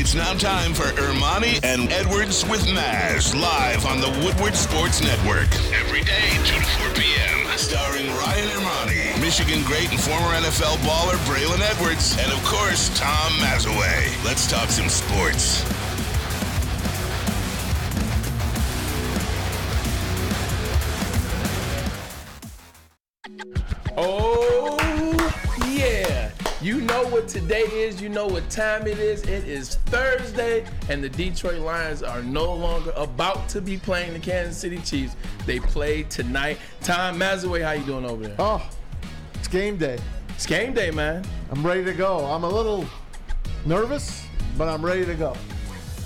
It's now time for Ermanni and Edwards with Maz, live on the Woodward Sports Network. Every day, 2 to 4 p.m. Starring Ryan Ermanni, Michigan great and former NFL baller Braylon Edwards, and of course, Tom Mazaway. Let's talk some sports. Oh. You know what today is. You know what time it is. It is Thursday, and the Detroit Lions are no longer about to be playing the Kansas City Chiefs. They play tonight. Tom Mazaway, how you doing over there? Oh, it's game day. It's game day, man. I'm ready to go. I'm a little nervous, but I'm ready to go.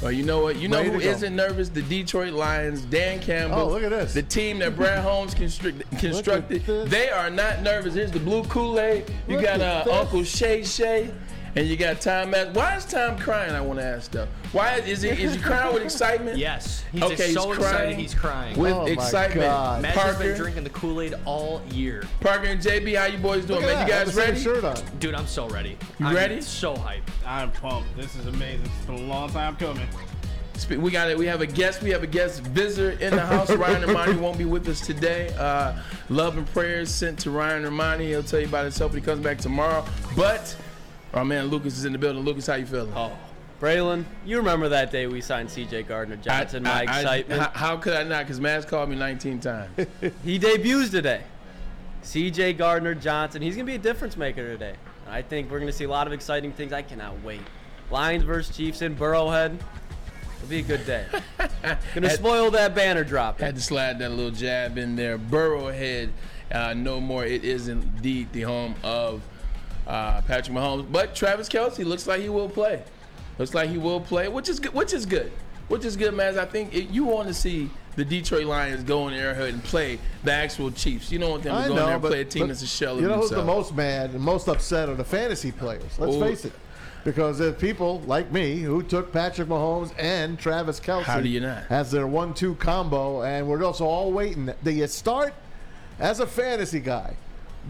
Well, you know what? You know Ready who to go. isn't nervous? The Detroit Lions, Dan Campbell. Oh, look at this. The team that Brad Holmes construct, constructed. this. They are not nervous. Here's the blue Kool-Aid. You Look got uh, this. Uncle Shay Shay. And you got Tom Matt. Why is Tom crying? I want to ask though. Why is he is he crying with excitement? Yes, he's Okay, so he's excited crying. he's crying. With Oh excitement. God. Matt has been drinking the Kool-Aid all year. Parker and JB, how you boys doing, man? that. You guys ready? Shirt on. Dude, I'm so ready. You I'm ready? So hyped. I'm pumped. This is amazing. It's been a long time coming. We got it. We have a guest. We have a guest visitor in the house. Ryan Ermanni won't be with us today. Uh, love and prayers sent to Ryan Ermanni. He'll tell you about himself when he comes back tomorrow. But our man Lucas is in the building. Lucas, how you feeling? Oh, Braylon, you remember that day we signed C.J. Gardner Johnson? my excitement. how, how could I not? Because Maz called me 19 times. he debuts today. C.J. Gardner Johnson. He's gonna be a difference maker today. I think we're gonna see a lot of exciting things. I cannot wait. Lions versus Chiefs in Burrowhead. It'll be a good day. gonna Had- spoil that banner drop. Had to slide that little jab in there. Burrowhead, uh, no more. It is indeed the home of uh, Patrick Mahomes. But Travis Kelce looks like he will play. Looks like he will play, which is good. Which is good. Which is good, man. I think it, you want to see the Detroit Lions go in Arrowhead and play the actual Chiefs. You don't want them to I go in know, there and but, play a team that's a shell of you know who's the most mad and most upset are the fantasy players. Let's Oh. face it, because if people like me who took Patrick Mahomes and Travis Kelce How do you not? as their one-two combo, and we're also all waiting. Do you start as a fantasy guy?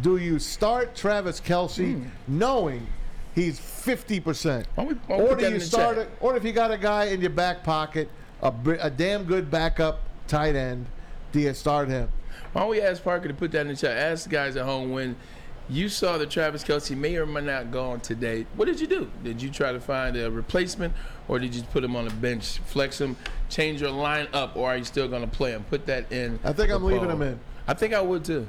Do you start Travis Kelce knowing he's fifty percent, Hmm. Why don't we- why don't we or do you start it? Or if you got a guy in your back pocket, a, a damn good backup tight end, do you start him? Why don't we ask Parker to put that in the chat? Ask the guys at home when you saw that Travis Kelce may or may not go on today. What did you do? Did you try to find a replacement, or did you put him on the bench, flex him, change your line up, or are you still going to play him? Put that in. I think I'm leaving him in. I think I would too.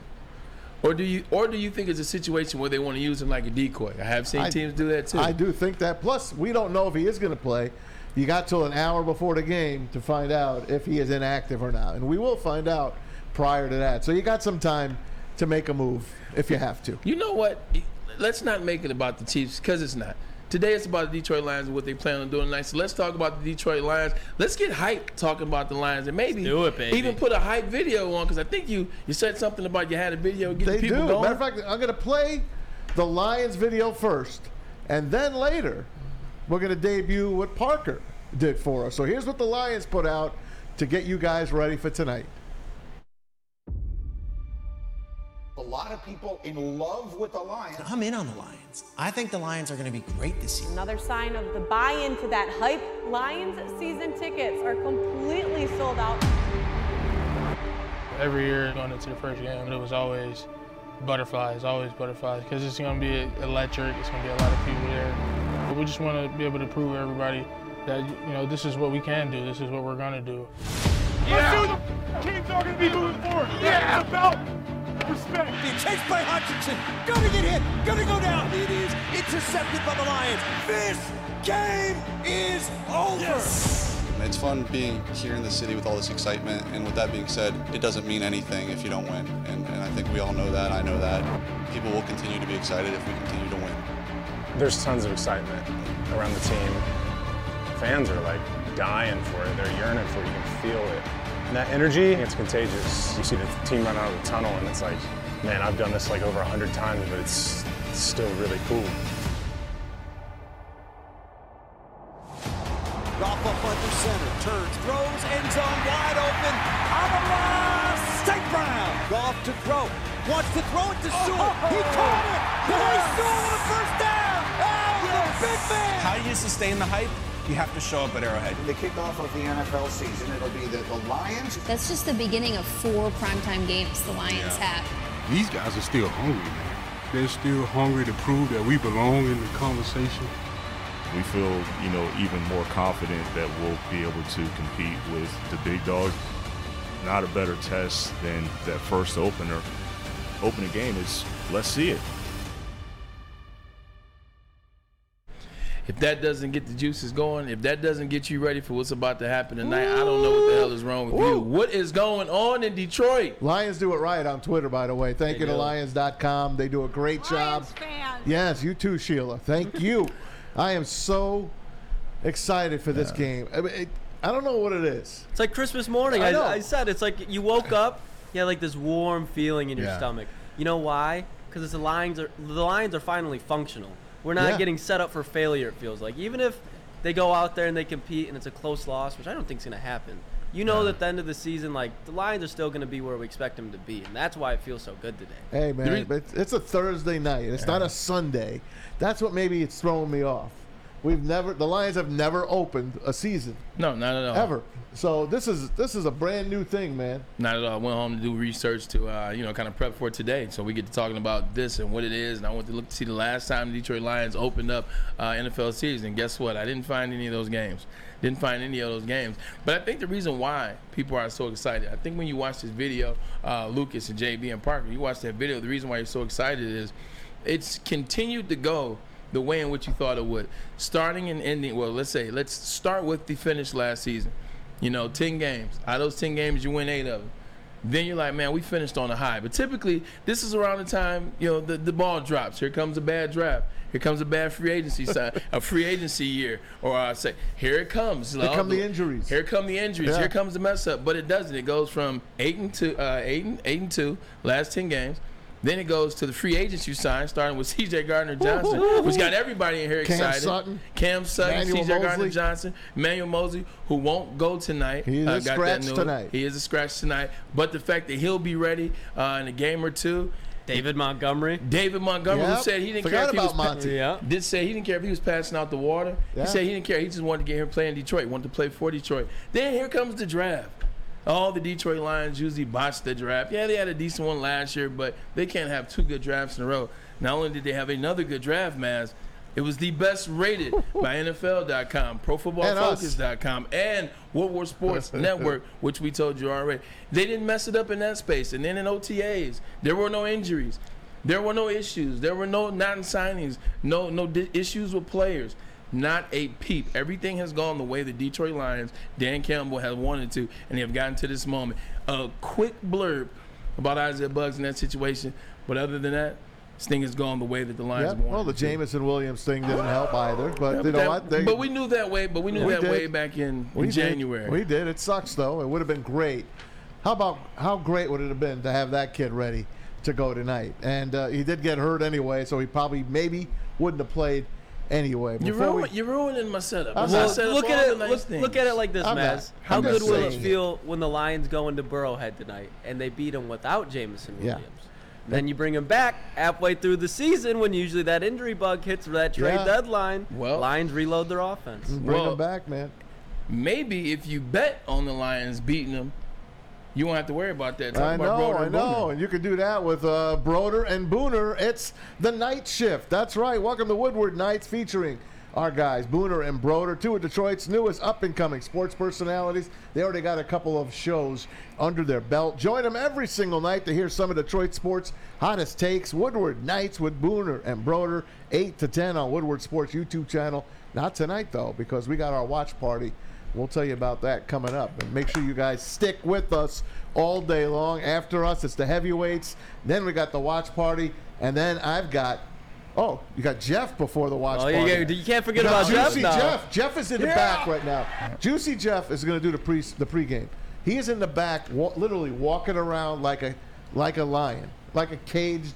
Or do you? Or do you think it's a situation where they want to use him like a decoy? I have seen I- teams do that too. I do think that. Plus, we don't know if he is going to play. You got till an hour before the game to find out if he is inactive or not, and we will find out prior to that. So you got some time to make a move if you have to. You know what? Let's not make it about the Chiefs because it's not. Today it's about the Detroit Lions and what they plan on doing tonight. So let's talk about the Detroit Lions. Let's get hype talking about the Lions and maybe do it, even put a hype video on because I think you you said something about you had a video getting They people do. going. Matter of fact, I'm going to play the Lions video first, and then later we're going to debut what Parker did for us. So here's what the Lions put out to get you guys ready for tonight. Lot of people in love with the Lions. I'm in on the Lions. I think the Lions are going to be great this year. Another sign of the buy-in to that hype. Lions season tickets are completely sold out. Every year going into the first game, it was always butterflies, always butterflies, because it's going to be electric. It's going to be a lot of people there. But we just want to be able to prove to everybody that you know this is what we can do. This is what we're going to do. Yeah. The Kings are going to be moving forward. Yeah. It's about respect. Chased by Hutchinson. Gonna get hit. Gonna go down. It is intercepted by the Lions. This game is over. It's fun being here in the city with all this excitement, and with that being said, it doesn't mean anything if you don't win. And, and I think we all know that. I know that. People will continue to be excited if we continue to win. there's tons of excitement around the team. Fans are like dying for it. They're yearning for it. You can feel it. And that energy, it's contagious. You see the team run out of the tunnel, and it's like, man, I've done this like over a hundred times, but it's, it's still really cool. Goff up under center, turns, throws, end zone wide open. Amon-Ra St. Brown. Goff to throw. Wants to throw it to oh, Sewell. Oh, he oh. caught it. Boy, Sewell with a first down. Oh, the big man. How do you sustain the hype? You have to show up at Arrowhead. The kickoff of the NFL season, it'll be the, the Lions. That's just the beginning of four primetime games the Lions Yeah. have. These guys are still hungry, man. They're still hungry to prove that we belong in the conversation. We feel, you know, even more confident that we'll be able to compete with the big dogs. Not a better test than that first opener. Opening game is let's see it. If that doesn't get the juices going, if that doesn't get you ready for what's about to happen tonight, I don't know what the hell is wrong with you. What is going on in Detroit? Lions do it right on Twitter, by the way. Thank They you to do. Lions.com. They do a great job. Fans. Yes, you too, Sheila. Thank you. I am so excited for this game. I, mean, it, I don't know what it is. It's like Christmas morning. I I, know. I, said it's like you woke up, you had like this warm feeling in your Yeah. stomach. You know why? Because the Lions are the Lions are finally functional. We're not Yeah. getting set up for failure. It feels like even if they go out there and they compete and it's a close loss, which I don't think is going to happen. You know that at the end of the season, like the Lions are still going to be where we expect them to be, and that's why it feels so good today. Hey, man, but it's a Thursday night. It's not a Sunday. That's what maybe it's throwing me off. We've never, the Lions have never opened a season No, not at all. ever. So this is this is a brand new thing, man. Not at all. I went home to do research to, uh, you know, kind of prep for today. So we get to talking about this and what it is. And I went to look to see the last time the Detroit Lions opened up uh, NFL season. And guess what? I didn't find any of those games. Didn't find any of those games. But I think the reason why people are so excited, I think when you watch this video, uh, Lucas and JB and Parker, you watch that video, the reason why you're so excited is it's continued to go the way in which you thought it would. Starting and ending, well, let's say, let's start with the finish last season. You know, 10 games. Out of those 10 games, you win eight of them. Then you're like, man, we finished on a high. But typically, this is around the time, you know, the, the ball drops. Here comes a bad draft. Here comes a bad free agency sign, a free agency year. Or I say, here it comes. Here come the injuries. Here come the injuries. Yeah. Here comes the mess up. But it doesn't. It goes from eight and two, uh, eight and eight and two, last ten games. Then it goes to the free agents you signed, starting with C.J. Gardner Johnson, which got everybody in here Cam excited. Sutton, Cam Sutton, Manuel C.J. Gardner Johnson, Manuel Moseley, who won't go tonight. He is uh, a got scratch news. tonight. He is a scratch tonight. But the fact that he'll be ready uh, in a game or two. David Montgomery. David Montgomery, Yep. who said he didn't Forgot care if he was about Monty. Yeah. did say he didn't care if he was passing out the water. Yeah. He said he didn't care. He just wanted to get here and play in Detroit. Wanted to play for Detroit. Then here comes the draft. All the Detroit Lions usually botch the draft. Yeah, they had a decent one last year, but they can't have two good drafts in a row. Not only did they have another good draft, Maz, it was the best rated by NFL.com, ProFootballFocus.com, and World War Sports Network, which we told you already. They didn't mess it up in that space. And then in OTAs, there were no injuries. There were no issues. There were no non signings, no no di- issues with players. Not a peep. Everything has gone the way the Detroit Lions, Dan Campbell has wanted to, and they have gotten to this moment. A quick blurb about Isaiah Buggs in that situation, but other than that, this thing has gone the way that the Lions Yep. wanted. Well, the. Jameson Williams thing didn't help either. But Yeah, you know what? They- but we knew that way. But we knew We that did. way back in, We in did. January. We did. It sucks though. It would have been great. How about how great would it have been to have that kid ready to go tonight? And uh, he did get hurt anyway, so he probably maybe wouldn't have played anyway. You're, Before we- you're ruining my setup. I'm I not- look at it. nice Look, look at it like this, I'm not- How I'm good will it saying it. feel when the Lions go into Burrowhead tonight and they beat him without Jameson Yeah. Williams? Then you bring him back halfway through the season when usually that injury bug hits for that trade Yeah. deadline. Well- Lions reload their offense. bring Well- him back, man. Maybe if you bet on the Lions beating them, you won't have to worry about that. Talk I about know, Broder I and know, and you can do that with uh, Broder and Booner. It's the night shift. That's right. Welcome to Woodward Nights, featuring our guys Booner and Broder, two of Detroit's newest up-and-coming sports personalities. They already got a couple of shows under their belt. Join them every single night to hear some of Detroit sports' hottest takes. Woodward Nights with Booner and Broder, eight to ten on Woodward Sports YouTube channel. Not tonight though, because we got our watch party. We'll tell you about that coming up. And make sure you guys stick with us all day long. After us, it's the heavyweights. Then we got the watch party. And then I've got Oh, you got Jeff before the watch Oh, you party. got- you can't forget about Jeff Juicy now. Jeff. Jeff is in the Yeah. back right now. Juicy Jeff is going to do the pre the pregame. He is in the back, wa- literally walking around like a like a lion, like a caged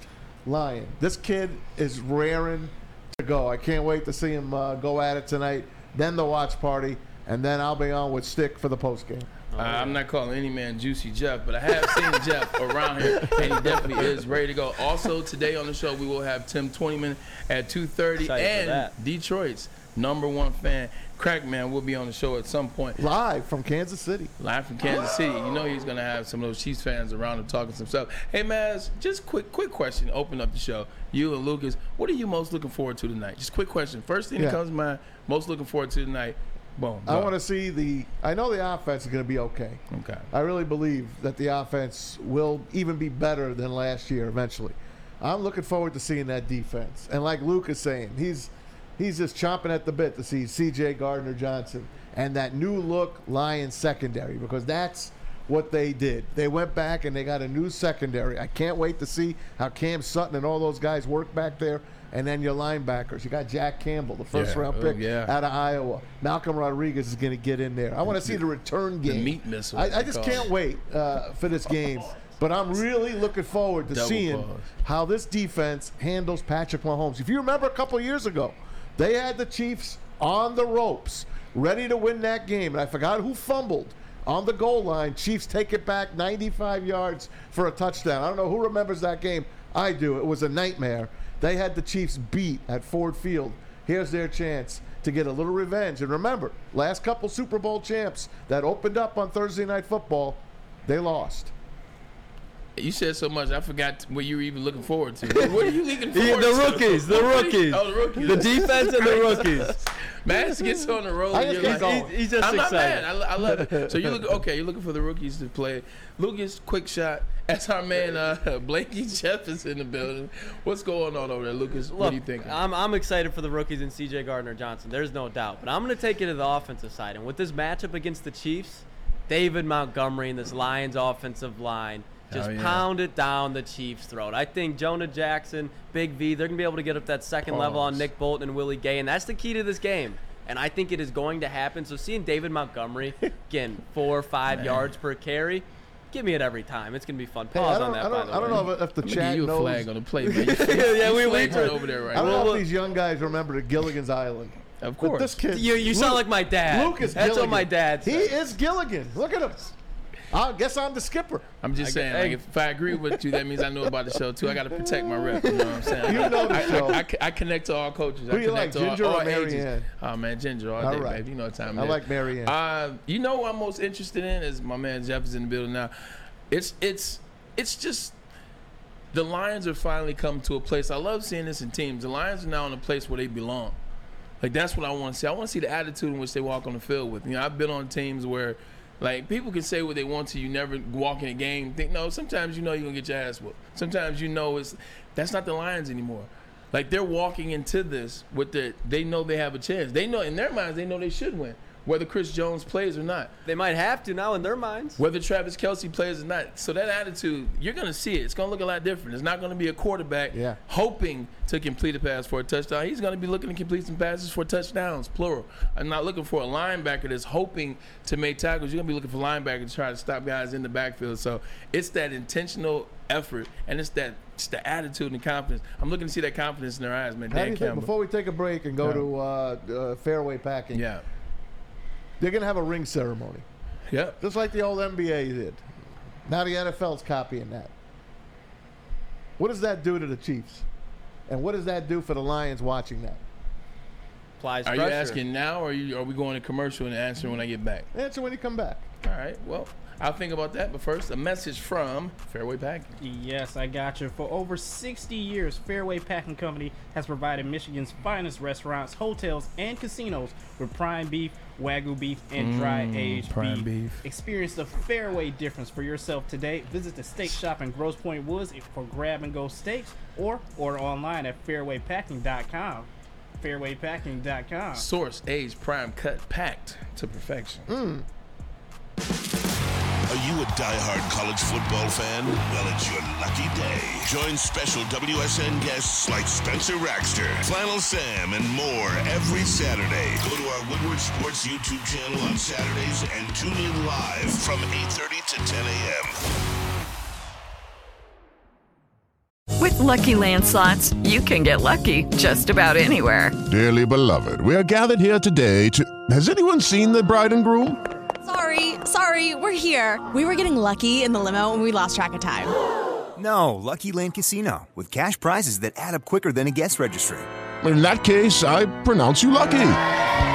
lion. This kid is raring to go. I can't wait to see him uh, go at it tonight. Then the watch party, and then I'll be on with Stick for the postgame. Uh, I'm not calling any man Juicy Jeff, but I have seen Jeff around here, and he definitely is ready to go. Also, today on the show, we will have Tim Twentyman at 2:30, and. Detroit's number one fan, Crackman, will be on the show at some point. Live from Kansas City. Live from Kansas City. You know he's gonna have some of those Chiefs fans around him talking some stuff. Hey, Maz, just quick, quick question. Open up the show. You and Lucas, what are you most looking forward to tonight? Just quick question. First thing Yeah. that comes to mind. Most looking forward to tonight. Boom. I want to see the. I know the offense is going to be okay. Okay. I really believe that the offense will even be better than last year eventually. I'm looking forward to seeing that defense. And like Luke is saying, he's he's just chomping at the bit to see C.J. Gardner Johnson and that new look Lions secondary because that's what they did. They went back and they got a new secondary. I can't wait to see how Cam Sutton and all those guys work back there. And then your linebackers. You got Jack Campbell, the first Yeah. round Oh, pick yeah. out of Iowa. Malcolm Rodriguez is going to get in there. I want to see the return game. The meat missile, I, I just can't wait uh, for this game. But I'm really looking forward to Double seeing pause. how this defense handles Patrick Mahomes. If you remember a couple years ago, they had the Chiefs on the ropes, ready to win that game. And I forgot who fumbled on the goal line. Chiefs take it back 95 yards for a touchdown. I don't know who remembers that game. I do. It was a nightmare. They had the Chiefs beat at Ford Field. Here's their chance to get a little revenge. And remember, last couple Super Bowl champs that opened up on Thursday Night Football, they lost. You said so much, I forgot what you were even looking forward to. What are you looking Yeah, forward the to? rookies, the rookies. Oh, the rookies. The defense and the rookies. Max gets on the road. I and just you're keep like, going. He's just I'm not excited. mad. I, I love it. So you look okay. You're looking for the rookies to play. Lucas, quick shot. That's our man uh, Blakey Jeff is in the building. What's going on over there, Lucas? what do you think? I'm, I'm excited for the rookies and C.J. Gardner Johnson. There's no doubt. But I'm going to take it to the offensive side. And with this matchup against the Chiefs, David Montgomery and this Lions offensive line just Oh, yeah. pounded down the Chiefs' throat. I think Jonah Jackson, Big V, they're going to be able to get up that second level on Nick Bolton and Willie Gay. And that's the key to this game. And I think it is going to happen. So seeing David Montgomery, again, four or five Man. yards per carry, give me it every time. It's going to be fun. Pause I don't, on that, I by don't, the I don't way. know if, if the I'm gonna chat give you a knows. flag on the play, man. You Yeah, we- we flagged turn- over there right I don't now. know if these young guys remember the Gilligan's Island. Of But course. this kid, You- you sound like my dad. Lucas That's what my dad Said. He is Gilligan. Look at him. I guess I'm the skipper. I'm just I- saying, hey. like, if, if I agree with you, that means I know about the show too. I got to protect my rep. You know what I'm saying? You know the I, show. I, I, I connect to all coaches. Who I you like, to Ginger all, or all Mary ages. Ann? Oh man, Ginger all, All day, right. baby. You know what time it I is. like Mary Ann. Uh, you know what I'm most interested in is my man Jeff is in the building now. It's it's it's just the Lions are finally come to a place. I love seeing this in teams. The Lions are now in a place where they belong. Like that's what I want to see. I want to see the attitude in which they walk on the field with. You know, I've been on teams where like people can say what they want to. You never walk in a game. Think no. Sometimes you know you're gonna get your ass whooped. Sometimes you know it's that's not the Lions anymore. Like they're walking into this with the they know they have a chance. They know in their minds they know they should win, whether Chris Jones plays or not. They might have to now in their minds. Whether Travis Kelce plays or not. So that attitude, you're going to see it. It's going to look a lot different. It's not going to be a quarterback Yeah. hoping to complete a pass for a touchdown. He's going to be looking to complete some passes for touchdowns, plural. I'm not looking for a linebacker that's hoping to make tackles. You're going to be looking for linebackers to try to stop guys in the backfield. So it's that intentional effort and it's that it's the attitude and confidence. I'm looking to see that confidence in their eyes, man. How do Dan you think, before we take a break and go Yeah. to uh, uh, fairway packing, yeah. They're going to have a ring ceremony, Yeah. just like the old NBA did. Now the NFL's copying that. What does that do to the Chiefs? And what does that do for the Lions watching that? Applies Are you asking now or are, you, are we going to commercial and answer when I get back? Answer when you come back. All right. Well, I'll think about that. But first, a message from Fairway Packing. Yes, I got you. For over 60 years, Fairway Packing Company has provided Michigan's finest restaurants, hotels, and casinos with prime beef, wagyu beef, and dry Mm, aged prime beef. beef. Experience the Fairway difference for yourself today. Visit the steak shop in Grosse Pointe Woods for grab and go steaks, or order online at fairwaypacking.com. Fairwaypacking.com. Source, age, prime, cut, packed to perfection. Mm. Are you a die-hard college football fan? Well, it's your lucky day. Join special WSN guests like Spencer Raxter, Flannel Sam, and more every Saturday. Go to our Woodward Sports YouTube channel on Saturdays and tune in live from 8.30 to 10 a.m. With Lucky Land slots, you can get lucky just about anywhere. Dearly beloved, we are gathered here today to. Has anyone seen the bride and groom? Sorry, sorry, we're here. We were getting lucky in the limo and we lost track of time. No, Lucky Land Casino, with cash prizes that add up quicker than a guest registry. In that case, I pronounce you lucky.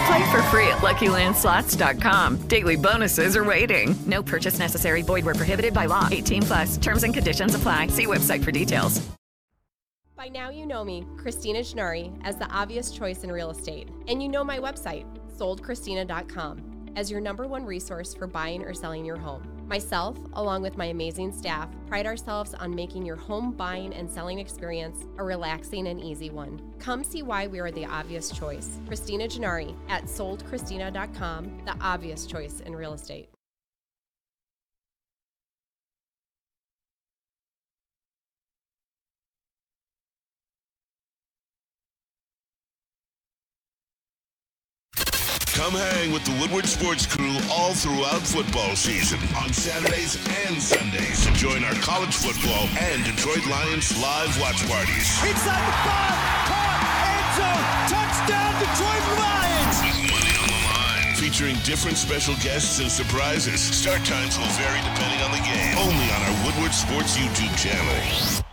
Play for free at LuckyLandSlots.com. Daily bonuses are waiting. No purchase necessary. Void where prohibited by law. 18 plus. Terms and conditions apply. See website for details. By now, you know me, Christina Gennari, as the obvious choice in real estate. And you know my website, soldchristina.com, as your number one resource for buying or selling your home. Myself, along with my amazing staff, pride ourselves on making your home buying and selling experience a relaxing and easy one. Come see why we are the obvious choice. Christina Gennari at soldchristina.com, the obvious choice in real estate. Come hang with the Woodward Sports Crew all throughout football season on Saturdays and Sundays. To join our college football and Detroit Lions live watch parties. Inside the five, caught, end zone, touchdown, Detroit Lions! With money on the line. Featuring different special guests and surprises. Start times will vary depending on the game. Only on our Woodward Sports YouTube channel.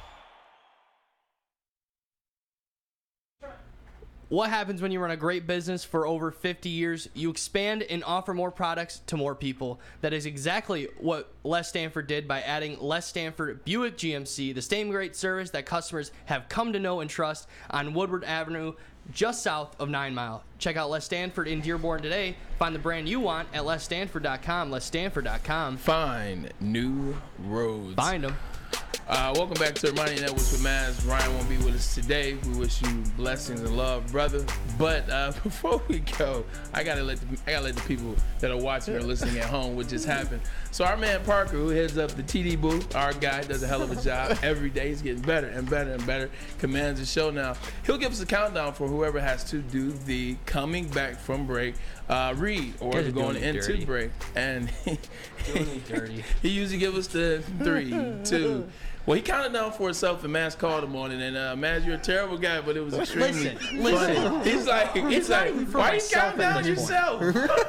What happens when you run a great business for over 50 years? You expand and offer more products to more people. That is exactly what Les Stanford did by adding Les Stanford Buick GMC, the same great service that customers have come to know and trust on Woodward Avenue, just south of Nine Mile. Check out Les Stanford in Dearborn today. Find the brand you want at lesstanford.com. Lesstanford.com. Find new roads. Find them. Uh, welcome back to Reminding Networks with Maz. Ryan won't be with us today. We wish you blessings and love, brother. But uh, before we go, I gotta let the, I gotta let the people that are watching or listening at home what just happened. So our man Parker, who heads up the TD booth, our guy does a hell of a job every day. He's getting better and better and better. Commands the show now. He'll give us a countdown for whoever has to do the coming back from break uh, read or Guys are going doing me into dirty. break. And he, Doing me dirty. he usually give us the three, two. Well, he counted down for himself, and Maz called him on it. And uh, Maz, you're a terrible guy, but it was extremely Listen, funny. listen. He's like, he's It's not like, even for why you myself counting down yourself?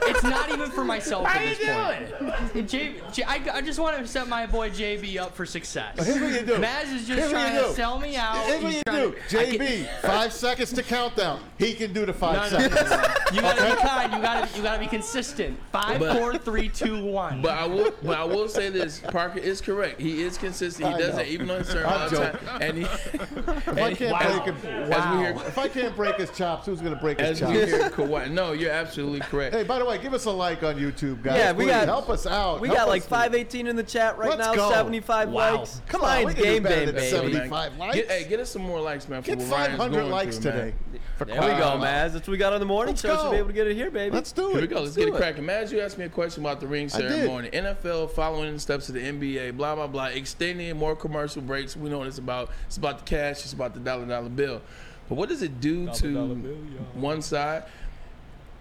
it's not even for myself How at you this point. doing? J, J, I, I just want to set my boy JB up for success. Here's what you do. Maz is just what trying to do. sell me out. Here's what He's you trying do. to- JB, get- five seconds to countdown. He can do the five No, no, seconds. You gotta be kind. You gotta you gotta be consistent. Five, But- four, three, two, one. But I will, but I will say this: Parker is correct. He is consistent. He I does know. that even on certain I'm time. And he, If I can't as- break him, as we hear, if I can't break his chops, who's gonna break his as we chops? hear Kawhi. No, you're absolutely correct. Hey, by the way, give us a like on YouTube, guys. Yeah, we Please, got- help us out. We Help got like 518 in the chat right Let's now. go. 75 Wow. likes. Come on, we Lions game day, baby. 75 likes. Get, hey, get us some more likes, man. Get 500 likes through, today. There we go, crying out Maz. That's what we got on the morning Let's show. go. Should be able to get it here, baby. Let's do it. Here we go. Let's, do get it it. cracking. Maz, you asked me a question about the ring ceremony. NFL following the steps of the NBA, blah, blah, blah. Extending more commercial breaks. We know what it's about. It's about the cash. It's about the dollar dollar bill. But what does it do to one side?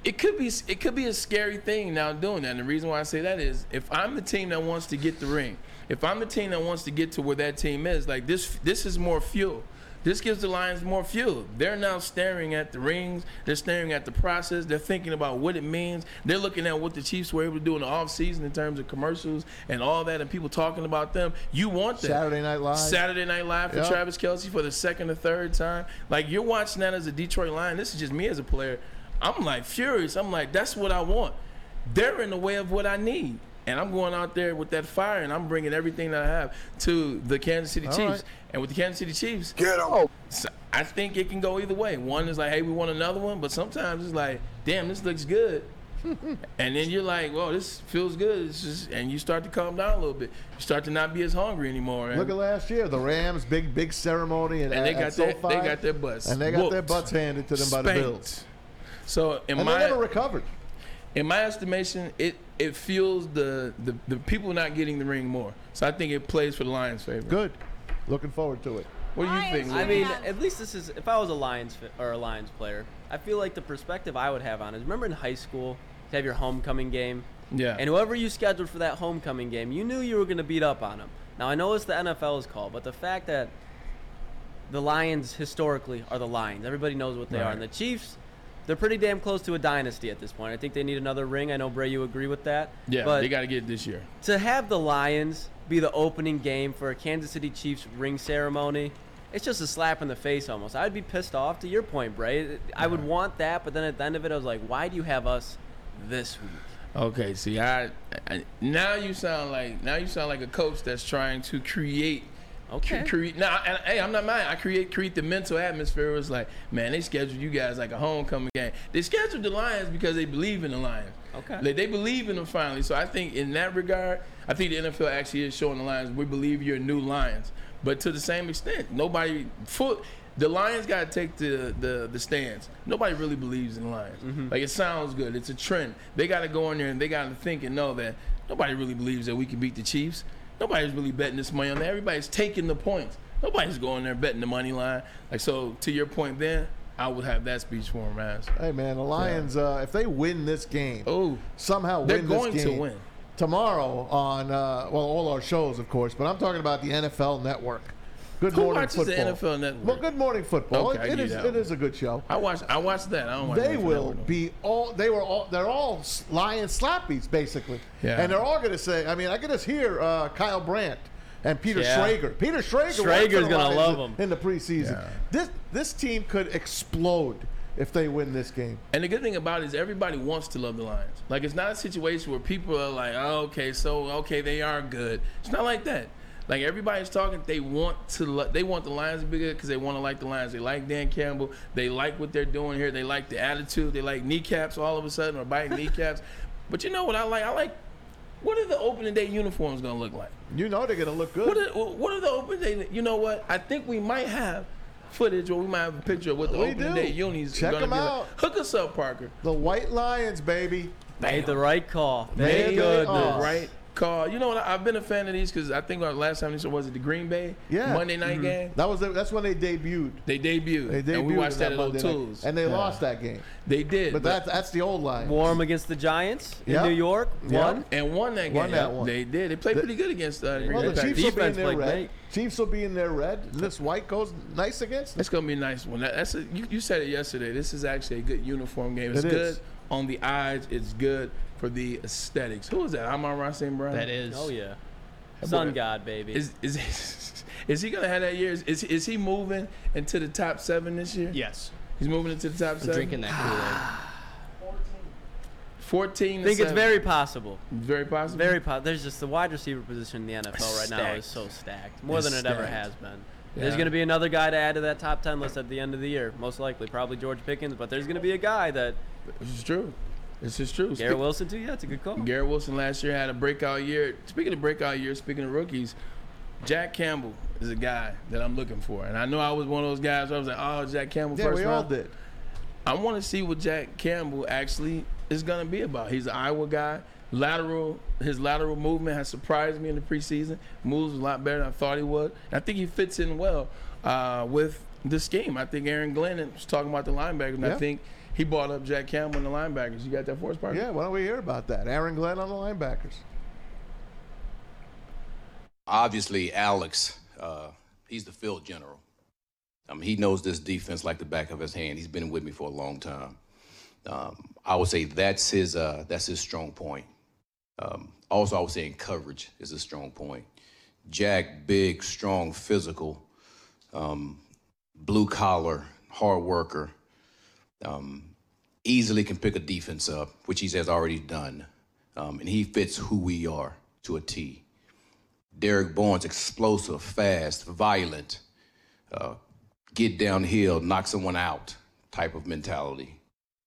It could be it could be a scary thing now doing that. And the reason why I say that is if I'm the team that wants to get the ring, if I'm the team that wants to get to where that team is, like this this is more fuel. This gives the Lions more fuel. They're now staring at the rings. They're staring at the process. They're thinking about what it means. They're looking at what the Chiefs were able to do in the offseason in terms of commercials and all that and people talking about them. You want that. Saturday Night Live. Saturday Night Live for Yep. Travis Kelce for the second or third time. Like you're watching that as a Detroit Lion. This is just me as a player. I'm like furious. I'm like, that's what I want. They're in the way of what I need. And I'm going out there with that fire and I'm bringing everything that I have to the Kansas City All Chiefs. right. And with the Kansas City Chiefs, Get him. Oh. so I think it can go either way. One is like, hey, we want another one, but sometimes it's like, damn, this looks good. and then you're like, well, this feels good. It's just, and you start to calm down a little bit. You start to not be as hungry anymore. And, Look at last year, the Rams, big big ceremony, and, and they at got their, SoFi, they got their butts and they got their butts handed to them by the. Bills, So in and my they never recovered. In my estimation, it it fuels the, the the people not getting the ring more. So I think it plays for the Lions' favor. Good. Looking forward to it. What do you think? I Luke? mean, at least this is. If I was a Lions fi- or a Lions player, I feel like the perspective I would have on is remember in high school, to have your homecoming game. Yeah. And whoever you scheduled for that homecoming game, you knew you were going to beat up on them. Now I know it's the NFL's call, but the fact that the Lions historically are the Lions, everybody knows what they are, Right. and the Chiefs. They're pretty damn close to a dynasty at this point. I think they need another ring. I know Bray, you agree with that. yeah, but they got to get it this year. to have the Lions be the opening game for a Kansas City Chiefs ring ceremony, it's just a slap in the face almost. I'd be pissed off. To your point, Bray, I would want that, but then at the end of it, I was like, why do you have us this week? Okay, see, I, I now you sound like now you sound like a coach that's trying to create. Okay. create now, and, hey, I'm not mad. I create create the mental atmosphere. It was like, man, they scheduled you guys like a homecoming game. They scheduled the Lions because they believe in the Lions. Okay. Like, they believe in them finally. So I think in that regard, I think the NFL actually is showing the Lions we believe you're new Lions. But to the same extent, nobody foot. The Lions got to take the, the the stands. Nobody really believes in the Lions. Mm-hmm. Like it sounds good. It's a trend. They got to go in there and they got to think and know that nobody really believes that we can beat the Chiefs. Nobody's really betting this money on that. Everybody's taking the points. Nobody's going there betting the money line. Like so, to your point, then I would have that speech for him as. Hey man, the Lions. Uh, if they win this game, oh, somehow They're win going this to game win. tomorrow on uh, well all our shows, of course. But I'm talking about the NFL Network. Good Who morning watches the football. NFL Network? Well, Good Morning Football. Okay, I it give you is that it one. is a good show. I watch I watched that. I don't watch They NFL will Network. be all. They were all. They're all lion slappies, basically. Yeah. And they're all going to say. I mean, I can just hear uh, Kyle Brandt and Peter Yeah. Schrager. Peter Schrager. Schrager's worked for the gonna Lions love in- him. in the preseason. Yeah. This this team could explode if they win this game. And the good thing about it is everybody wants to love the Lions. Like it's not a situation where people are like, oh, okay, so okay, they are good. It's not like that. Like everybody's talking, they want to lo- they want the Lions to be good because they want to like the Lions. They like Dan Campbell. They like what they're doing here. They like the attitude. They like kneecaps all of a sudden or biting kneecaps. But you know what I like? I like what are the opening day uniforms gonna look like? You know they're going to look good. What are, what are the opening day? You know what? I think we might have footage or we might have a picture of what the We opening do. day unis Check are gonna them be out. like. Hook us up, Parker. the White Lions, baby. Made the right call. Made, Thank they right call. You know what? I've been a fan of these because I think our last time they saw was it the Green Bay Yeah. Monday night Mm-hmm. game. That was the, that's when they debuted. They debuted. They debuted and we watched in that at Monday. O'Toole's. and they Yeah. lost that game. They did, But that's that's the old line. Warm against the Giants in Yeah. New York. Yeah. One. and won that game. Won that one. They did. They played The- pretty good against uh, Green Well, Bay the Packers. Chiefs will be in defense their played red. great. Chiefs will be in their red. And this white goes nice against them. It's gonna be a nice one. That, that's a, you, you said it yesterday. This is actually a good uniform game. It's It good is. on the eyes. It's good for the aesthetics. Who is that? Amon-Ra St. Brown. That is. Oh yeah. That Sun boy- God, baby. Is is is he gonna have that year? Is is, is he moving into the top seven this year? Yes. He's moving into the top I'm seven. drinking that Kool-Aid. Fourteen. I think it's very possible. very possible. Very possible. There's just the wide receiver position in the NFL right now is so stacked, more It's than it ever has been. There's going to be another guy to add to that top ten list at the end of the year, most likely, probably George Pickens. But there's going to be a guy that This is true. This is true. Garrett Spe- Wilson too. Yeah, it's a good call. Garrett Wilson last year had a breakout year. Speaking of breakout years, speaking of rookies, Jack Campbell is a guy that I'm looking for. And I know I was one of those guys where I was like, oh, Jack Campbell Yeah, first we all did. I want to see what Jack Campbell actually is going to be about. He's an Iowa guy. Lateral, his lateral movement has surprised me in the preseason. Moves a lot better than I thought he would. And I think he fits in well uh, with the scheme. I think Aaron Glennon was talking about the linebackers, and Yeah. I think he brought up Jack Campbell and the linebackers. You got that for us, Parker? Yeah, why don't we hear about that? Aaron Glenn on the linebackers. obviously Alex, uh, he's the field general. I mean, he knows this defense like the back of his hand. He's been with me for a long time. Um, I would say that's his uh, that's his strong point. Um, also, I would say in coverage is a strong point. Jack, big, strong, physical, um, blue collar, hard worker. Um, easily can pick a defense up, which he has already done, um, and he fits who we are to a T. Derrick Barnes, explosive, fast, violent, uh, get downhill, knock someone out type of mentality.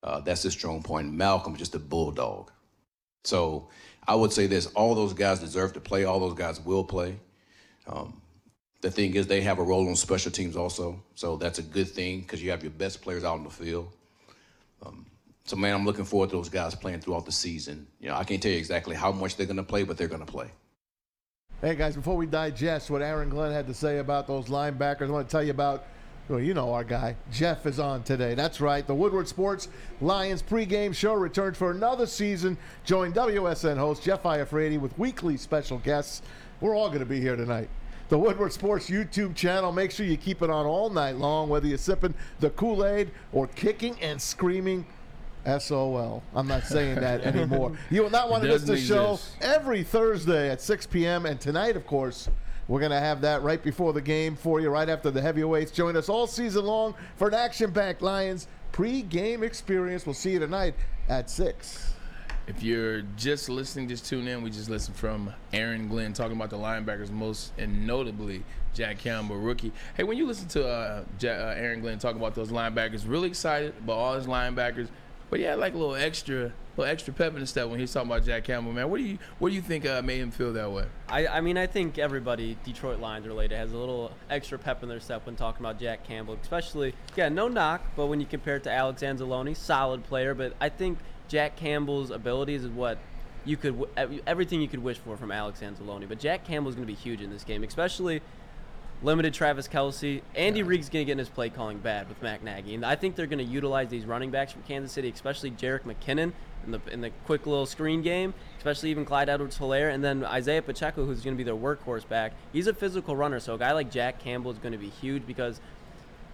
Uh, that's his strong point. Malcolm, just a bulldog. So I would say this all those guys deserve to play, all those guys will play. Um, the thing is, they have a role on special teams also. So that's a good thing because you have your best players out on the field. Um, So, man, I'm looking forward to those guys playing throughout the season. You know, I can't tell you exactly how much they're going to play, but they're going to play. Hey guys, before we digest what Aaron Glenn had to say about those linebackers, I want to tell you about. Well, you know our guy. Jeff is on today. That's right. The Woodward Sports Lions pregame show returns for another season. Join WSN host Jeff Iafrady with weekly special guests. We're all going to be here tonight. The Woodward Sports YouTube channel. Make sure you keep it on all night long, whether you're sipping the Kool Aid or kicking and screaming SOL. I'm not saying that anymore. You will not want to miss the show every Thursday at 6 p.m. And tonight, of course, we're going to have that right before the game for you, right after the heavyweights. Join us all season long for an action packed Lions pre-game experience. We'll see you tonight at 6. If you're just listening, just tune in. We just listened from Aaron Glenn talking about the linebackers, most and notably Jack Campbell, rookie. Hey, when you listen to uh, Ja- uh, Aaron Glenn talk about those linebackers, really excited about all his linebackers, but yeah, like a little extra, little extra pep in the step when he's talking about Jack Campbell. Man, what do you, what do you think uh, made him feel that way? I, I mean, I think everybody Detroit Lions related has a little extra pep in their step when talking about Jack Campbell, especially, yeah, no knock, but when you compare it to Alex Anzalone, solid player, but I think Jack Campbell's abilities is what you could, w- everything you could wish for from Alex Anzalone. But Jack Campbell's going to be huge in this game, especially limited Travis Kelce. Andy Reid's going to get in his play calling bad with Matt Nagy, and I think they're going to utilize these running backs from Kansas City, especially Jerick McKinnon in the in the quick little screen game, especially even Clyde Edwards-Helaire, and then Isaiah Pacheco, who's going to be their workhorse back. He's a physical runner, so a guy like Jack Campbell is going to be huge because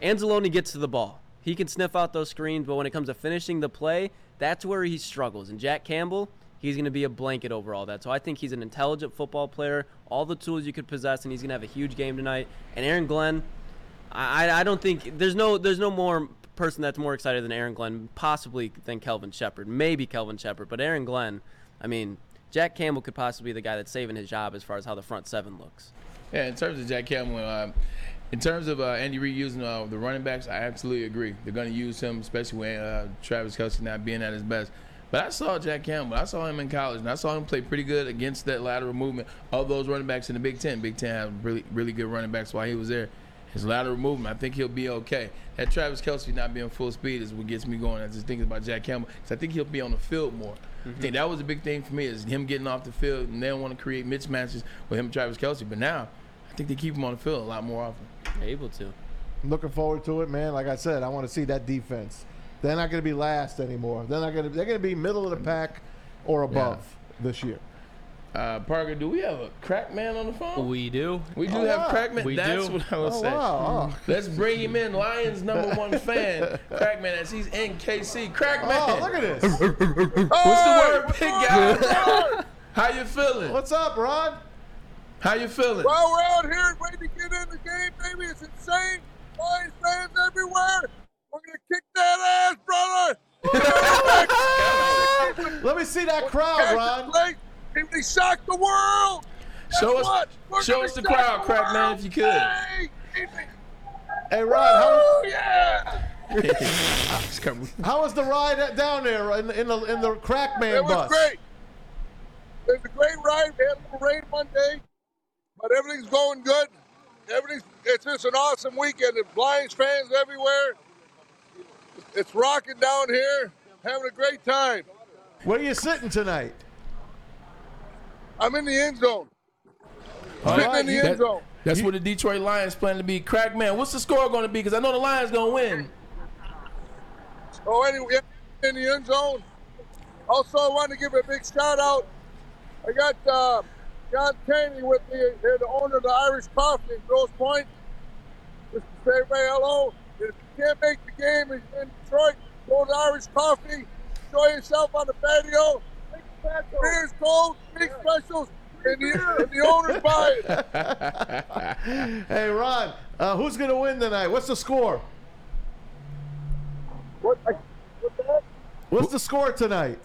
Anzalone gets to the ball. He can sniff out those screens, but when it comes to finishing the play, that's where he struggles. And Jack Campbell, he's going to be a blanket over all that. So I think he's an intelligent football player, all the tools you could possess, and he's going to have a huge game tonight. And Aaron Glenn, I, I- don't think there's no there's no more person that's more excited than Aaron Glenn, possibly than Kelvin Sheppard, maybe Kelvin Sheppard, but Aaron Glenn, I mean, Jack Campbell could possibly be the guy that's saving his job as far as how the front seven looks. Yeah, in terms of Jack Campbell, uh, in terms of uh, Andy Reid using uh, the running backs, I absolutely agree. They're going to use him, especially when uh, Travis Kelce not being at his best. But I saw Jack Campbell. I saw him in college, and I saw him play pretty good against that lateral movement of those running backs in the Big Ten. Big Ten had really, really good running backs while he was there. His lateral movement, I think he'll be okay. That Travis Kelce not being full speed is what gets me going. I just thinking about Jack Campbell. 'cause I think he'll be on the field more. I think that was a big thing for me is him getting off the field, and they don't want to create mismatches with him and Travis Kelce. But now, I think they keep him on the field a lot more often. Able to. I'm looking forward to it, man. Like I said, I want to see that defense. They're not going to be last anymore. They're not going to. They're going to be middle of the pack or above this year. Uh, Parker, do we have a crack man on the phone? We do. We do Oh, have wow. crack man. We That's do. what I was Oh, saying. wow. Oh. Let's bring him in. Lions number one fan, crack man, as he's in KC. Crack man. Oh, look at this. What's the word, big guy? How you feeling? What's up, Ron? How you feeling? Well, we're out here ready to get in the game, baby. It's insane. Lions fans everywhere. We're gonna kick that ass, brother. Let me see that crowd, Ron. And they shock the world. Show us, show us the crowd, crack man, if you could. Hey, Hey, Ron, how, oh yeah. how was the ride down there in, in the in the Crackman It was bus? great. It was a great ride. We had a little rain one day, but everything's going good. Everything's it's just an awesome weekend. The Lions fans everywhere. It's rocking down here. Having a great time. Where are you sitting tonight? I'm in the end zone. All Sitting right, in the that- end zone. That's what the Detroit Lions plan to be. Crack man, what's the score going to be? Because I know the Lions going to win. Oh, anyway, in the end zone. Also, I want to give a big shout out. I got uh, John Caney with me here, the owner of the Irish Coffee in Grosse Pointe. Just to say, hey, hello. If you can't make the game in, in Detroit, go to Irish Coffee. Enjoy yourself on the patio. Beers cold, big specials, and the, and the owner's buying. hey, Ron, uh, who's going to win tonight? What's the score? What, what's that? What's the score tonight?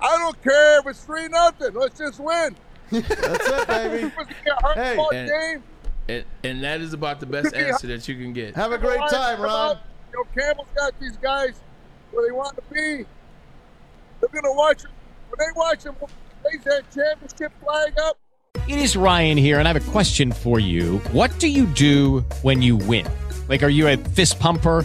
I don't care if it's 3 nothing. Let's just win. That's it, baby. It's gonna be a hard Hey. And- game. And, and that is about the best answer that you can get. Have a great time, Ron. You know, Campbell's got these guys where they want to be. They're going to watch them. When they watch them, raise that championship flag up. It is Ryan here, and I have a question for you. What do you do when you win? Like, are you a fist pumper?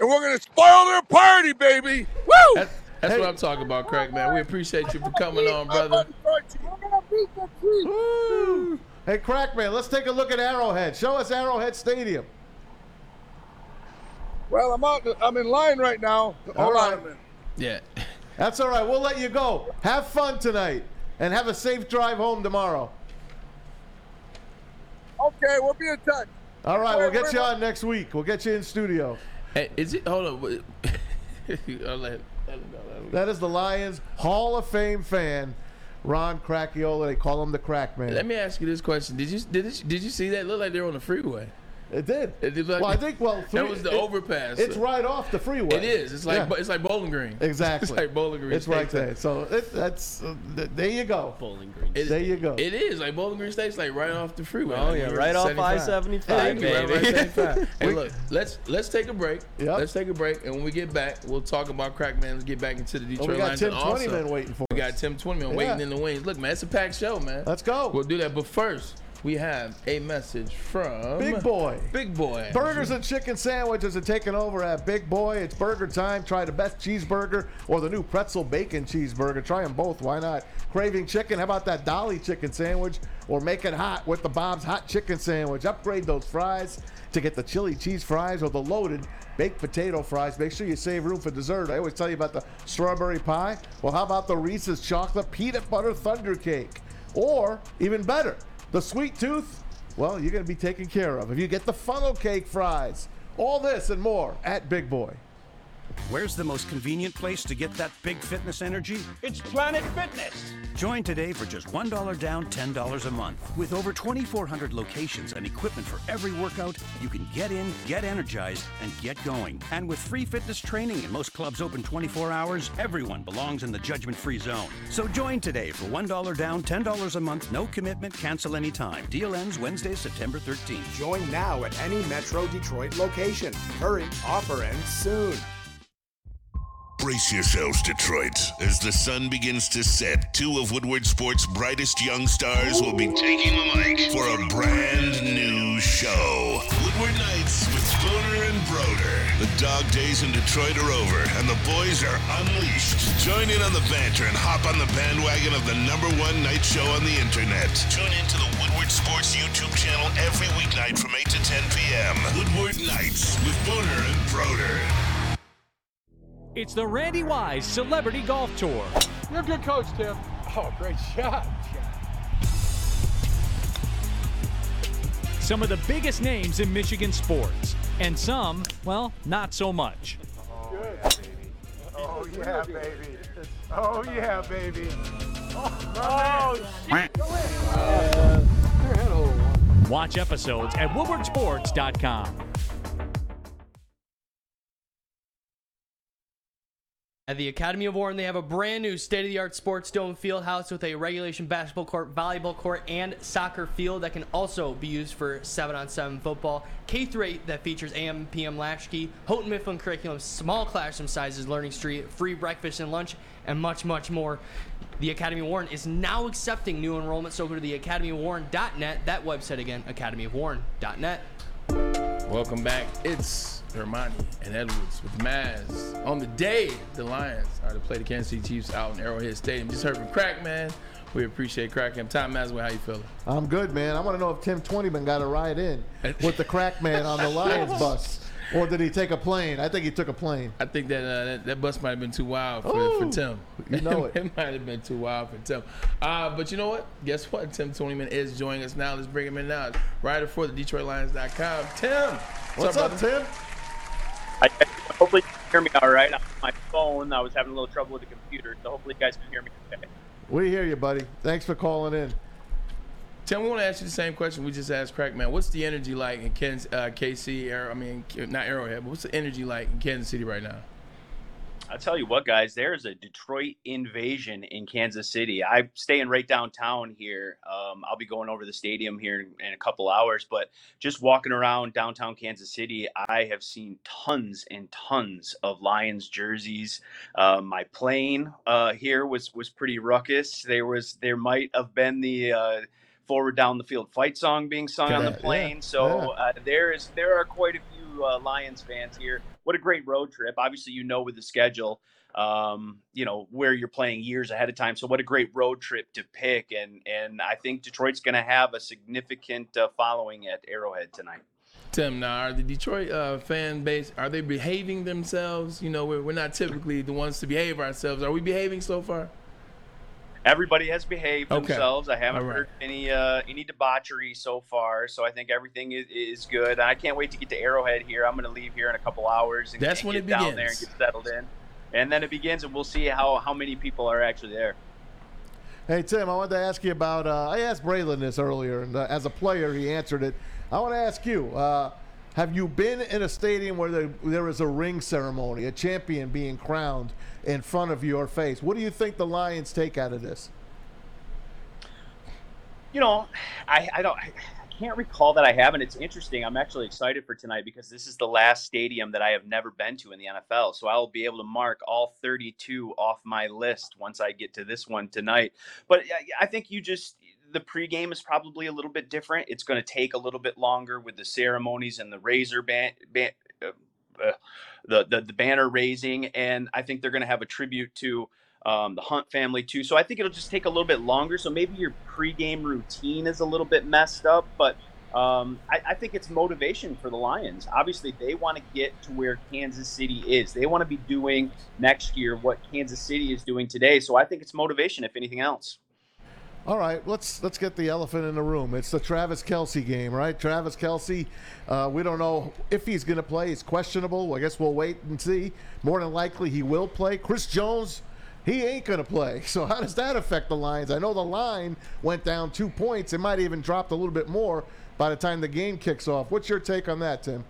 and we're gonna spoil their party, baby. Woo! That's, that's what I'm talking about, Craig, man. We appreciate you for coming on, brother. We're gonna beat the tree. Woo. Hey, Crackman, let's take a look at Arrowhead. Show us Arrowhead Stadium. Well, I'm out. I'm in line right now. Hold on. Yeah. That's all right. We'll let you go. Have fun tonight and have a safe drive home tomorrow. Okay, we'll be in touch. All right, Wait, we'll get you wait. on next week. We'll get you in studio. Hey, is it? Hold on. wait. Let, let him know, let him know. That is the Lions Hall of Fame fan, Ron Cracchiola. They call him the Crack Man. Let me ask you this question: Did you did it, did you see that? It looked like they were on the freeway. It did. It did look well, I think well that was the it- overpass. It's right off the freeway. It is. It's like Yeah. it's like Bowling Green. Exactly. It's like Bowling Green. It's right there. So it, that's uh, th- there you go. Bowling Green. It- There you go. It is like Bowling Green State's like right off the freeway. Oh, Like, yeah, right off 75. I-75, Thank you, right baby. off I-75. hey, We- look, let's let's take a break. Yep. Let's take a break, and when we get back, we'll talk about Crackman. Let's get back into the Oh, Detroit we got Lions. Tim and also, waiting for We got Tim Twentyman Yeah. waiting in the wings. Look, man, it's a packed show, man. Let's go. We'll do that, but first, we have a message from Big Boy. Big Boy. Burgers and chicken sandwiches are taking over at Big Boy. It's burger time. Try the best cheeseburger or the new pretzel bacon cheeseburger. Try them both. Why not? Craving chicken? How about that Dolly chicken sandwich? Or make it hot with the Bob's hot chicken sandwich. Upgrade those fries to get the chili cheese fries or the loaded baked potato fries. Make sure you save room for dessert. I always tell you about the strawberry pie. Well, how about the Reese's chocolate peanut butter thunder cake? Or even better, the sweet tooth well, you're going to be taken care of if you get the funnel cake fries. All this and more at Big Boy. Where's the most convenient place to get that big fitness energy? It's Planet Fitness. Join today for just $1 down, $10 a month. With over 2,400 locations and equipment for every workout, you can get in, get energized, and get going. And with free fitness training and most clubs open 24 hours, everyone belongs in the judgment free zone. So join today for $1 down, $10 a month, no commitment, cancel anytime. Deal ends Wednesday, September 13th. Join now at any Metro Detroit location. Hurry, offer ends soon. Brace yourselves, Detroit. As the sun begins to set, two of Woodward Sports' brightest young stars will be taking the mic for a brand new show. Woodward Nights with Spooner and Broder. The dog days in Detroit are over, and the boys are unleashed. Join in on the banter and hop on the bandwagon of the number one night show on the internet. Tune in to the Woodward Sports YouTube channel every weeknight from 8 to 10 p.m. Woodward Nights with Spooner and Broder. It's the Randy Wise Celebrity Golf Tour. You're a good coach, Tim. Oh, great shot. Some of the biggest names in Michigan sports, and some, well, not so much. Oh, yeah, baby. Oh, yeah, baby. Oh, yeah, shit. Go in. Watch episodes at WoodwardSports.com. At the Academy of Warren, they have a brand new state of the art sports dome field house with a regulation basketball court, volleyball court, and soccer field that can also be used for 7 on 7 football. K through 8 that features AM PM latchkey, Houghton Mifflin curriculum, small classroom sizes, Learning Street, free breakfast and lunch, and much, much more. The Academy of Warren is now accepting new enrollment, so go to the academyofwarren.net. That website again, academyofwarren.net. Welcome back. It's Ermanni and Edwards with Maz. On the day the Lions are to play the Kansas City Chiefs out in Arrowhead Stadium. Just heard from Crack, man. We appreciate Crack. And Tom Mazaway, how you feeling? I'm good, man. I want to know if Tim Twentyman got a ride in with the crack man on the Lions bus. Or did he take a plane? I think he took a plane. I think that uh, that, that bus might have been too wild for, Ooh, for Tim. you know it. it might have been too wild for Tim. Uh, but you know what? Guess what? Tim Twentyman is joining us now. Let's bring him in now. Writer for the DetroitLions.com. Tim. What's up, brother? Tim? I, hopefully you can hear me all right. On my phone, I was having a little trouble with the computer, so hopefully you guys can hear me okay. We hear you, buddy. Thanks for calling in. Tim, we want to ask you the same question we just asked Crack Man. What's the energy like in Kansas, uh, KC? Arrow, I mean, not Arrowhead, but what's the energy like in Kansas City right now? I'll tell you what, guys, there's a Detroit invasion in Kansas City. I'm staying right downtown here. Um, I'll be going over the stadium here in, in a couple hours, but just walking around downtown Kansas City, I have seen tons and tons of Lions jerseys. Uh, my plane uh, here was was pretty ruckus. There was there might have been the uh, forward down the field fight song being sung on the Yeah, yeah, plane. So yeah. uh, there is there are quite a few uh, Lions fans here. What a great road trip! Obviously, you know with the schedule, um, you know where you're playing years ahead of time. So what a great road trip to pick, and and I think Detroit's going to have a significant uh, following at Arrowhead tonight. Tim, now are the Detroit uh, fan base are they behaving themselves? You know, we're, we're not typically the ones to behave ourselves. Are we behaving so far? Everybody has behaved Okay. themselves. I haven't All right. heard any uh, any debauchery so far, so I think everything is, is good. And I can't wait to get to Arrowhead here. I'm going to leave here in a couple hours and, That's and when get it down there and get settled in. And then it begins, and we'll see how how many people are actually there. Hey Tim, I wanted to ask you about. Uh, I asked Braylon this earlier, and uh, as a player, he answered it. I want to ask you: uh, Have you been in a stadium where there, there is a ring ceremony, a champion being crowned in front of your face? What do you think the Lions take out of this? You know, I, I don't. I can't recall that I haven't. It's interesting. I'm actually excited for tonight because this is the last stadium that I have never been to in the NFL. So I'll be able to mark all 32 off my list once I get to this one tonight. But I- I think you just the pregame is probably a little bit different. It's going to take a little bit longer with the ceremonies and the razor band. band the, the the banner raising, and I think they're going to have a tribute to um, the Hunt family too. So I think it'll just take a little bit longer. So maybe your pregame routine is a little bit messed up, but um, I, I think it's motivation for the Lions. Obviously, they want to get to where Kansas City is. They want to be doing next year what Kansas City is doing today. So I think it's motivation, if anything else. All right, let's let's get the elephant in the room. It's the Travis Kelce game, right? Travis Kelce, uh, we don't know if he's going to play. He's questionable. I guess we'll wait and see. More than likely, he will play. Chris Jones, he ain't going to play. So how does that affect the Lions? I know the line went down two points. It might even dropped a little bit more by the time the game kicks off. What's your take on that, Tim?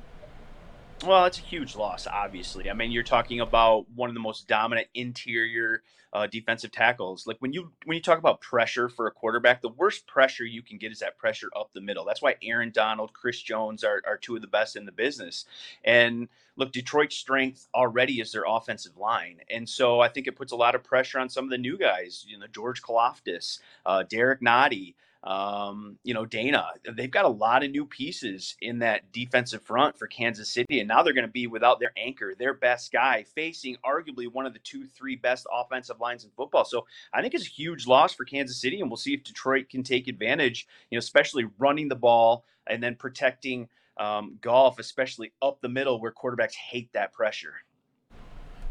Well, it's a huge loss, obviously. I mean, you're talking about one of the most dominant interior uh, defensive tackles. Like when you when you talk about pressure for a quarterback, the worst pressure you can get is that pressure up the middle. That's why Aaron Donald, Chris Jones are, are two of the best in the business. And look, Detroit's strength already is their offensive line, and so I think it puts a lot of pressure on some of the new guys. You know, George Karlaftis, uh, Derrick Nnadi um, you know, Danna. They've got a lot of new pieces in that defensive front for Kansas City, and now they're going to be without their anchor, their best guy, facing arguably one of the two, three best offensive lines in football. So I think it's a huge loss for Kansas City, and we'll see if Detroit can take advantage, you know, especially running the ball and then protecting um, Goff, especially up the middle where quarterbacks hate that pressure.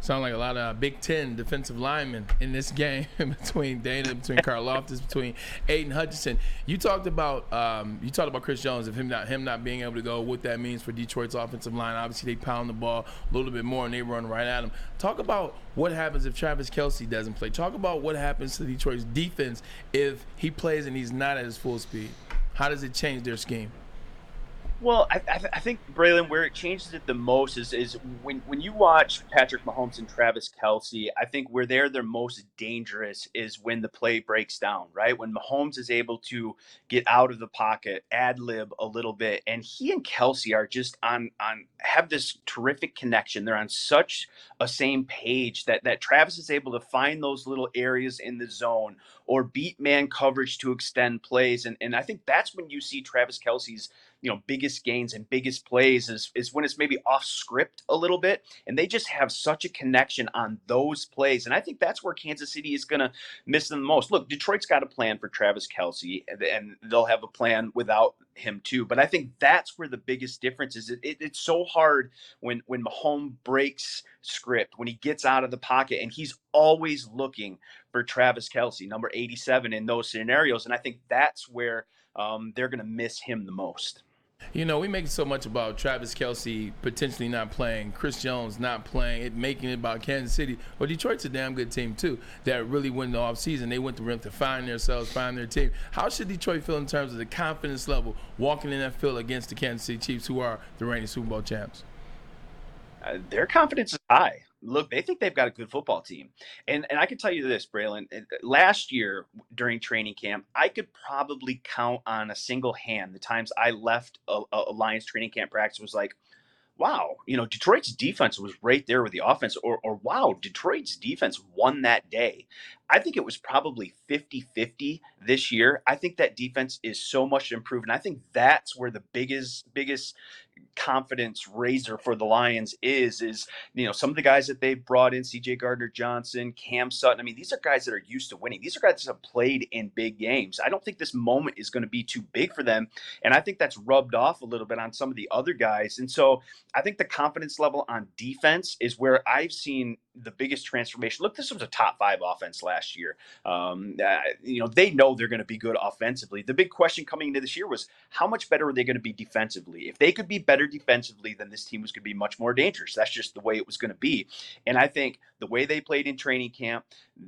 Sound like a lot of Big Ten defensive linemen in this game between Danna, between Karlaftis, between Aiden Hutchinson. You talked about um, you talked about Chris Jones of him not him not being able to go. What that means for Detroit's offensive line. Obviously, they pound the ball a little bit more and they run right at him. Talk about what happens if Travis Kelce doesn't play. Talk about what happens to Detroit's defense if he plays and he's not at his full speed. How does it change their scheme? Well, I, I, I think Braylon, where it changes it the most is is when when you watch Patrick Mahomes and Travis Kelce. I think where they're their most dangerous is when the play breaks down, right? When Mahomes is able to get out of the pocket, ad lib a little bit, and he and Kelce are just on on have this terrific connection. They're on such a same page that that Travis is able to find those little areas in the zone or beat man coverage to extend plays, and and I think that's when you see Travis Kelce's you know biggest gains and biggest plays is is when it's maybe off script a little bit, and they just have such a connection on those plays, and I think that's where Kansas City is going to miss them the most. Look, Detroit's got a plan for Travis Kelce, and, and they'll have a plan without him too. But I think that's where the biggest difference is. It, it, it's so hard when when Mahomes breaks script, when he gets out of the pocket, and he's always looking for Travis Kelce, number 87 in those scenarios. And I think that's where um, they're going to miss him the most. You know, we make so much about Travis Kelce potentially not playing, Chris Jones not playing, it making it about Kansas City. Well, Detroit's a damn good team too. That really went in the offseason. They went to rim to find themselves, find their team. How should Detroit feel in terms of the confidence level walking in that field against the Kansas City Chiefs, who are the reigning Super Bowl champs? Uh, their confidence is high. Look, they think they've got a good football team, and and I can tell you this, Braylon. uh, Last year during training camp, I could probably count on a single hand the times I left a, a Lions training camp practice was like, wow, you know, Detroit's defense was right there with the offense, or, or wow, Detroit's defense won that day. I think it was probably 50 50 this year. I think that defense is so much improved. And I think that's where the biggest, biggest confidence raiser for the Lions is, is, you know, some of the guys that they've brought in, CJ Gardner Johnson, Cam Sutton. I mean, these are guys that are used to winning. These are guys that have played in big games. I don't think this moment is going to be too big for them. And I think that's rubbed off a little bit on some of the other guys. And so I think the confidence level on defense is where I've seen the biggest transformation. Look, this was a top five offense last year. Um, uh, you know, they know they're going to be good offensively. The big question coming into this year was how much better are they going to be defensively? If they could be better defensively, then this team was going to be much more dangerous. That's just the way it was going to be. And I think the way they played in training camp,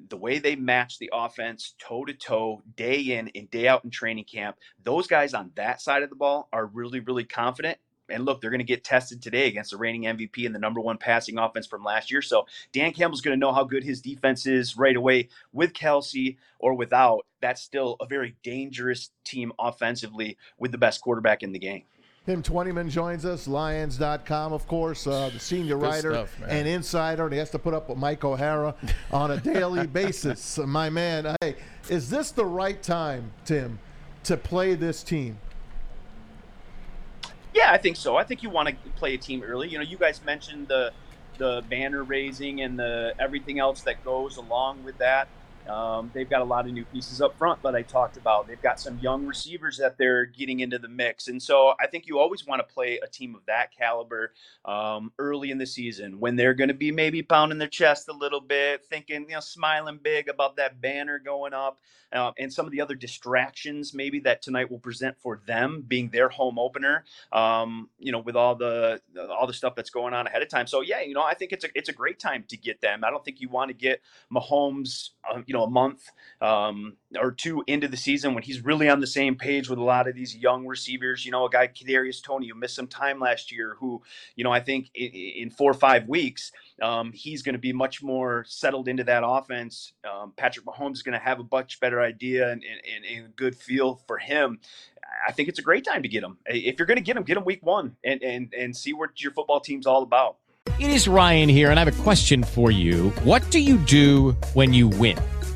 the way they matched the offense toe to toe, day in and day out in training camp, those guys on that side of the ball are really, really confident and look, they're going to get tested today against the reigning MVP and the number one passing offense from last year. So Dan Campbell's going to know how good his defense is right away with Kelce or without. That's still a very dangerous team offensively with the best quarterback in the game. Tim Twentyman joins us, Lions.com, of course, uh, the senior Good writer stuff, and insider, and he has to put up with Mike O'Hara on a daily basis. My man, hey, is this the right time, Tim, to play this team? Yeah, I think so. I think you want to play a team early. You know, you guys mentioned the the banner raising and the everything else that goes along with that. Um, they've got a lot of new pieces up front that I talked about. They've got some young receivers that they're getting into the mix, and so I think you always want to play a team of that caliber um, early in the season when they're going to be maybe pounding their chest a little bit, thinking, you know, smiling big about that banner going up, uh, and some of the other distractions maybe that tonight will present for them being their home opener. Um, you know, with all the all the stuff that's going on ahead of time. So yeah, you know, I think it's a it's a great time to get them. I don't think you want to get Mahomes, uh, you know, a month um, or two into the season when he's really on the same page with a lot of these young receivers. You know, a guy Kadarius Toney who missed some time last year, who you know I think in, in four or five weeks um, he's going to be much more settled into that offense. Um, Patrick Mahomes is going to have a much better idea and, and, and a good feel for him. I think it's a great time to get him. If you're going to get him, get him week one and, and, and see what your football team's all about. It is Ryan here, and I have a question for you. What do you do when you win?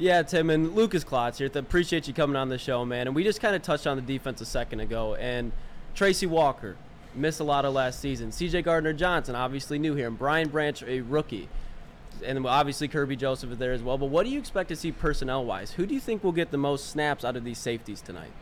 Yeah, Tim and Lucas Klotz here. Appreciate you coming on the show, man. And we just kind of touched on the defense a second ago. And Tracy Walker missed a lot of last season. C.J. Gardner Johnson, obviously new here, and Brian Branch, a rookie. And obviously Kerby Joseph is there as well. But what do you expect to see personnel wise? Who do you think will get the most snaps out of these safeties tonight?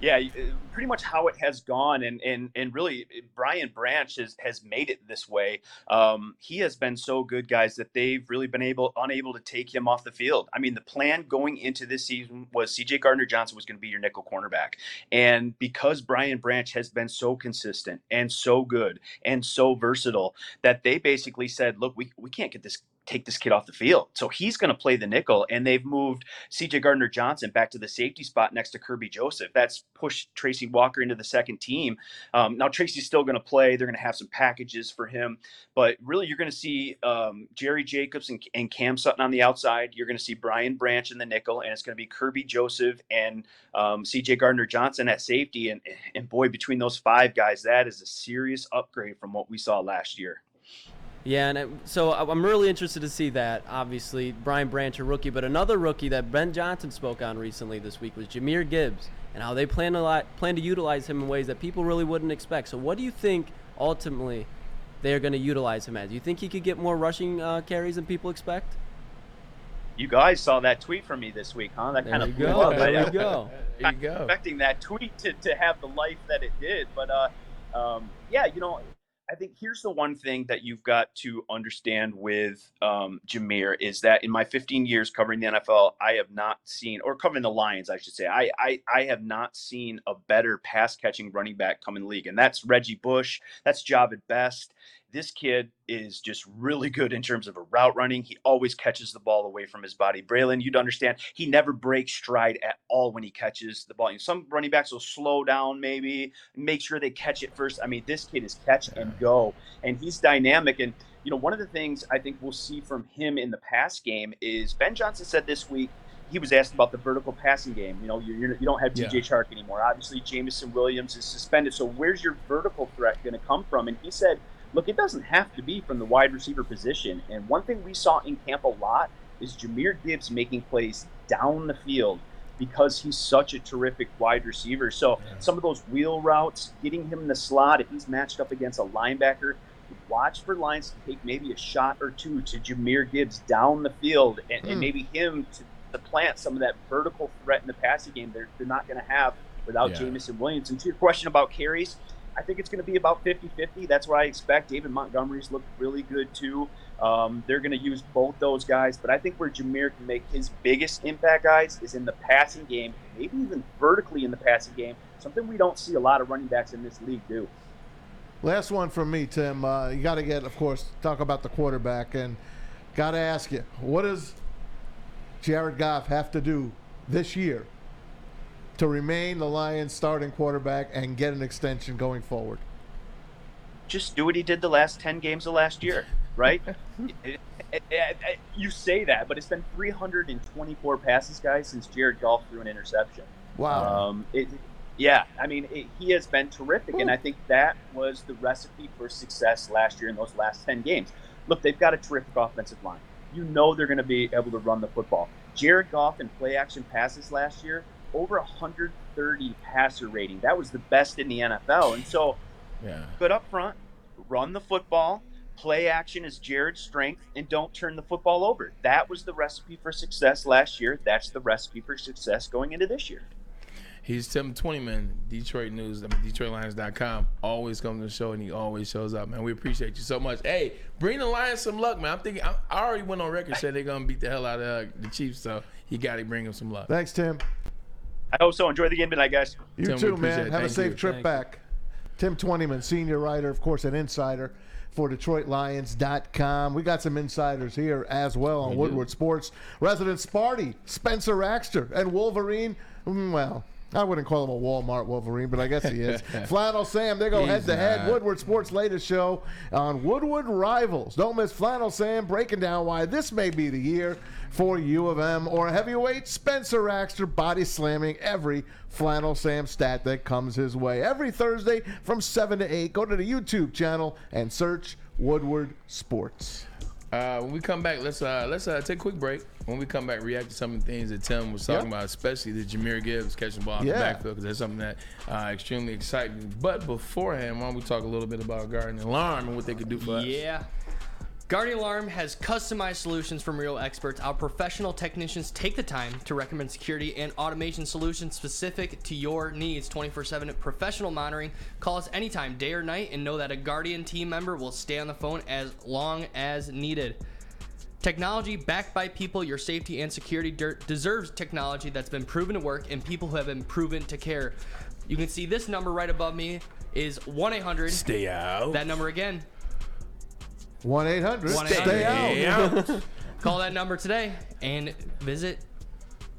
Yeah, uh, pretty much how it has gone, and and and really, uh, Brian Branch has has made it this way. Um, he has been so good, guys, that they've really been able unable to take him off the field. I mean, the plan going into this season was C.J. Gardner Johnson was going to be your nickel cornerback, and because Brian Branch has been so consistent and so good and so versatile, that they basically said, "Look, we we can't get this." Take this kid off the field. So he's going to play the nickel, and they've moved CJ Gardner Johnson back to the safety spot next to Kerby Joseph. That's pushed Tracy Walker into the second team. Um, now Tracy's still going to play. They're going to have some packages for him, but really you're going to see um, Jerry Jacobs and, and Cam Sutton on the outside. You're going to see Brian Branch in the nickel, and it's going to be Kerby Joseph and um, CJ Gardner Johnson at safety. And and boy, between those five guys, that is a serious upgrade from what we saw last year. Yeah, and it, so I- I'm really interested to see that. Obviously, Brian Branch, a rookie, but another rookie that Ben Johnson spoke on recently this week was Jahmyr Gibbs, and how they plan to li- plan to utilize him in ways that people really wouldn't expect. So, what do you think ultimately they are going to utilize him as? Do you think he could get more rushing uh, carries than people expect? You guys saw that tweet from me this week, huh? That There kind you of blew go, up. there you go. There you go. expecting that tweet to, to have the life that it did. But uh, um, yeah, you know, I think here's the one thing that you've got to understand with um, Jahmyr is that in my 15 years covering the NFL, I have not seen, or covering the Lions, I should say, I I, I have not seen a better pass catching running back come in league, and that's Reggie Bush, that's Jahvid Best. This kid is just really good in terms of a route running. He always catches the ball away from his body. Braylon, you'd understand, he never breaks stride at all when he catches the ball. Some running backs will slow down maybe, make sure they catch it first. I mean, this kid is catch and go, and he's dynamic. And, you know, one of the things I think we'll see from him in the pass game is Ben Johnson said this week, he was asked about the vertical passing game. You know, you, you're, you don't have Yeah. DJ Chark anymore. Obviously, Jameson Williams is suspended. So where's your vertical threat going to come from? And he said, look, it doesn't have to be from the wide receiver position. And one thing we saw in camp a lot is Jahmyr Gibbs making plays down the field because he's such a terrific wide receiver. So some of those wheel routes, getting him in the slot, if he's matched up against a linebacker, watch for lines to take maybe a shot or two to Jahmyr Gibbs down the field and, and Hmm. maybe him to, to plant some of that vertical threat in the passing game they're, they're not going to have without Yeah. Jameson Williams. And to your question about carries, I think it's going to be about 50 50. That's what I expect. David Montgomery's looked really good too. Um, they're going to use both those guys, but I think where Jahmyr can make his biggest impact, guys, is in the passing game, maybe even vertically in the passing game. Something we don't see a lot of running backs in this league do. Last one from me, Tim. Uh, you got to get, of course, talk about the quarterback, and got to ask you, what does Jared Goff have to do this year to remain the Lions' starting quarterback and get an extension going forward? just do what he did the last 10 games of last year, right? It- it- it- it- you say that, but it's been 324 passes, guys, since Jared Goff threw an interception. Wow. Um, it, yeah, I mean, it, he has been terrific, and I think that was the recipe for success last year in those last 10 games. Look, they've got a terrific offensive line. You know they're going to be able to run the football. Jared Goff in play action passes last year, over 130 passer rating. That was the best in the NFL. And so, Yeah. good up front, run the football, play action is Jared's strength, and don't turn the football over. That was the recipe for success last year. That's the recipe for success going into this year. He's Tim Twentyman, Detroit News, I mean, DetroitLions.com. Always comes to the show and he always shows up, man. We appreciate you so much. Hey, bring the Lions some luck, man. I'm thinking, I, I already went on record said they're gonna beat the hell out of uh, the Chiefs, so you got to bring them some luck. Thanks, Tim. I hope so. Enjoy the game tonight, guys. You Tim, too, man. it. Have a safe you. trip Thank you. back. Tim Twentyman, senior writer, of course, an insider for DetroitLions.com. We got some insiders here as well on We do. Woodward Sports. Resident Sparty, Spencer Axter, and Wolverine. mm, Well, I wouldn't call him a Walmart Wolverine, but I guess he is. Flannel Sam, they go head to head. Woodward Sports' latest show on Woodward Rivals. Don't miss Flannel Sam breaking down why this may be the year for U of M or heavyweight Spencer Axter body slamming every Flannel Sam stat that comes his way. Every Thursday from 7 to 8, go to the YouTube channel and search Woodward Sports. Uh, when we come back, let's uh, let's uh, take a quick break. When we come back, react to some of the things that Tim was talking Yep. about, especially the Jahmyr Gibbs catching ball in Yeah. the backfield, because that's something that uh, extremely exciting. But beforehand, why don't we talk a little bit about Guardian Alarm and what they could do for us? Yeah. Guardian Alarm has customized solutions from real experts. Our professional technicians take the time to recommend security and automation solutions specific to your needs. 24 7 professional monitoring. Call us anytime, day or night, and know that a Guardian team member will stay on the phone as long as needed. Technology backed by people, your safety and security der- deserves technology that's been proven to work and people who have been proven to care. You can see this number right above me is 1 800. Stay out. That number again, 1 800. 1 Stay out. Call that number today and visit.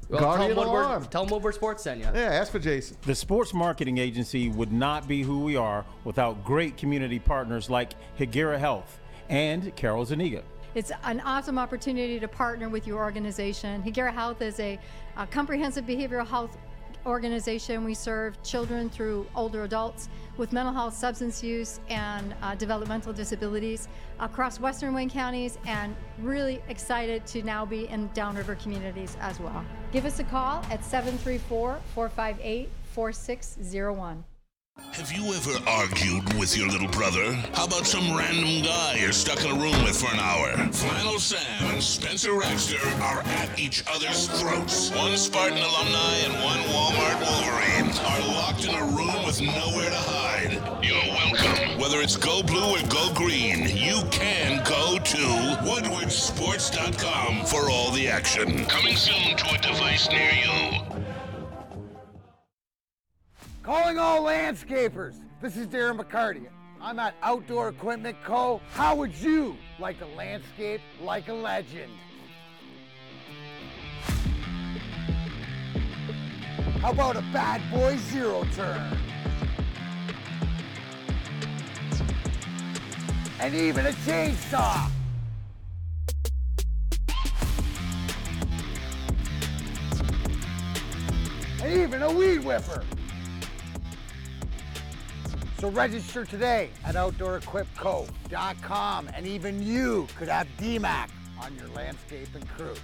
Well, Guardian tell them Woodward, Alarm. tell them Woodward Sports sent you. Yeah, ask for Jason. The sports marketing agency would not be who we are without great community partners like Hegira Health and Carol Zaniga. It's an awesome opportunity to partner with your organization. Hegira Health is a, a comprehensive behavioral health organization. We serve children through older adults with mental health, substance use, and uh, developmental disabilities across Western Wayne counties, and really excited to now be in downriver communities as well. Give us a call at 734 458 4601. Have you ever argued with your little brother? How about some random guy you're stuck in a room with for an hour? Flannel Sam and Spencer Raxter are at each other's throats. One Spartan alumni and one Walmart Wolverine are locked in a room with nowhere to hide. You're welcome. Whether it's go blue or go green, you can go to WoodwardSports.com for all the action. Coming soon to a device near you. Calling all landscapers. This is Darren McCarty. I'm at Outdoor Equipment Co. How would you like to landscape like a legend? How about a bad boy zero turn? And even a chainsaw. And even a weed whipper. So register today at OutdoorEquipCo.com and even you could have DMAC on your landscaping crew.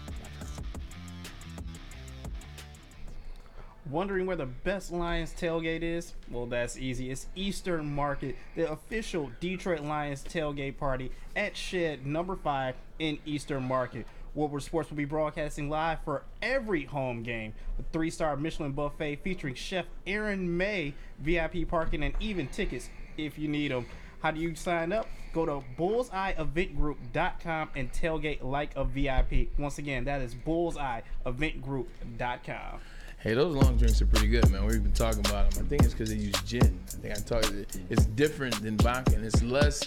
Wondering where the best Lions tailgate is? Well, that's easy. It's Eastern Market, the official Detroit Lions tailgate party at Shed Number 5 in Eastern Market. Woodward Sports will be broadcasting live for every home game. The three star Michelin buffet featuring Chef Aaron May, VIP parking, and even tickets if you need them. How do you sign up? Go to bullseyeeventgroup.com and tailgate like a VIP. Once again, that is bullseyeeventgroup.com. Hey, those long drinks are pretty good, man. We've been talking about them. I think it's because they use gin. I think I talked. It's different than vodka. and It's less,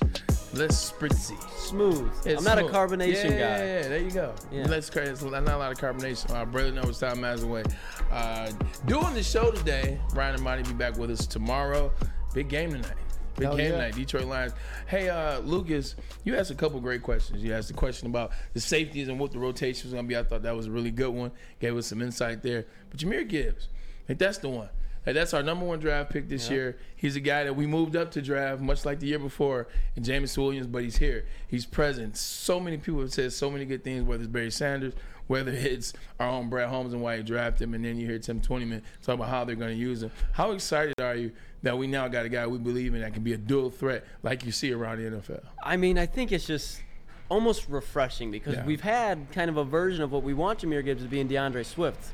less spritzy, smooth. It's I'm not a carbonation yeah, guy. Yeah, yeah, there you go. Yeah. Less cra- it's not a lot of carbonation. My brother knows time miles away. Uh, doing the show today. Ryan and Monty be back with us tomorrow. Big game tonight. Game yeah. Detroit Lions. Hey, uh, Lucas, you asked a couple great questions. You asked a question about the safeties and what the rotation was going to be. I thought that was a really good one. Gave us some insight there. But Jahmyr Gibbs, like that's the one. Like, that's our number one draft pick this Yeah. year. He's a guy that we moved up to draft, much like the year before, and Jameis Williams, but he's here. He's present. So many people have said so many good things, whether it's Barry Sanders, whether it's our own Brad Holmes and why he drafted him, and then you hear Tim Twentyman talk about how they're going to use him. How excited are you that we now got a guy we believe in that can be a dual threat like you see around the NFL? I mean, I think it's just almost refreshing because Yeah. we've had kind of a version of what we want Jahmyr Gibbs to be in D'Andre Swift.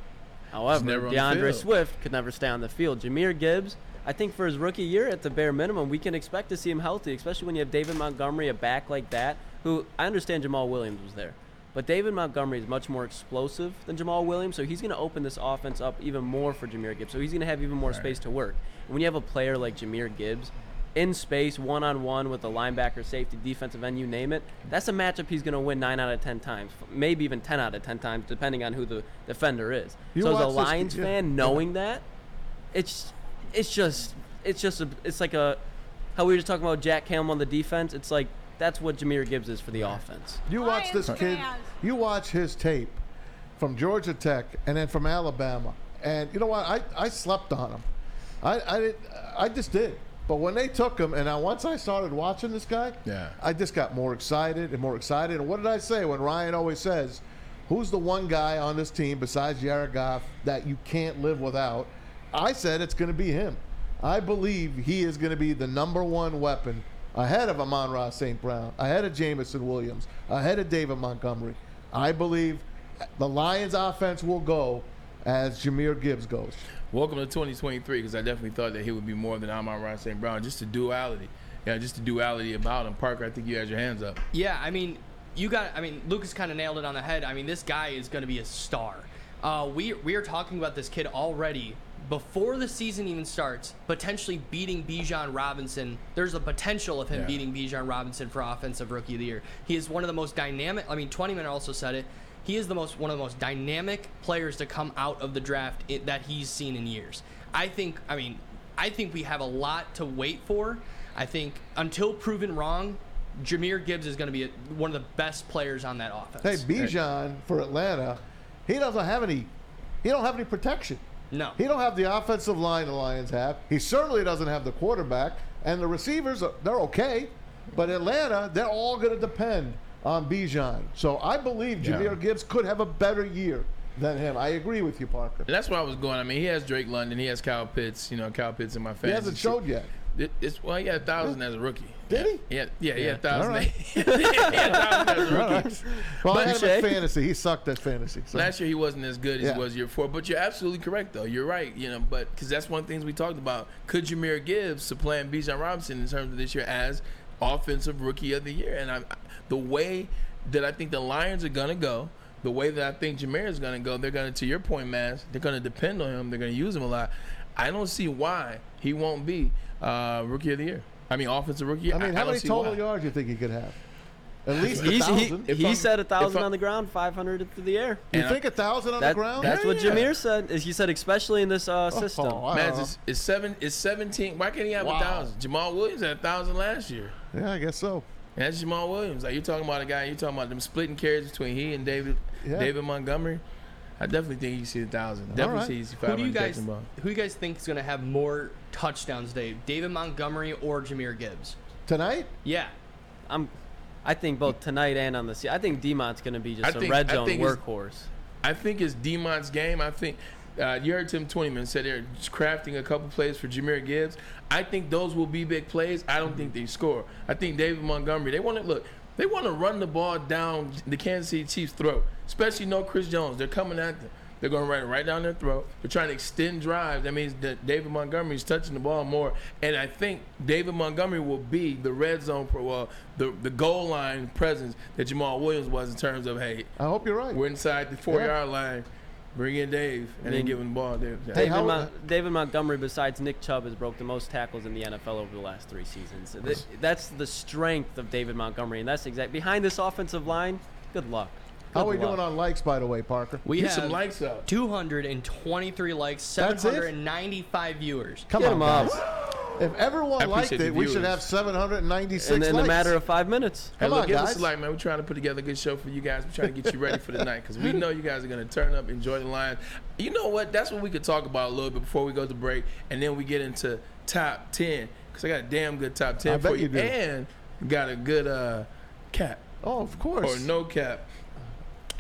However, never on the D'Andre. Swift could never stay on the field. Jahmyr Gibbs, I think for his rookie year, at the bare minimum, we can expect to see him healthy, especially when you have David Montgomery, a back like that, who I understand Jamaal Williams was there. But David Montgomery is much more explosive than Jamaal Williams, so he's going to open this offense up even more for Jahmyr Gibbs. So he's going to have even more space to work. And when you have a player like Jahmyr Gibbs in space, one on one with a linebacker, safety, defensive end, you name it, that's a matchup he's going to win nine out of 10 times, maybe even 10 out of 10 times, depending on who the defender is. You so as a watch this- Lions yeah. fan, knowing that, it's it's just it's just a, it's like a how we were just talking about Jack Campbell on the defense. It's like that's what Jahmyr Gibbs is for the offense. You watch this kid. You watch his tape from Georgia Tech and then from Alabama, and you know what? I, I slept on him. I I, did, I just did. But when they took him, and I, once I started watching this guy, Yeah. I just got more excited and more excited. And what did I say when Ryan always says, "Who's the one guy on this team besides Jared Goff that you can't live without?" I said it's going to be him. I believe he is going to be the number one weapon ahead of Amon-Ra St. Brown, ahead of Jameson Williams, ahead of David Montgomery. I believe the Lions offense will go as Jahmyr Gibbs goes. Welcome to 2023 because I definitely thought that he would be more than Amon-Ra St. Brown. Just a duality. Yeah, just a duality about him. Parker, I think you had your hands up. Yeah, I mean, you got. I mean, Lucas kind of nailed it on the head. I mean, this guy is going to be a star. Uh, we we are talking about this kid already before the season even starts, potentially beating Bijan Robinson. There's a potential of him Yeah. beating Bijan Robinson for offensive rookie of the year. He is one of the most dynamic. I mean, Twentyman also said it. He is the most one of the most dynamic players to come out of the draft i that he's seen in years. I think. I mean, I think we have a lot to wait for. I think until proven wrong, Jahmyr Gibbs is going to be a, one of the best players on that offense. Hey, Bijan for Atlanta, he doesn't have any. He don't have any protection. No. He don't have the offensive line the Lions have. He certainly doesn't have the quarterback, and the receivers are, they're okay, but Atlanta they're all going to depend on Bijan. So I believe Yeah. Jahmyr Gibbs could have a better year than him. I agree with you, Parker. And that's where I was going. I mean, he has Drake London. He has Kyle Pitts. You know, Kyle Pitts in my fantasy. He hasn't showed yet. It, it's well, he had a thousand as a rookie. Did he? Yeah, yeah, he had a thousand. All right. he had a thousand as a rookie. right. Well, I But- had him in fantasy. He sucked at fantasy. So. Last year he wasn't as good as Yeah. he was year four, but you're absolutely correct though. You're right, you know, but because that's one of the things we talked about. Could Jahmyr Gibbs supplant Bijan Robinson in terms of this year as offensive rookie of the year? And I, the way that I think the Lions are gonna go, the way that I think Jahmyr is gonna go, they're gonna, to your point, Maz, they're gonna depend on him. They're gonna use him a lot. I don't see why he won't be uh, rookie of the year. I mean, offensive rookie. I mean, how don't many total why. yards do you think he could have? At least a He's, he thousand. If he said a thousand on the ground, 500 through the air. You And think a thousand on That- the ground? That's what Yeah. Jahmyr said. Is he said especially in this uh, system. Oh, Man, it's, it's seven. It's seventeen. Why can't he have Wow. a thousand? Jamaal Williams had a thousand last year. Yeah, I guess so. And that's Jamaal Williams. Like you're talking about a guy. You're talking about them splitting carries between he and David Yeah. David Montgomery. I definitely think you see a thousand. Definitely right. see you see Who do you guys who do you guys think is going to have more touchdowns today? David Montgomery or Jahmyr Gibbs? Tonight? Yeah. I'm, I think both tonight and on the se- I think Demont's going to be just I a think- red I zone think it's- workhorse. I think it's Demont's game. I think uh, you heard Tim Twentyman said they're just crafting a couple plays for Jahmyr Gibbs. I think those will be big plays. I don't think they score. I think David Montgomery. They want to look. They want to run the ball down the Kansas City Chiefs' throat, especially no Chris Jones. They're coming at them. They're going to run it right down their throat. They're trying to extend drives. That means that David Montgomery is touching the ball more. And I think David Montgomery will be the red zone, pro, well, the, the goal line presence that Jamaal Williams was in terms of, hey, I hope you're right. we're inside the four Yeah. yard line. Bring in Dave and then mean, give him the ball. Dave. Hey, David, how- Mon- David Montgomery, besides Nick Chubb, has broke the most tackles in the NFL over the last three seasons. That's the strength of David Montgomery, and that's exact behind this offensive line. Good luck. How are Good we doing on likes, by the way, Parker? We Get have some likes up. 223 likes, That's it? 795 viewers. Come Get on, him up. guys. If everyone liked appreciate it, we should viewers. have 796 And in a likes. matter of five minutes. Hey, Come look, on, give us guys. a like, man. We're trying to put together a good show for you guys. We're trying to get you ready for the night because we know you guys are going to turn up, enjoy the line. You know what? That's what we could talk about a little bit before we go to break, and then we get into top 10 because I got a damn good top 10 I for bet you do. And got a good uh, cap Oh, of course. or no cap.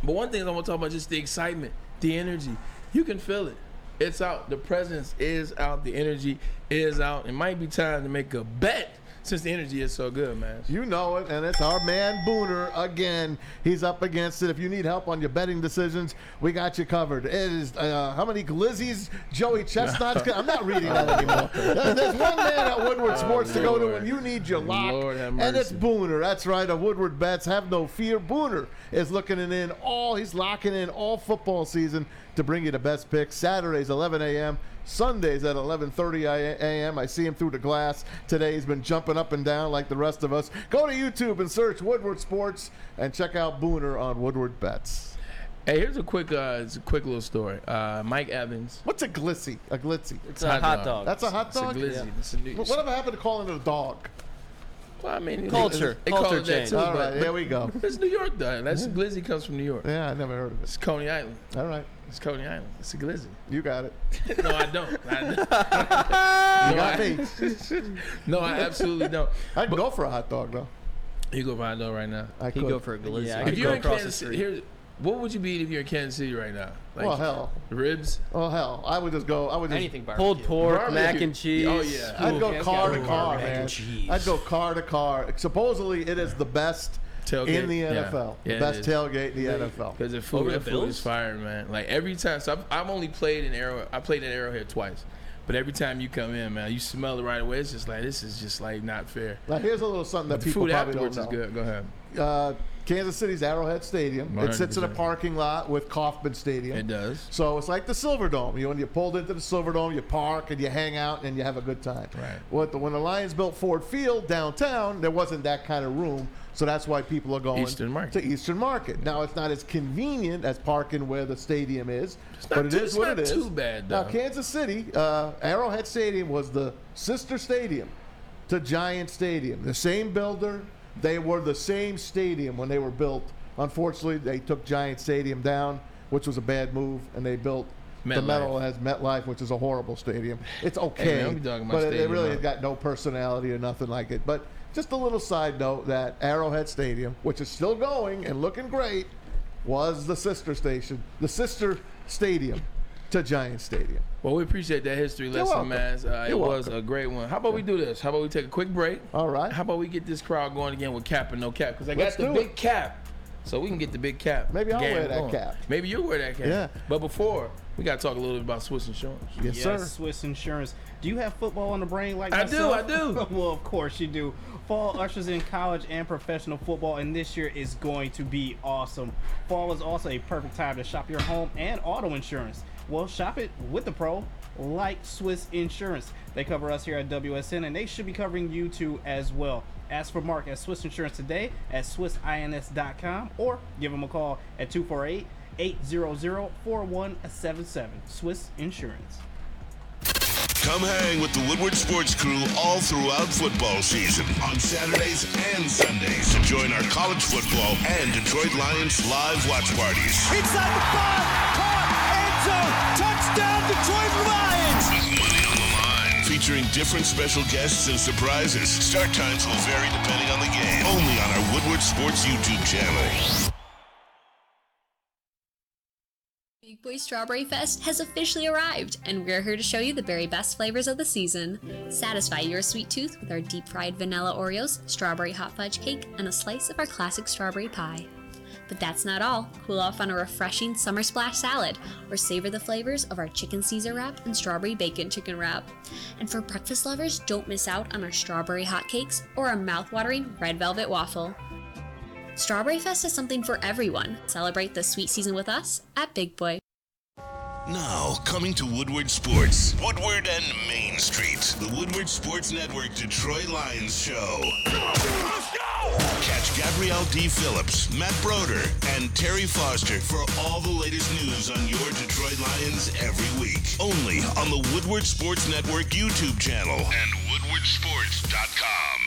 But one thing I want to talk about is just the excitement, the energy. You can feel it. It's out. The presence is out. The energy is out. It might be time to make a bet since the energy is so good, man. You know it, and it's our man Booner again. He's up against it. If you need help on your betting decisions, we got you covered. It is uh, how many glizzies Joey Chestnut's? I'm not reading that anymore. There's one man at Woodward Sports to go to when you need your lock, Lord have and it's mercy. Booner. That's right. Of Woodward bets. Have no fear. Booner is looking in all. He's locking in all football season to bring you the best picks. Saturdays 11 a.m. Sundays at 11:30 a.m. I see him through the glass today. He's been jumping up and down like the rest of us. Go to YouTube and search Woodward Sports and check out Booner on Woodward Bets. Hey, here's a quick, uh, a quick little story. Uh, Mike Evans. What's a glizzy? A glitzy. It's a hot dog. That's a hot It's a dog. glizzy. Yeah. It's a new- What- Whatever happened to calling it a dog? Well, I mean, Culture. They, they call Culture it change. too. All but, right, here we go. It's New York, though. That's glizzy comes from New York. Yeah, I never heard of it. It's Coney Island. All right, It's Coney Island. It's a glizzy. you got it. no, I don't. I, You no, got I, me. no, I absolutely don't. I'd go for a hot dog though. You go find out right now. I He could. go for a glizzy. Yeah, I If you're go in across the Kansas City, street. here's What would you be if you're in Kansas City right now? Well, oh, hell. Ribs? Oh hell, I would just go. I would just Anything Pulled pork, Barbecue. mac and cheese. Oh, yeah. I'd go Ooh, car to gotta car, man. I'd go car to car. Supposedly, it is the best Tailgate. in the NFL. Yeah, The best tailgate in the NFL. Because the food, Over the food is fire, man. Like every time, so I've, I've only played in Arrow. I played in Arrowhead twice, but every time you come in, man, you smell it right away. It's just like this is just like not fair. Now, here's a little something that the people food probably don't afterwards know. is good. Go ahead. Uh, Kansas City's Arrowhead Stadium. It sits in a parking lot with Kauffman Stadium. It does. So it's like the Silver Dome. You when you pulled into the Silver Dome, you park and you hang out and you have a good time. Right. What the, when the Lions built Ford Field downtown, there wasn't that kind of room. So that's why people are going Eastern to Eastern Market. Now it's not as convenient as parking where the stadium is, but it too- is it's what not it is. too bad, Now. Kansas City, uh, Arrowhead Stadium was the sister stadium to Giant Stadium. The same builder. They were the same stadium when they were built. Unfortunately, they took Giant Stadium down, which was a bad move, and they built the MetLife. metal as MetLife, which is a horrible stadium. It's okay, Hey, man, don't be talking about but it, really has got no personality or nothing like it. But just a little side note that Arrowhead Stadium, which is still going and looking great, was the sister station, the sister stadium to Giant Stadium. Well, we appreciate that history You're lesson, welcome. man. Uh, it You're was welcome. a great one. How about we do this? How about we take a quick break? All right. How about we get this crowd going again with cap and no cap? Because I got Let's the big it. cap. So we can get the big cap. Maybe I'll wear that going. cap. Maybe you'll wear that cap. Yeah. But before, we got to talk a little bit about Swiss Insurance. Yes, yes, sir. Swiss Insurance. Do you have football on the brain like I do. I do. well, of course you do. Fall ushers in college and professional football, and this year is going to be awesome. Fall is also a perfect time to shop your home and auto insurance. Well, shop it with the pro, like Swiss Insurance. They cover us here at WSN, and they should be covering you too as well. Ask for Mark at Swiss Insurance today at SwissINS.com or give them a call at 248 800 4177. Swiss Insurance. Come hang with the Woodward Sports Crew all throughout football season on Saturdays and Sundays. To join our college football and Detroit Lions live watch parties. Inside the five, caught, end zone, touchdown, Detroit Lions! With money on the line. Featuring different special guests and surprises. Start times will vary depending on the game. Only on our Woodward Sports YouTube channel. Big Boy Strawberry Fest has officially arrived, and we're here to show you the very best flavors of the season. Satisfy your sweet tooth with our deep fried vanilla Oreos, strawberry hot fudge cake, and a slice of our classic strawberry pie. But that's not all. Cool off on a refreshing summer splash salad, or savor the flavors of our chicken Caesar wrap and strawberry bacon chicken wrap. And for breakfast lovers, don't miss out on our strawberry hotcakes or our mouth-watering red velvet waffle. Strawberry Fest is something for everyone. Celebrate the sweet season with us at Big Boy. Now, coming to Woodward Sports, Woodward and Main Street, the Woodward Sports Network Detroit Lions Show. Catch Gabrielle D. Phillips, Matt Broder, and Terry Foster for all the latest news on your Detroit Lions every week. Only on the Woodward Sports Network YouTube channel and woodwardsports.com.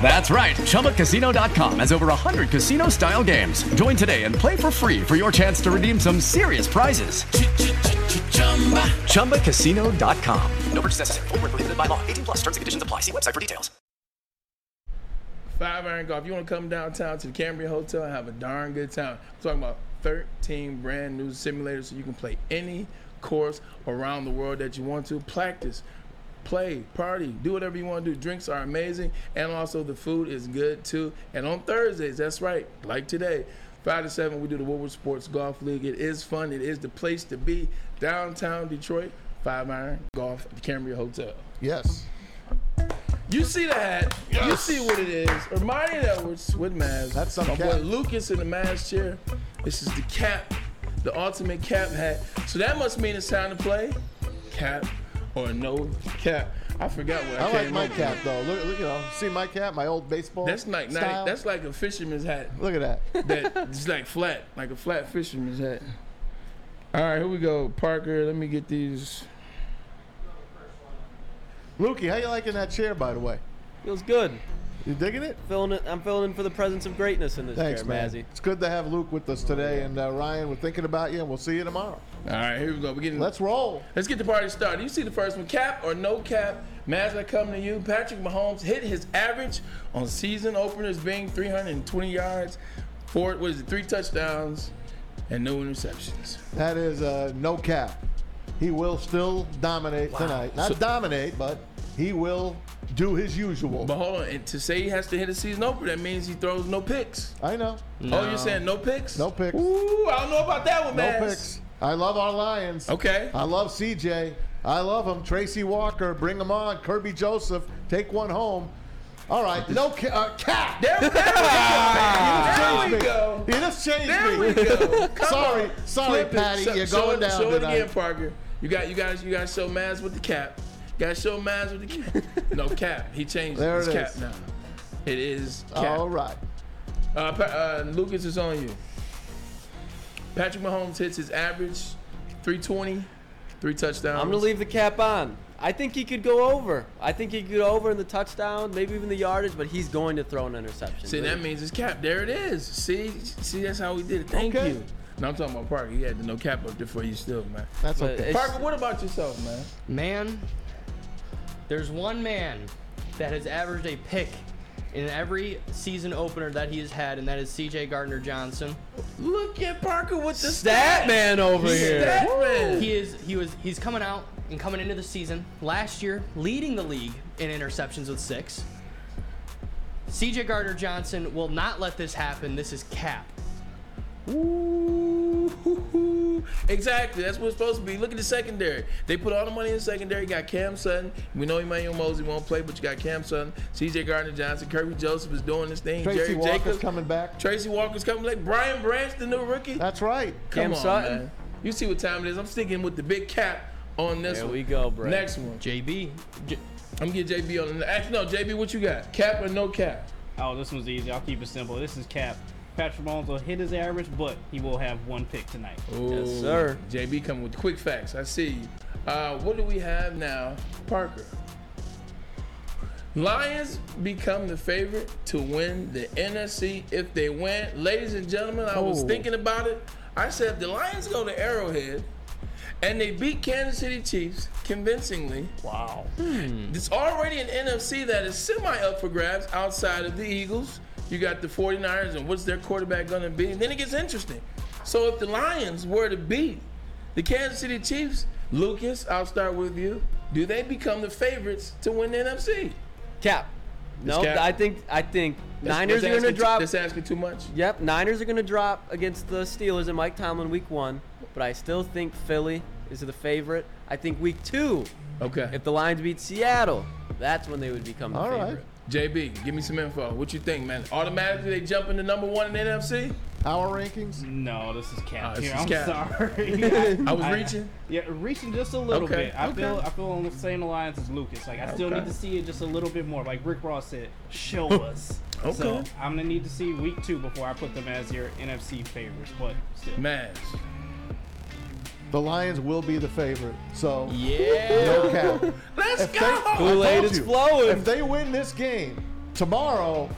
That's right. ChumbaCasino.com has over 100 casino style games. Join today and play for free for your chance to redeem some serious prizes. Chumba. ChumbaCasino.com. No purchase necessary. Where prohibited by law. 18 plus. Terms and conditions apply. See website for details. Five Iron Golf. You want to come downtown to the Cambria Hotel and have a darn good time. I'm talking about 13 brand new simulators so you can play any course around the world that you want to. Practice, play, party, do whatever you want to do. Drinks are amazing, and also the food is good too. And on Thursdays, that's right, like today, 5 to 7, we do the Woodward Sports Golf League. It is fun, it is the place to be. Downtown Detroit, Five Iron Golf the Cambria Hotel. Yes. You see the hat. Yes. You see what it is. Ermanni Edwards with Maz. That's some My boy. Lucas in the Mavs chair. This is the cap, the ultimate cap hat. So that must mean it's time to play cap or no cap. I forgot what I, I like my up cap with. though. Look, look, you know, see my cap, my old baseball. That's like not, style? that's like a fisherman's hat. Look at that. That it's like flat, like a flat fisherman's hat. All right, here we go, Parker. Let me get these. Lukey, how you liking that chair, by the way? Feels good. You digging it? Feeling it. I'm feeling in for the presence of greatness in this Thanks, chair, man. Mazzy. It's good to have Luke with us today, and uh, Ryan, we're thinking about you, and we'll see you tomorrow. All right, here we go. We're getting. Let's roll. Let's get the party started. You see the first one, cap or no cap? Maz are coming to you. Patrick Mahomes hit his average on season openers being 320 yards, four what is it, three touchdowns, and no interceptions. That is uh, no cap. He will still dominate tonight. Not So- dominate, but he will do his usual. But hold on, and to say he has to hit a season opener, that means he throws no picks. I know. Oh, you're saying no picks? No picks. Ooh, I don't know about that one, No man. picks. I love our Lions. Okay. I love CJ. I love him. Tracy Walker, bring him on. Kerby Joseph, take one home. All right, no ca- uh, cap. There, there, Changed we go. You just changed There me. we go. Come sorry, on. sorry, Flip. Patty. You're going it, down Show tonight. it again, Parker. You got, you guys, you guys show Maz with the cap. You guys show Maz with the cap. no cap. He changed There his it cap now. It is cap. All right. Uh, uh, Lucas is on you. Patrick Mahomes hits his average 320, three touchdowns. I'm gonna leave the cap on. I think he could go over. I think he could go over in the touchdown, maybe even the yardage, but he's going to throw an interception. See, that means it's cap. There it is. See, see, that's how we did it. Thank Okay. you. No, I'm talking about Parker. He had the no cap up there for you still, man. That's But okay. Parker, what about yourself, man? Man, there's one man that has averaged a pick in every season opener that he has had, and that is CJ Gardner Johnson. Look at Parker with the Stat stats. man over He's here. Stat man. He is he was he's coming out and coming into the season last year, leading the league in interceptions with six. CJ Gardner Johnson will not let this happen. This is cap. Ooh, exactly. That's what it's supposed to be. Look at the secondary. They put all the money in the secondary. You got Cam Sutton. We know Emmanuel Moseley won't play, but you got Cam Sutton, C.J. Gardner Johnson, Kerby Joseph is doing this thing. Tracy Jerry Walker's Jacobs coming back. Tracy Walker's coming back. Brian Branch, the new rookie. That's right. Come Cam on, Sutton. man. You see what time it is. I'm sticking with the big cap on this There one. we go, bro. Next one. JB. J- I'm getting JB on the. Actually, no, JB, what you got? Cap or no cap? Oh, this one's easy. I'll keep it simple. This is Cap. Patrick Mahomes will hit his average, but he will have one pick tonight. Yes, sir. JB coming with quick facts. I see you. Uh, what do we have now? Parker. Lions become the favorite to win the NFC if they win. Ladies and gentlemen, I was thinking about it. I said if the Lions go to Arrowhead and they beat Kansas City Chiefs convincingly. Wow. It's already an NFC that is semi up for grabs outside of the Eagles. You got the 49ers and what's their quarterback going to be? And then it gets interesting. So if the Lions were to beat the Kansas City Chiefs, Lucas, I'll start with you. Do they become the favorites to win the NFC? Cap. No, cap. I think I think That's- Niners that's are going to drop. That's asking too much. Yep, Niners are going to drop against the Steelers and Mike Tomlin week one, but I still think Philly is the favorite. I think week two, Okay. if the Lions beat Seattle, that's when they would become the favorite. All right. Favorite. JB, give me some info. What you think, man? Automatically they jump into number one in the NFC? Power rankings? No, this is Cap. Oh, this here. is I'm Cap. sorry. I was reaching? Yeah, reaching just a little Okay, bit. I okay. feel I feel on the same alliance as Lucas. Like I still need to see it just a little bit more. Like Rick Ross said, show us. Okay. So I'm gonna need to see week two before I put them as your NFC favorites. But still. Maz. The Lions will be the favorite. So Yeah. no cap. Let's If go. I Kool-Aid told is you, flowing. If they win this game tomorrow,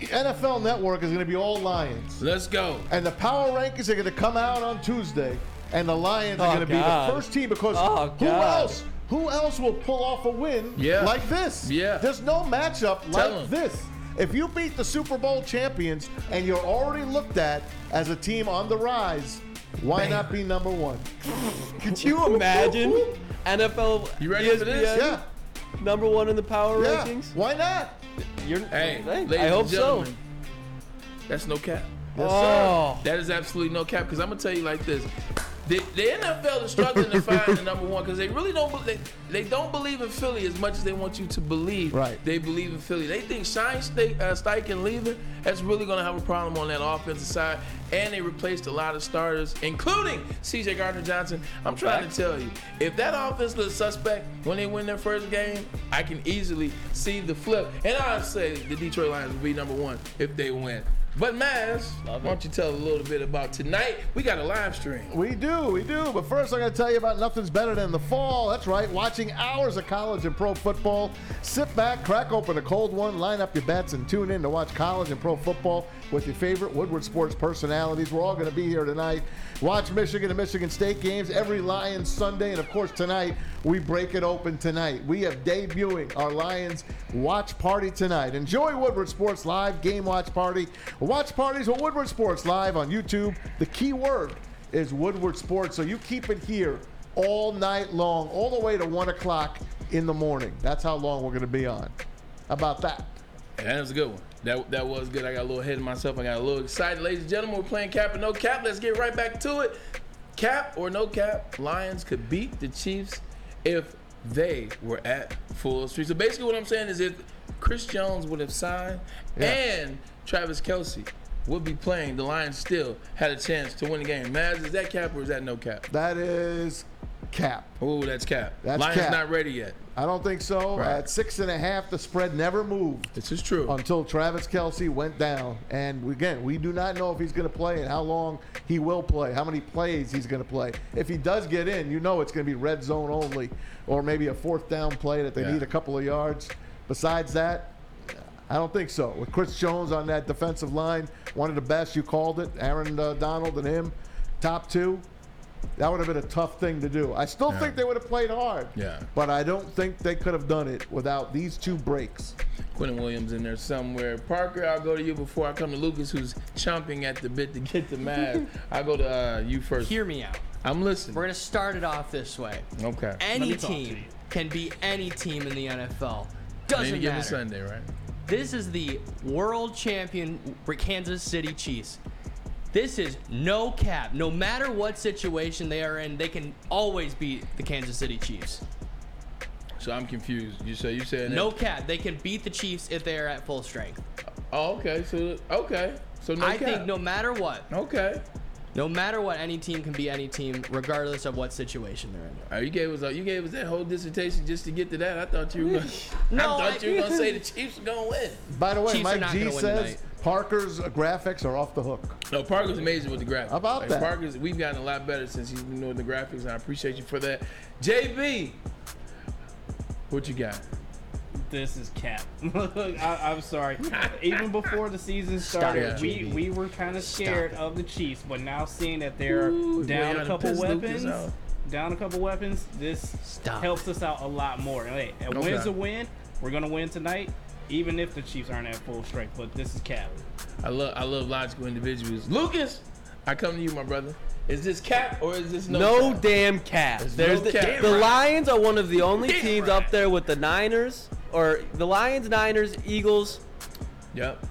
NFL Network is going to be all Lions, Let's go. and the power rankings are going to come out on Tuesday, and the Lions are Oh, going to be the God. first team because Oh, who God. else? Who else will pull off a win Yeah. like this? Yeah. There's no matchup Tell like 'em. this. If you beat the Super Bowl champions and you're already looked at as a team on the rise, why not be number one? Could you imagine NFL? You ready for this? Yeah. Number one in the power Yeah. rankings. Why not? You're, Hey, hey, ladies I hope and gentlemen, That's no cap. Yes, Oh. That is absolutely no cap because I'm gonna tell you like this. The, the NFL is struggling to find the number one because they really don't. They, they don't believe in Philly as much as they want you to believe. Right. They believe in Philly. They think Shine Stake, uh, Steichen leaving that's really going to have a problem on that offensive side. And they replaced a lot of starters, including C.J. Gardner Johnson. I'm trying to tell you, if that offense looks suspect when they win their first game, I can easily see the flip. And I'd say the Detroit Lions will be number one if they win. But Maz, why don't you tell a little bit about tonight? We got a live stream. We do, we do. But first, I'm going to tell you about nothing's better than the fall. That's right, watching hours of college and pro football. Sit back, crack open a cold one, line up your bets, and tune in to watch college and pro football with your favorite Woodward Sports personalities. We're all going to be here tonight. Watch Michigan and Michigan State games every Lions Sunday. And of course, tonight, we break it open tonight. We have debuting our Lions watch party tonight. Enjoy Woodward Sports Live game watch party. Watch parties with Woodward Sports Live on YouTube. The key word is Woodward Sports. So you keep it here all night long, all the way to 1 o'clock in the morning. That's how long we're going to be on. How about that? Yeah, that was a good one. That that was good. I got a little ahead of myself. I got a little excited. Ladies and gentlemen, we're playing cap or no cap. Let's get right back to it. Cap or no cap, Lions could beat the Chiefs if they were at full street. So basically what I'm saying is if Chris Jones would have signed and Travis Kelce would be playing, the Lions still had a chance to win the game. Maz, is that cap or is that no cap? That is cap. Oh, that's cap. That's Lions cap. not ready yet. I don't think so. Right. At six and a half, the spread never moved. This is true. Until Travis Kelce went down. And again, we do not know if he's going to play and how long he will play, how many plays he's going to play. If he does get in, you know it's going to be red zone only, or maybe a fourth down play that they Yeah. need a couple of yards. Besides that, I don't think so. With Chris Jones on that defensive line, one of the best, you called it, Aaron uh, Donald and him, top two. That would have been a tough thing to do. I still Yeah. think they would have played hard. Yeah. But I don't think they could have done it without these two breaks. Quentin Williams in there somewhere. Parker, I'll go to you before I come to Lucas, who's chomping at the bit to get the Mavs. I'll go to uh, you first. Hear me out. I'm listening. We're gonna start it off this way. Okay. Any Let me talk to team can be any team in the NFL. Doesn't any given matter. Sunday, right? This is the world champion Kansas City Chiefs. This is no cap. No matter what situation they are in, they can always beat the Kansas City Chiefs. So I'm confused. You say you said No cap. They can beat the Chiefs if they are at full strength. Oh, okay. So okay. So no I cap. think no matter what. Okay. No matter what, any team can be any team, regardless of what situation they're in. Oh, you gave us you gave us that whole dissertation just to get to that. I thought you were gonna, No, I thought I- you were gonna say the Chiefs are gonna win. By the way, Chiefs Mike G says. Parker's uh, graphics are off the hook. No, Parker's amazing with the graphics. How about Like, that? Parker's we've gotten a lot better since he's been doing the graphics, and I appreciate you for that. JB, what you got? This is cap. I, I'm sorry. Even before the season started, it, we, JB. we were kind of scared of the Chiefs, but now seeing that they're Ooh, down a couple done pissed Lucas weapons, down a couple weapons, this Stop. helps us out a lot more. Hey, a Okay. win's a win. We're gonna win tonight, even if the Chiefs aren't at full strength. But this is cap. I love I love logical individuals. Lucas, I come to you, my brother. Is this cap or is this no? No cap? damn cap. There's There's no the, cap. the Lions are one of the only Damn teams right. up there with the Niners or the Lions, Niners, Eagles. Yep.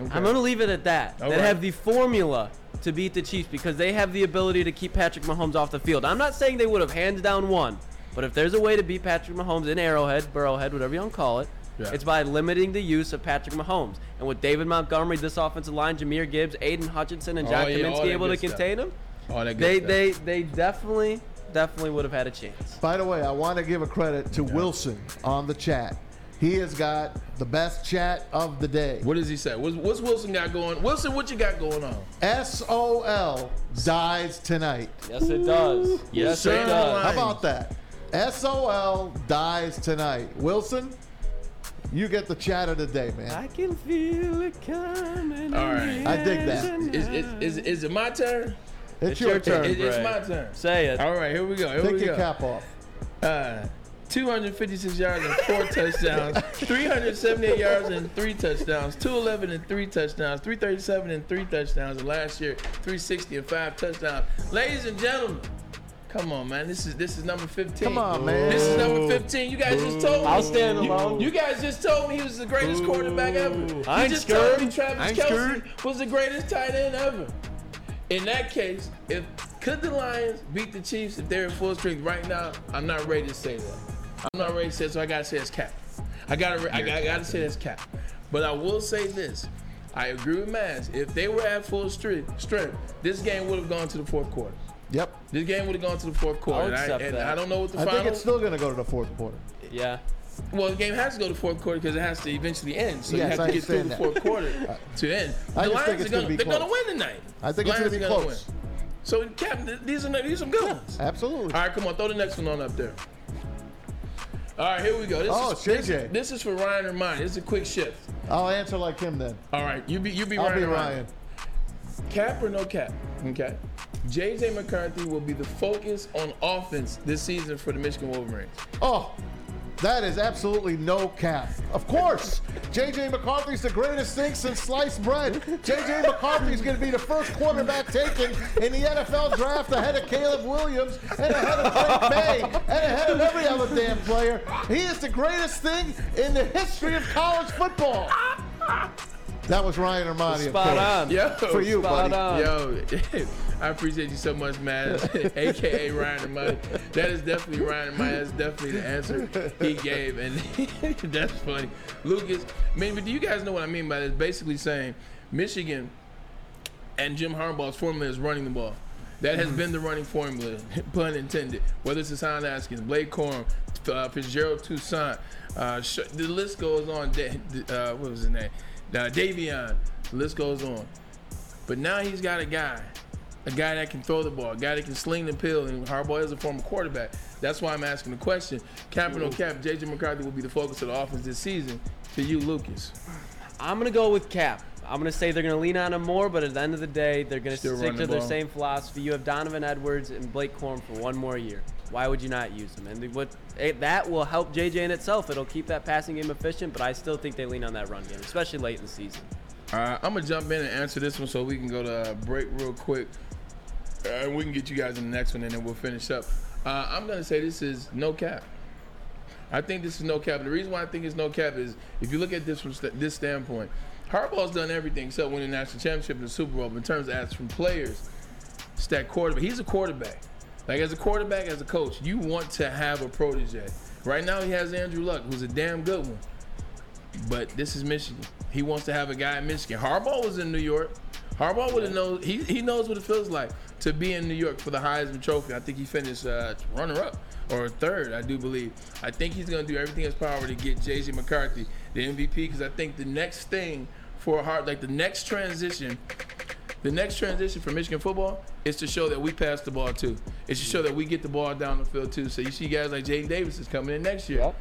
Okay. I'm gonna leave it at that. All that right. have the formula to beat the Chiefs because they have the ability to keep Patrick Mahomes off the field. I'm not saying they would have hands down won, but if there's a way to beat Patrick Mahomes in Arrowhead, Burrowhead, whatever you want to call it, Yeah. it's by limiting the use of Patrick Mahomes. And with David Montgomery, this offensive line, Jahmyr Gibbs, Aidan Hutchinson, and Oh, yeah, Kaminsky able to contain him, All that good they stuff. they they definitely definitely would have had a chance. By the way, I want to give a credit to Wilson on the chat. He has got the best chat of the day. What does he say? What's, what's Wilson got going? Wilson, what you got going on? SOL dies tonight. Yes, it does. Yes, sir. it does. How about that? SOL dies tonight. Wilson, you get the chat of the day, man. I can feel it coming. All right. I dig that. Is, is, is, is it my turn? It's, It's your, your turn. turn. It- it's my turn. Say it. All right, here we go. Here Take we your go. cap off. Uh, 256 yards and four touchdowns, 378 yards and three touchdowns, 211 and three touchdowns, 337 and three touchdowns, and last year 360 and five touchdowns. Ladies and gentlemen, come on, man. This is this is number 15. Come on, man. This is number 15. You guys just told me. I'll stand alone. You, guys just told me he was the greatest quarterback ever. You I ain't just scared. told me Travis I ain't Kelce scared. was the greatest tight end ever. In that case, if Could the Lions beat the Chiefs if they're in full strength right now? I'm not ready to say that. I'm not ready to say it, so I gotta say it's cap. I gotta, I gotta, I gotta say it's cap. But I will say this. I agree with Maz. If they were at full strength, strength, this game would have gone to the fourth quarter. Yep. This game would have gone to the fourth quarter. and I, accept and that. I don't know what the I final. think it's still going to go to the fourth quarter. Yeah. Well, the game has to go to fourth quarter because it has to eventually end. So Yes, you have I to get through the fourth quarter to end. I the just think it's are gonna gonna, they're gonna close. win tonight. I think it's gonna be gonna close. Win. So, Captain, these are these are some good ones. Absolutely. All right, come on, throw the next one on up there. All right, here we go. This Oh, is this, JJ. this is for Ryan or mine. This is a quick shift. I'll answer like him then. All right, you be you be Ryan. I'll Ryan. be or Ryan. Cap or no cap? Okay. JJ McCarthy will be the focus on offense this season for the Michigan Wolverines. Oh, that is absolutely no cap. Of course, JJ McCarthy's the greatest thing since sliced bread. JJ McCarthy's going to be the first quarterback taken in the NFL draft ahead of Caleb Williams and ahead of Drake Maye and ahead of every other damn player. He is the greatest thing in the history of college football. That was Ryan Ermanni, of Spot course. on. Yo, For you, spot buddy. on. Yo, I appreciate you so much, man. AKA Ryan and Money. That is definitely Ryan and Money. That's definitely the answer he gave. And that's funny. Lucas, I mean, but do you guys know what I mean by this? Basically saying Michigan and Jim Harbaugh's formula is running the ball. That has been the running formula, pun intended. Whether it's Hassan Haskins, Blake Corum, uh, Fitzgerald Toussaint, uh, the list goes on. Uh, what was his name? Uh, Davion. The list goes on. But now he's got a guy, a guy that can throw the ball, a guy that can sling the pill, and Harbaugh is a former quarterback. That's why I'm asking the question. Cap or no cap, JJ McCarthy will be the focus of the offense this season. To you, Lucas. I'm gonna go with Cap. I'm gonna say they're gonna lean on him more, but at the end of the day, they're gonna Still stick to the their ball. same philosophy. You have Donovan Edwards and Blake Corum for one more year. Why would you not use them? And what eh, that will help JJ in itself. It'll keep that passing game efficient, but I still think they lean on that run game, especially late in the season. All right, I'm gonna jump in and answer this one so we can go to break real quick, uh, and we can get you guys in the next one, and then we'll finish up. Uh, I'm gonna say this is no cap. I think this is no cap. The reason why I think it's no cap is if you look at this from st- this standpoint, Harbaugh's done everything except win the national championship and the Super Bowl. But in terms of as from players, it's that quarterback. He's a quarterback. Like as a quarterback, as a coach, you want to have a protege. Right now, he has Andrew Luck, who's a damn good one. But this is Michigan. He wants to have a guy in Michigan. Harbaugh was in New York. Harbaugh would have known. He, he knows what it feels like to be in New York for the Heisman Trophy. I think he finished uh, runner up or third, I do believe. I think he's going to do everything in his power to get JJ McCarthy the MVP because I think the next thing for hard, like the next transition, the next transition for Michigan football is to show that we pass the ball too. It's to show that we get the ball down the field too. So you see guys like Jaden Davis is coming in next year.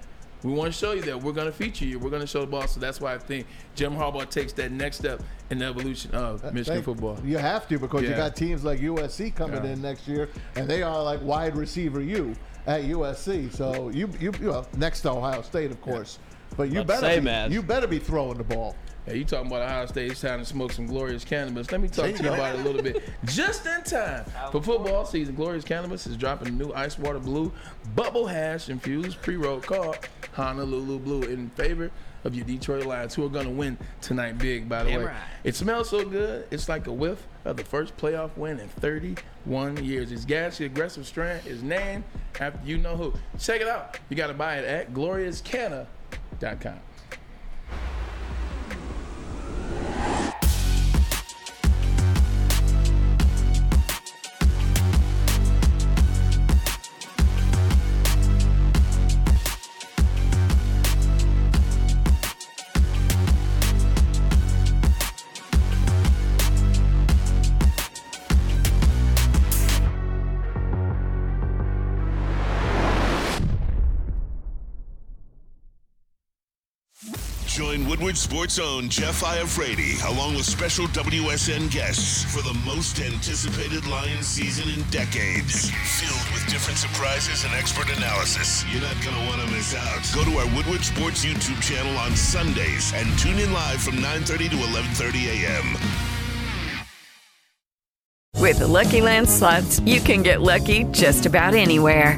We want to show you that we're going to feature you. We're going to show the ball. So that's why I think Jim Harbaugh takes that next step in the evolution of uh, Michigan Thank- football. You have to because you got teams like USC coming Yeah. in next year, and they are like wide receiver you at USC. So you you, you well, next to Ohio State, of course. But you About to better say, be, you better be throwing the ball. Yeah, you talking about Ohio State? It's time to smoke some glorious cannabis. Let me talk to you about it a little bit. Just in time for football season, Glorious Cannabis is dropping a new ice water blue bubble hash infused pre roll called Honolulu Blue in favor of your Detroit Lions, who are going to win tonight big. By the Damn way, right. it smells so good. It's like a whiff of the first playoff win in 31 years. It's gassy, aggressive strand is named after you know who. Check it out. You got to buy it at gloriouscanna.com. Sports own Jeff Iafrady along with special WSN guests for the most anticipated Lions season in decades. Filled with different surprises and expert analysis. You're not going to want to miss out. Go to our Woodward Sports YouTube channel on Sundays and tune in live from 9.30 to 11.30 a.m. With the Lucky Land slots, you can get lucky just about anywhere.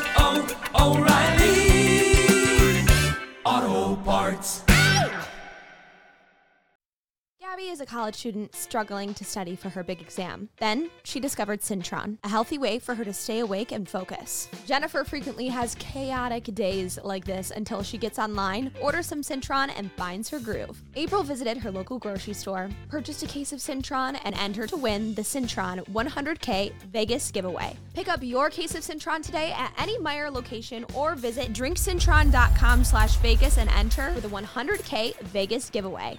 Gabby is a college student struggling to study for her big exam. Then she discovered Syntron, a healthy way for her to stay awake and focus. Jennifer frequently has chaotic days like this until she gets online, orders some Syntron, and finds her groove. April visited her local grocery store, purchased a case of Syntron, and entered to win the Syntron 100K Vegas giveaway. Pick up your case of Syntron today at any Meijer location or visit drinksyntron.com slash Vegas and enter for the 100K Vegas giveaway.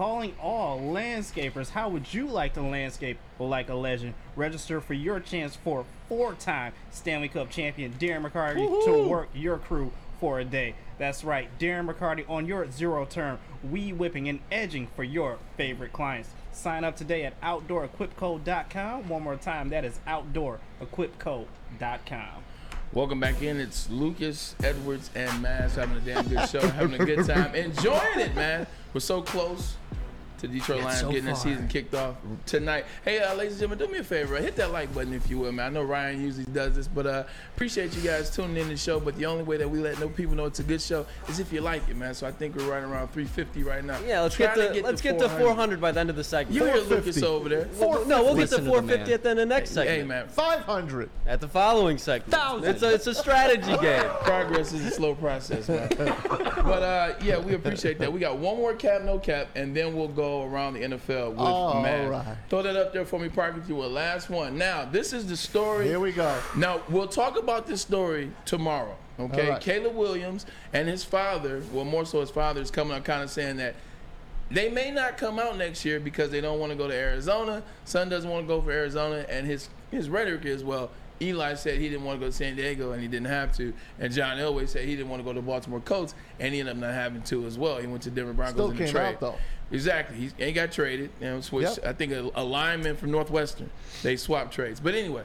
Calling all landscapers. How would you like to landscape like a legend? Register for your chance for four-time Stanley Cup champion Darren McCarty to work your crew for a day. That's right, Darren McCarty on your zero-term weed whipping and edging for your favorite clients. Sign up today at OutdoorEquipCode.com. One more time, that is OutdoorEquipCode.com. Welcome back in. It's Lucas, Edwards, and Maz having a damn good show, having a good time, enjoying it, man. We're so close to Detroit It's Lions so getting the far. season kicked off tonight. Hey, uh, ladies and gentlemen, do me a favor. Hit that like button if you will, man. I know Ryan usually does this, but uh, appreciate you guys tuning in to the show. But the only way that we let no people know it's a good show is if you like it, man. So I think we're right around 350 right now. Yeah, let's Trying get to to let's get to 400 by the end of the segment. You hear Lucas over there? Four, no, we'll get to 450 at the end of the next Hey, segment. hey, man. 500 at the following segment. It's a it's a strategy game. Progress is a slow process, man. but uh, yeah, we appreciate that. We got one more cap, no cap, and then we'll go around the NFL with All Matt. right. Throw that up there for me, Parker, if you will. Last one. Now, this is the story. Here we go. Now, we'll talk about this story tomorrow. Okay, right. Caleb Williams and his father, well, more so his father, is coming out kind of saying that they may not come out next year because they don't want to go to Arizona. Son doesn't want to go for Arizona, and his his rhetoric is well. Eli said he didn't want to go to San Diego and he didn't have to, and John Elway said he didn't want to go to Baltimore Colts and he ended up not having to as well. He went to Denver Broncos Still in the came trade. out, though. Exactly, he ain't got traded. You know, switched. Yep. I think a, a lineman from Northwestern. They swapped trades, but anyway,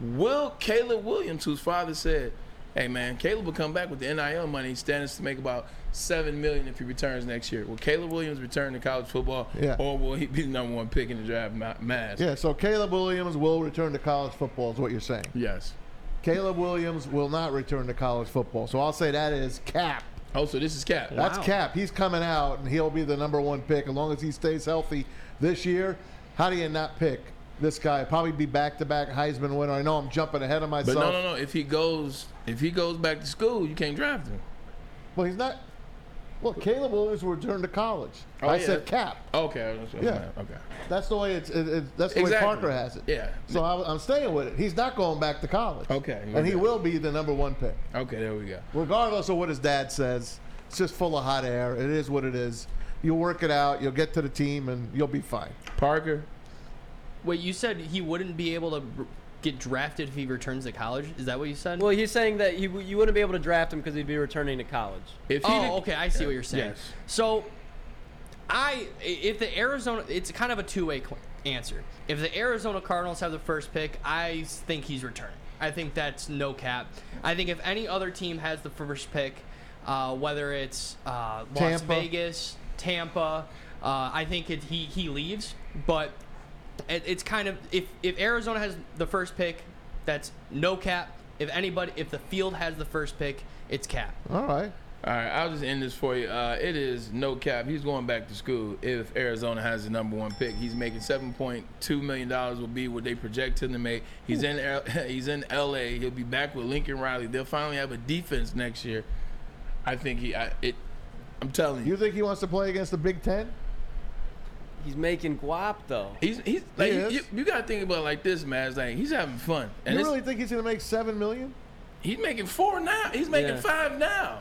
will Caleb Williams, whose father said, "Hey man, Caleb will come back with the NIL money. He stands to make about seven million if he returns next year. Will Caleb Williams return to college football, Yeah. or will he be the number one pick in the draft? Maz. Yeah, so Caleb Williams will return to college football, is what you're saying. Yes. Caleb Williams will not return to college football. So I'll say that is cap. Oh, so this is cap. That's cap. He's coming out, and he'll be the number one pick as long as he stays healthy this year. How do you not pick this guy? Probably be back-to-back Heisman winner. I know I'm jumping ahead of myself. But no, no, no. If he goes, if he goes back to school, you can't draft him. Well, he's not. Well, Caleb Williams will return to college. Oh, I yeah. said cap. Okay. okay, Yeah. Okay. That's the way it's. It, it, that's the Exactly. way Parker has it. Yeah. So I, I'm staying with it. He's not going back to college. Okay. And he will be the number one pick, Okay, there we go. regardless of what his dad says. It's just full of hot air. It is what it is. You'll work it out. You'll get to the team, and you'll be fine. Parker. Wait, you said he wouldn't be able to get drafted if he returns to college? Is that what you said? Well, he's saying that he, you wouldn't be able to draft him because he'd be returning to college. If he oh, did- okay, I see what you're saying. Yes. So, I if the Arizona, it's kind of a two-way answer. If the Arizona Cardinals have the first pick, I think he's returning. I think that's no cap. I think if any other team has the first pick, uh, whether it's uh, Las Tampa. Vegas, Tampa, uh, I think it, he he leaves. But it, it's kind of if if Arizona has the first pick, that's no cap. If anybody, if the field has the first pick, it's cap. All right. All right, I'll just end this for you. Uh, it is no cap. He's going back to school if Arizona has the number one pick. He's making seven point two million dollars. Will be what they project him to make. He's in L- he's in L.A. He'll be back with Lincoln Riley. They'll finally have a defense next year. I think he. I, it. I'm telling you. You think he wants to play against the Big Ten? He's making guap though. He's he's like He you, you, you gotta think about it like this, man. It's like he's having fun, and you really think he's going to make seven million? he's making four now. He's making Yeah. five now.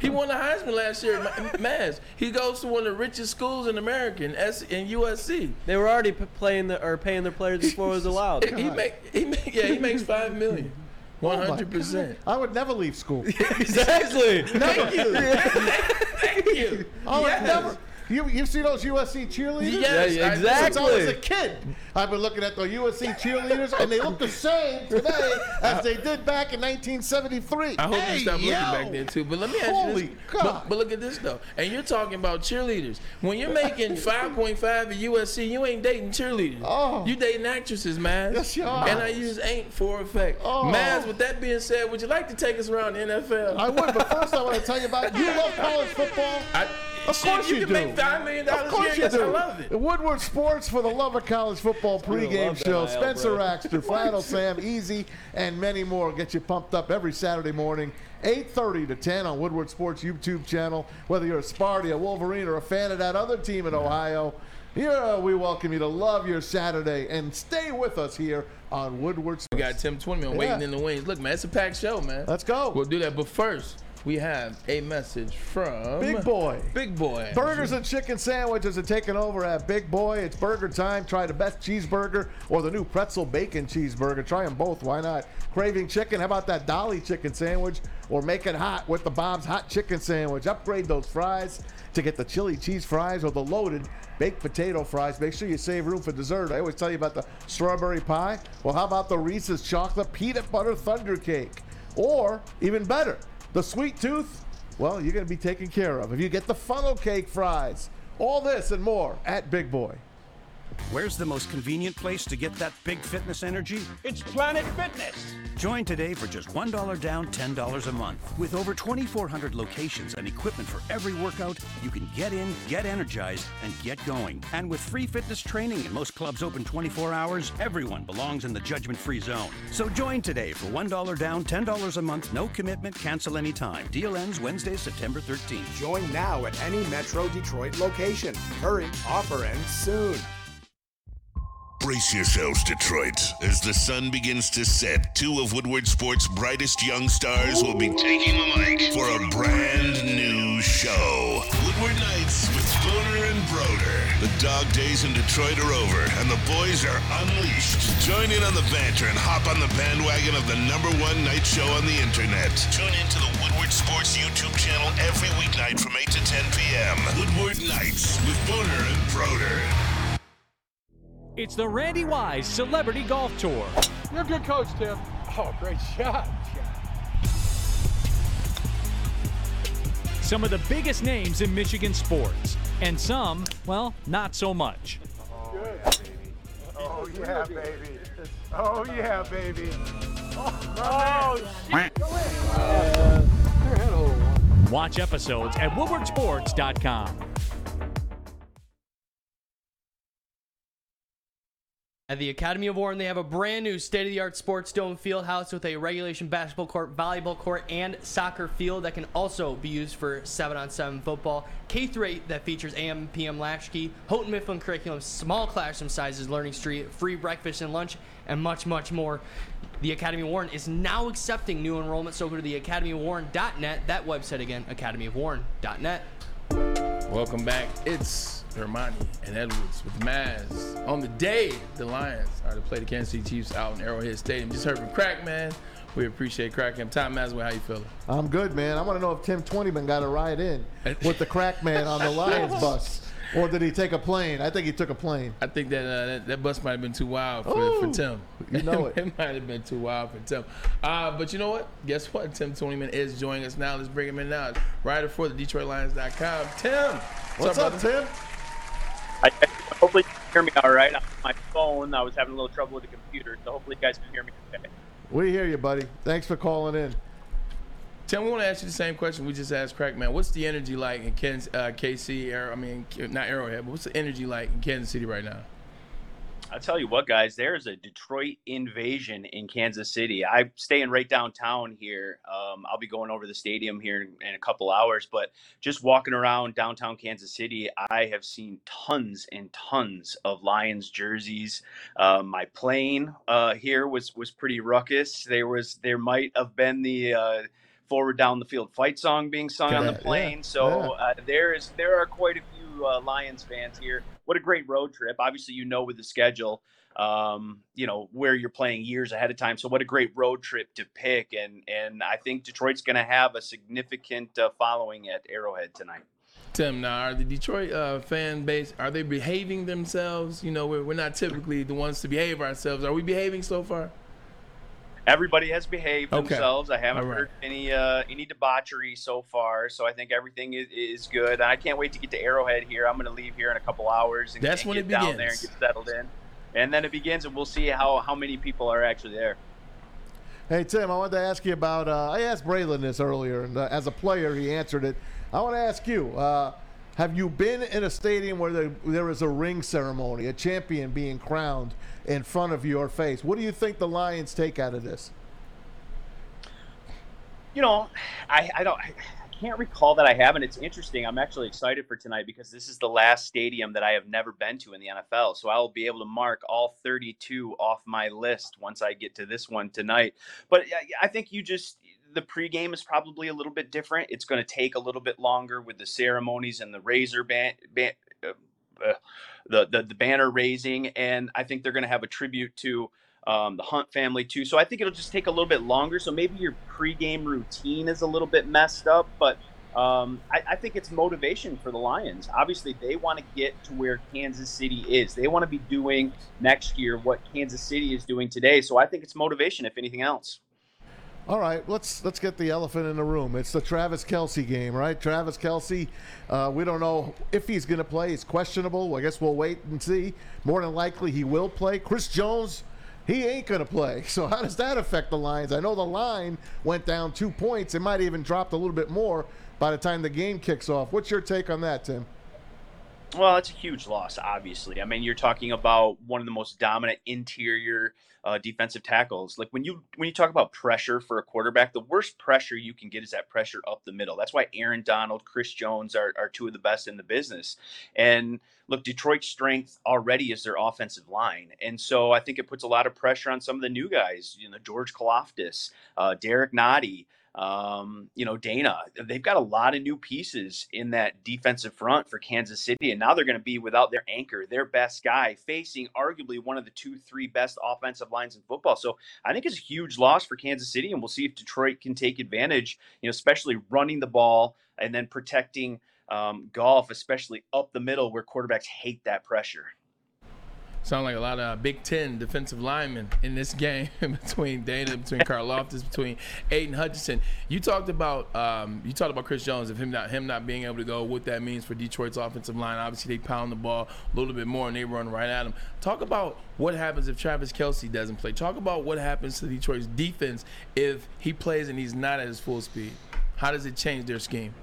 He won the Heisman last year, Ma- Maz. He goes to one of the richest schools in America, in, S- in USC. They were already p- playing the or paying their players before it was allowed. He make he make yeah he makes five million. Oh one hundred percent. I would never leave school. exactly. Thank you. Thank you. I would Yes. never. You, you see those USC cheerleaders? Yes, Yeah, I- exactly. Since I was a kid, I've been looking at the USC cheerleaders, and they look the same today as they did back in 1973. I hope hey, you stop yo. looking back then too. But let me ask you this. God. But, but look at this though. And you're talking about cheerleaders. When you're making 5.5 at USC, you ain't dating cheerleaders. Oh. You dating actresses, man. Yes, you are. And I use ain't for effect. Oh. Maz, with that being said, would you like to take us around the NFL? I would, but first I want to tell you about you love college football. I, Of shit, course you, you can do. Five million dollars Of a year. course you do. I love it. Woodward Sports for the love of college football pregame that show. Spencer bro. Raxter, Flannel Sam, Easy, and many more get you pumped up every Saturday morning, 8.30 to 10 on Woodward Sports YouTube channel. Whether you're a Sparty, a Wolverine, or a fan of that other team in Ohio, here we welcome you to love your Saturday and stay with us here on Woodward We got Tim Twentyman waiting in the wings. Look, man, it's a packed show, man. Let's go. We'll do that. But first, we have a message from Big Boy. Big Boy. Burgers and chicken sandwiches are taking over at Big Boy. It's burger time. Try the best cheeseburger or the new pretzel bacon cheeseburger. Try them both. Why not? Craving chicken? How about that Dolly chicken sandwich? Or make it hot with the Bob's hot chicken sandwich. Upgrade those fries to get the chili cheese fries or the loaded baked potato fries. Make sure you save room for dessert. I always tell you about the strawberry pie. Well, how about the Reese's chocolate peanut butter thunder cake? Or even better, the sweet tooth well, you're going to be taken care of if you get the funnel cake fries. All this and more at Big Boy. Where's the most convenient place to get that big fitness energy? It's Planet Fitness. Join today for just $1 down, $10 a month. With over 2,400 locations and equipment for every workout, you can get in, get energized, and get going. And with free fitness training and most clubs open 24 hours, everyone belongs in the judgment free zone. So join today for $1 down, $10 a month, no commitment, cancel anytime. Deal ends Wednesday, September 13th. Join now at any Metro Detroit location. Hurry, offer ends soon. Brace yourselves, Detroit. As the sun begins to set, two of Woodward Sports' brightest young stars will be taking the mic for a brand new show. Woodward Nights with Spooner and Broder. The dog days in Detroit are over, and the boys are unleashed. Join in on the banter and hop on the bandwagon of the number one night show on the internet. Tune into the Woodward Sports YouTube channel every weeknight from 8 to 10 p.m. Woodward Nights with Spooner and Broder. It's the Randy Wise Celebrity Golf Tour. You're a good coach, Tim. Oh, great shot. Some of the biggest names in Michigan sports, and some, well, not so much. Oh, yeah, baby. Oh, yeah, baby. Oh, yeah, baby. Oh, shit. Watch episodes at woodwardsports.com. At the Academy of Warren, they have a brand new state-of-the-art sports dome field house with a regulation basketball court, volleyball court, and soccer field that can also be used for 7-on-7 football. K through 8 that features AM PM latchkey, Houghton Mifflin curriculum, small classroom sizes, learning street, free breakfast and lunch, and much, much more. The Academy of Warren is now accepting new enrollment, so go to the academyofwarren.net. That website again, academyofwarren.net. Welcome back. It's Ermanni and Edwards with Maz. On the day the Lions are to play the Kansas City Chiefs out in Arrowhead Stadium. Just heard from Crack Man. We appreciate Crack Him. Tom Mazaway, how you feeling? I'm good, man. I want to know if Tim Twentyman got a ride in with the crack man on the Lions bus. Or did he take a plane? I think he took a plane. I think that uh, that, that bus might have been too wild for, for Tim. you know it. it might have been too wild for Tim. Uh, but you know what? Guess what? Tim Twentyman is joining us now. Let's bring him in now. Writer for the DetroitLions.com. Tim. What's up, brother? Tim? I, I- hopefully you can hear me all right. On my phone, I was having a little trouble with the computer, so hopefully you guys can hear me okay. We hear you, buddy. Thanks for calling in. Tim, we want to ask you the same question we just asked Crack Man. What's the energy like in Kansas, uh, KC? I mean, not Arrowhead, but what's the energy like in Kansas City right now? I tell you what, guys, there's a Detroit invasion in Kansas City. I'm staying right downtown here. Um, I'll be going over the stadium here in, in, a couple hours, but just walking around downtown Kansas City, I have seen tons and tons of Lions jerseys. Uh, my plane uh, here was was pretty ruckus. There was there might have been the uh, forward down the field fight song being sung on the plane. Yeah, so yeah. Uh, there is there are quite a few uh, Lions fans here what a great road trip. Obviously, you know with the schedule, um, you know where you're playing years ahead of time. So what a great road trip to pick, and and I think Detroit's going to have a significant uh, following at Arrowhead tonight. Tim, now are the Detroit uh, fan base are they behaving themselves? You know, we're, we're not typically the ones to behave ourselves. Are we behaving so far? Everybody has behaved okay. themselves. I haven't right. heard any uh, any debauchery so far, so I think everything is, is good. And I can't wait to get to Arrowhead here. I'm going to leave here in a couple hours and, That's and when get it down begins. there and get settled in. And then it begins, and we'll see how how many people are actually there. Hey Tim, I wanted to ask you about. Uh, I asked Braylon this earlier, and uh, as a player, he answered it. I want to ask you. Have you been in a stadium where there, there is a ring ceremony, a champion being crowned in front of your face? What do you think the Lions take out of this? You know, I, I don't. I, can't recall that I have, and it's interesting. I'm actually excited for tonight because this is the last stadium that I have never been to in the NFL. So I'll be able to mark all 32 off my list once I get to this one tonight. But I think you just the pregame is probably a little bit different. It's going to take a little bit longer with the ceremonies and the razor band, band uh, uh, the, the the banner raising, and I think they're going to have a tribute to um, the Hunt family too. So I think it'll just take a little bit longer. So maybe your pregame routine is a little bit messed up, but um, I, I, think it's motivation for the Lions. Obviously, they want to get to where Kansas City is. They want to be doing next year what Kansas City is doing today. So I think it's motivation, if anything else. All right, let's let's get the elephant in the room. It's the Travis Kelce game, right? Travis Kelce, uh, we don't know if he's going to play. He's questionable. I guess we'll wait and see. More than likely, he will play. Chris Jones he ain't going to play. So how does that affect the Lions? I know the line went down two points. It might even dropped a little bit more by the time the game kicks off. What's your take on that, Tim? Well, it's a huge loss, obviously. I mean, you're talking about one of the most dominant interior uh, defensive tackles. Like when you when you talk about pressure for a quarterback, the worst pressure you can get is that pressure up the middle. That's why Aaron Donald, Chris Jones are, are two of the best in the business. And look, Detroit's strength already is their offensive line, and so I think it puts a lot of pressure on some of the new guys. You know, George Karlaftis, uh, Derrick Nnadi um, you know, Danna. They've got a lot of new pieces in that defensive front for Kansas City, and now they're going to be without their anchor, their best guy, facing arguably one of the two, three best offensive lines in football. So I think it's a huge loss for Kansas City, and we'll see if Detroit can take advantage, you know, especially running the ball and then protecting um, Goff, especially up the middle where quarterbacks hate that pressure. Sound like a lot of Big Ten defensive linemen in this game between Danna, between Karlaftis, between Aidan Hutchinson. You talked about um, you talked about Chris Jones of him not him not being able to go. What that means for Detroit's offensive line. Obviously, they pound the ball a little bit more and they run right at him. Talk about what happens if Travis Kelsey doesn't play. Talk about what happens to Detroit's defense if he plays and he's not at his full speed. How does it change their scheme?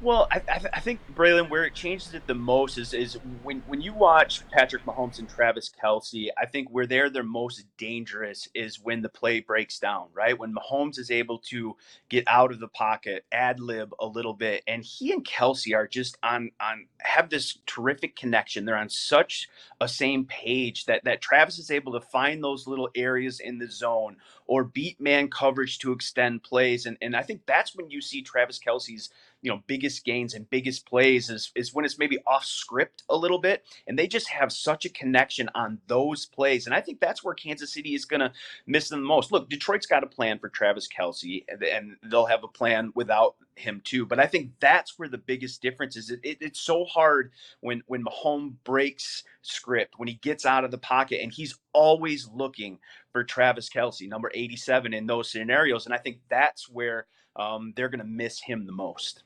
Well, I, I, I, think Braylon, where it changes it the most is is when when you watch Patrick Mahomes and Travis Kelce. I think where they're their most dangerous is when the play breaks down, right? When Mahomes is able to get out of the pocket, ad lib a little bit, and he and Kelce are just on on have this terrific connection. They're on such a same page that that Travis is able to find those little areas in the zone or beat man coverage to extend plays, and and I think that's when you see Travis Kelce's you know biggest gains and biggest plays is is when it's maybe off script a little bit and they just have such a connection on those plays and i think that's where kansas city is going to miss them the most. Look detroit's got a plan for travis Kelce, and, and they'll have a plan without him too but i think that's where the biggest difference is. It, it, it's so hard when when Mahomes breaks script when he gets out of the pocket and he's always looking for travis Kelce, number 87 in those scenarios and i think that's where um, they're going to miss him the most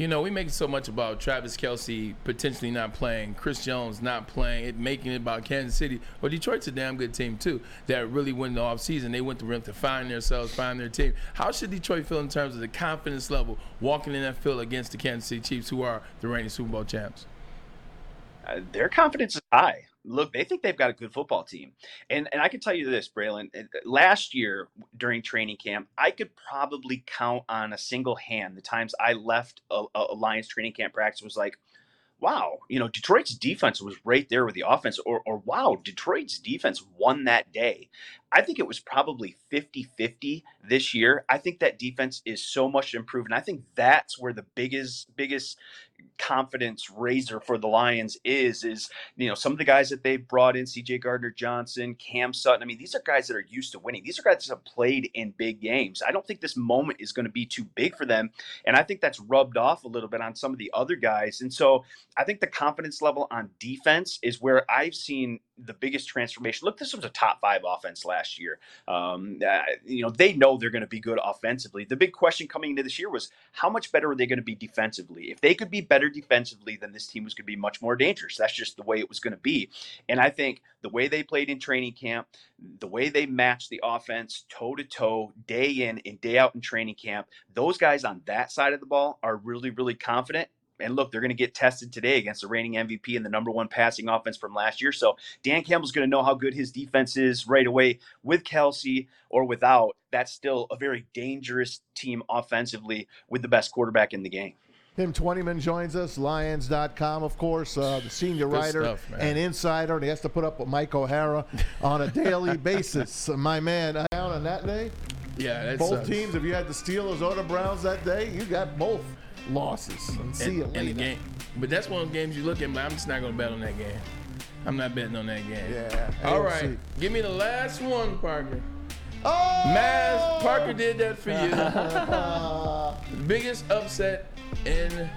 you know, we make so much about Travis Kelce potentially not playing, Chris Jones not playing, it making it about Kansas City. But Detroit's a damn good team too. That really went in the offseason. They went to rim to find themselves, find their team. How should Detroit feel in terms of the confidence level walking in that field against the Kansas City Chiefs, who are the reigning Super Bowl champs? Uh, their confidence is high. Look, they think they've got a good football team. And and I can tell you this, Braylon, uh, last year during training camp, I could probably count on a single hand the times I left a, a Lions training camp practice was like, wow, you know, Detroit's defense was right there with the offense, or, or wow, Detroit's defense won that day. I think it was probably 50 50 this year. I think that defense is so much improved. And I think that's where the biggest, biggest confidence raiser for the Lions is is you know some of the guys that they brought in CJ Gardner Johnson, Cam Sutton. I mean, these are guys that are used to winning. These are guys that have played in big games. I don't think this moment is going to be too big for them, and I think that's rubbed off a little bit on some of the other guys. And so I think the confidence level on defense is where I've seen the biggest transformation. Look, this was a top five offense last year. Um, uh, you know, they know they're going to be good offensively. The big question coming into this year was how much better are they going to be defensively? If they could be better defensively, then this team was going to be much more dangerous. That's just the way it was going to be. And I think the way they played in training camp, the way they matched the offense toe to toe, day in and day out in training camp, those guys on that side of the ball are really, really confident and look, they're going to get tested today against the reigning MVP and the number one passing offense from last year. So Dan Campbell's going to know how good his defense is right away with Kelce or without. That's still a very dangerous team offensively with the best quarterback in the game. Tim Twentyman joins us, Lions.com, of course, uh, the senior Good writer stuff, and insider, and he has to put up with Mike O'Hara on a daily basis. My man, uh, down on that day, Yeah, that both sucks. teams, if you had the Steelers or the Browns that day, you got both losses. And see you in, later. in the game. But that's one of the games you look at, but I'm just not going to bet on that game. I'm not betting on that game. Yeah. All right. Give me the last one, Parker. Oh! Maz, Parker did that for you. Biggest upset in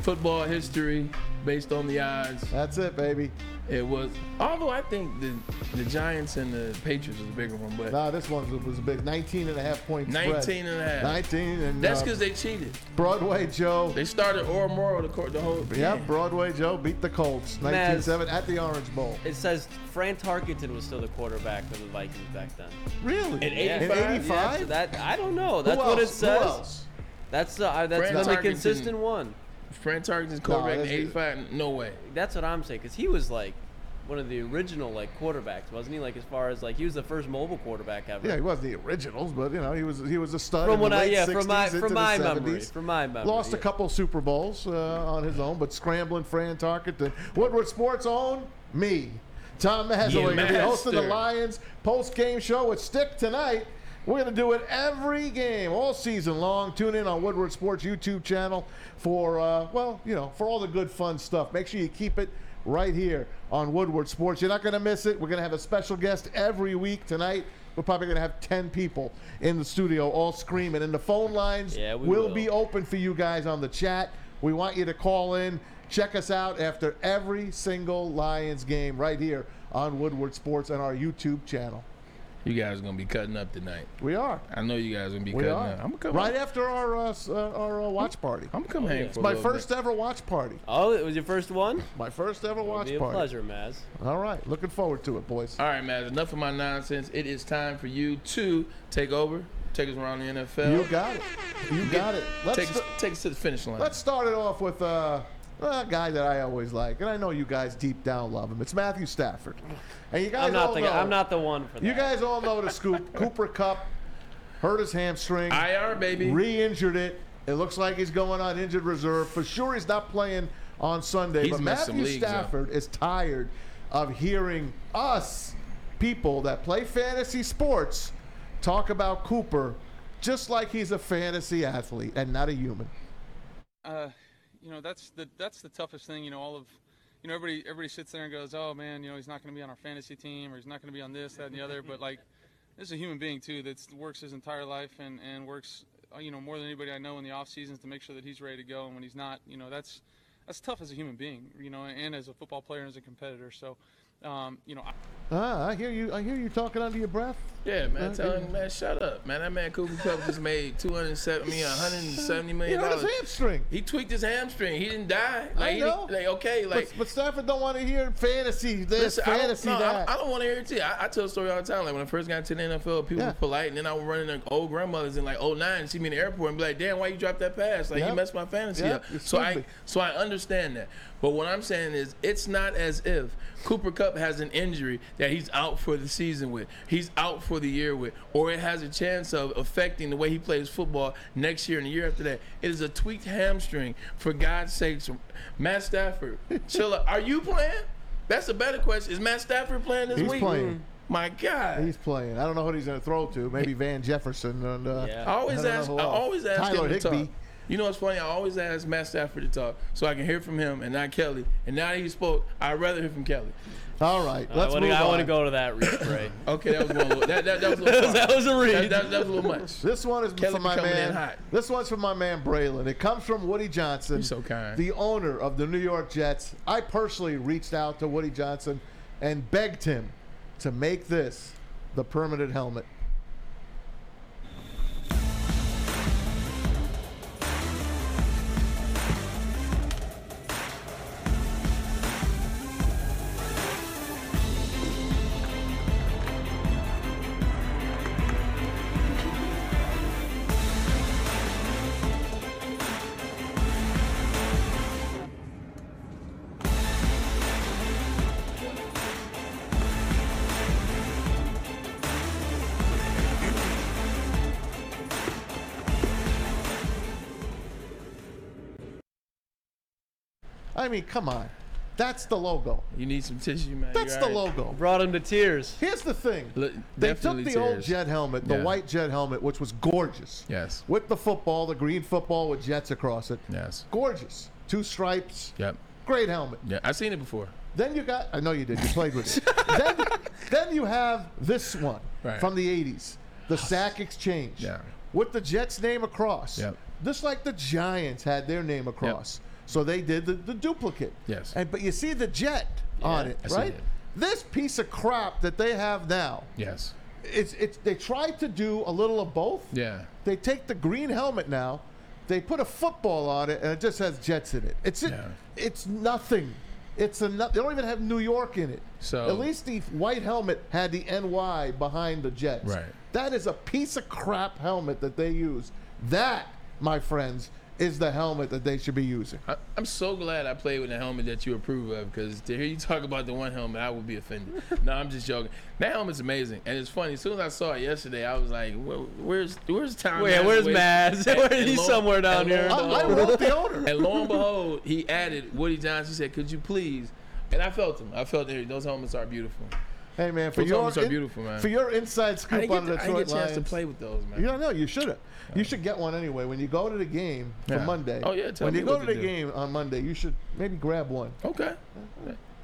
football history based on the odds. That's it, baby. It was, although I think the the Giants and the Patriots was a bigger one, but Nah, this one was a big 19 and a half point spread. 19 and a half. 19 and That's uh, because they cheated. Broadway Joe. They started Oromoro the, court, the whole Yeah, game. Broadway Joe beat the Colts. Maz. 19-7 at the Orange Bowl. It says Fran Tarkenton was still the quarterback for the Vikings back then. Really? In Yeah. 85? In 85? Yeah, that I don't know. That's Who what it else? Who says. else? That's uh, that's Fran the Tarkenton. consistent one. Fran Tarkenton's quarterback in 85? No way. That's what I'm saying because he was like one of the original like quarterbacks, wasn't he? Like as far as like he was the first mobile quarterback ever. Yeah, he wasn't the originals, but you know he was he was a stud From in what the I- yeah, 60s from my- into from my 70s. memory, from my memory, Lost a couple Super Bowls uh, on his own, but scrambling Fran Tarkenton. Woodward Sports own me, Tom Mazza. Yeah, We're going to be hosting the. Lions post game show with Stick tonight. We're going to do it every game, all season long. Tune in on Woodward Sports YouTube channel for, uh, well, you know, for all the good fun stuff. Make sure you keep it right here on Woodward Sports. You're not going to miss it. We're going to have a special guest every week tonight. We're probably going to have 10 people in the studio all screaming. And the phone lines Yeah, will will. be open for you guys on the chat. We want you to call in. Check us out after every single Lions game right here on Woodward Sports and our YouTube channel. You guys are going to be cutting up tonight. We are. I know you guys are going to be We cutting are. up. I'm going to come right after our uh, s- uh, our uh, watch party. I'm going to come hang It's my little first ever watch party. Oh, it was your first one. My first ever watch Be a party. pleasure, Maz. All right, looking forward to it, boys. All right, Maz. Enough of my nonsense. It is time for you to take over, take us around the NFL. You got it. You got it. Let's take, us, st- take us to the finish line. Let's start it off with uh, a guy that I always like, and I know you guys deep down love him. It's Matthew Stafford. And you guys I'm not all the know, I'm not the one for that. You guys all know the scoop. Cooper Kupp hurt his hamstring. IR, baby. Re-injured it. It looks like he's going on injured reserve. For sure, he's not playing on Sunday. He's but messed some Matthew leagues up. Stafford is tired of hearing us, people that play fantasy sports, talk about Cooper just like he's a fantasy athlete and not a human. uh, you know that's the that's the toughest thing. You know, all of you know everybody everybody sits there and goes, oh man, you know he's not going to be on our fantasy team or he's not going to be on this, that, and the other. But like, this is a human being too that works his entire life and and works uh, you know more than anybody I know in the off seasons to make sure that he's ready to go. And when he's not, you know that's that's tough as a human being, you know, and as a football player and as a competitor. So, um, you know. I, Ah, I hear you. I hear you talking under your breath. Yeah, man. Uh, Tell yeah. him, man, shut up, man. That man Cooper Kupp just made 270, I mean, 170 He million hurt his hamstring. He tweaked his hamstring. He didn't die. Like, I know. didn't- like okay, like. but, but Stafford don't want to hear fantasy. This Listen, I don't, fantasy no. I, I don't want to hear it too. I, I tell a story all the time. Like when I first got to the NFL, people Yeah. were polite, and then I would run into old grandmothers in like 09 and see me in the airport and be like, "Damn, why you dropped that pass? Like Yeah. you messed my fantasy Yeah, up." So I, so I understand that. But what I'm saying is, it's not as if Cooper Kupp has an injury that he's out for the season with, he's out for the year with, or it has a chance of affecting the way he plays football next year and the year after that. It is a tweaked hamstring. For God's sakes, Matt Stafford, chill out. Are you playing? That's a better question. Is Matt Stafford playing this He's week? playing. My God. He's playing. I don't know who he's going to throw to. Maybe Van Jefferson. And, uh, I always don't ask. I always ask Tyler him to Higbee. talk. You know what's funny? I always ask Matt Stafford to talk so I can hear from him and not Kelly. And now that he spoke, I'd rather hear from Kelly. All right, I wanna- I want to go to that read, Ray. Okay, that was going a little. That, that, that was a little. That far. was a read. That, that, that was a little much. This one is Kelly from my coming in man. hot. This one's from my man Braylon. It comes from Woody Johnson, You're so kind. the owner of the New York Jets. I personally reached out to Woody Johnson and begged him to make this the permanent helmet. I mean, come on. That's the logo. You need some tissue, man. That's the logo. Brought him to tears. Here's the thing. Look, They took the old jet helmet, the Yeah. white jet helmet, which was gorgeous. Yes. With the football, the green football with jets across it. Yes. Gorgeous. Two stripes. Yep. Great helmet. Yeah, I've seen it before. Then you got, I know you did, you played with it. then, then you have this one Right. from the 80s, the Sack Exchange. Yeah. With the Jets name across. Yep. Just like the Giants had their name across. So they did the, the duplicate. Yes. And But you see the jet on it, I right? it. This piece of crap that they have now, Yes. it's, it's, they tried to do a little of both. Yeah. They take the green helmet now, they put a football on it, and it just has Jets in it. It's Yeah. it's nothing. It's a no, they don't even have New York in it. So- at least the white helmet had the NY behind the Jets. Right. That is a piece of crap helmet that they use. That, my friends, is the helmet that they should be using. I, I'm so glad I played with a helmet that you approve of because to hear you talk about the one helmet, I would be offended. no, I'm just joking. That helmet's amazing, and it's funny. As soon as I saw it yesterday, I was like, "Where's where's Tom? Wait, where's Maz? Maz? Where- he's somewhere down and here. I, I wrote the owner. And lo and behold, he added Woody Johnson. He said, "Could you please?" And I felt him. I felt that those helmets are beautiful. Hey man, for Those your helmets are in- beautiful, man. for your inside I scoop didn't on get, the to, I didn't get a chance to play with those, man. Yeah, no, you should have. You should get one anyway. When you go to the game for Yeah. Monday. Oh, yeah, tell When me you go what to to the do. game on Monday, you should maybe grab one. Okay.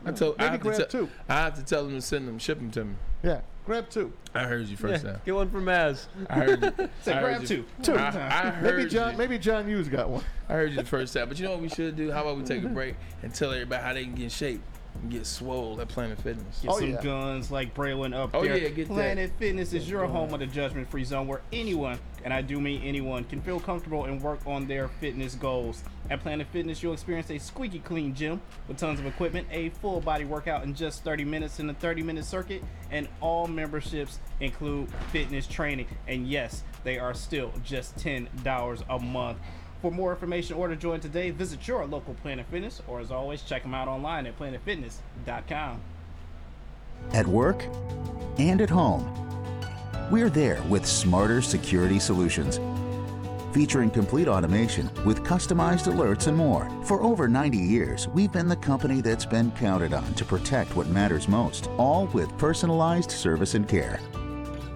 I told, I Maybe have, to grab tell, two. I have to tell them to send them, ship them to me. Yeah, grab two. I heard you first Yeah, time. get one from Maz. I heard you. Say, I heard grab you. two. Two. I, I heard maybe John. you. Maybe John Hughes got one. I heard you the first time. But you know what we should do? How about we take a break and tell everybody how they can get in shape and get swole at Planet Fitness? Get Oh, some yeah. guns like Braylon up Oh, there. yeah, get that. Planet Fitness is your home of the judgment free zone where anyone, and I do mean anyone, can feel comfortable and work on their fitness goals. At Planet Fitness, you'll experience a squeaky clean gym with tons of equipment, a full body workout in just 30 minutes in a 30 minute circuit, and all memberships include fitness training. And yes, they are still just $10 a month. For more information or to join today, visit your local Planet Fitness, or as always, check them out online at planetfitness.com. at work, and at home. We're there with smarter security solutions, featuring complete automation with customized alerts and more. For over 90 years, we've been the company that's been counted on to protect what matters most, all with personalized service and care.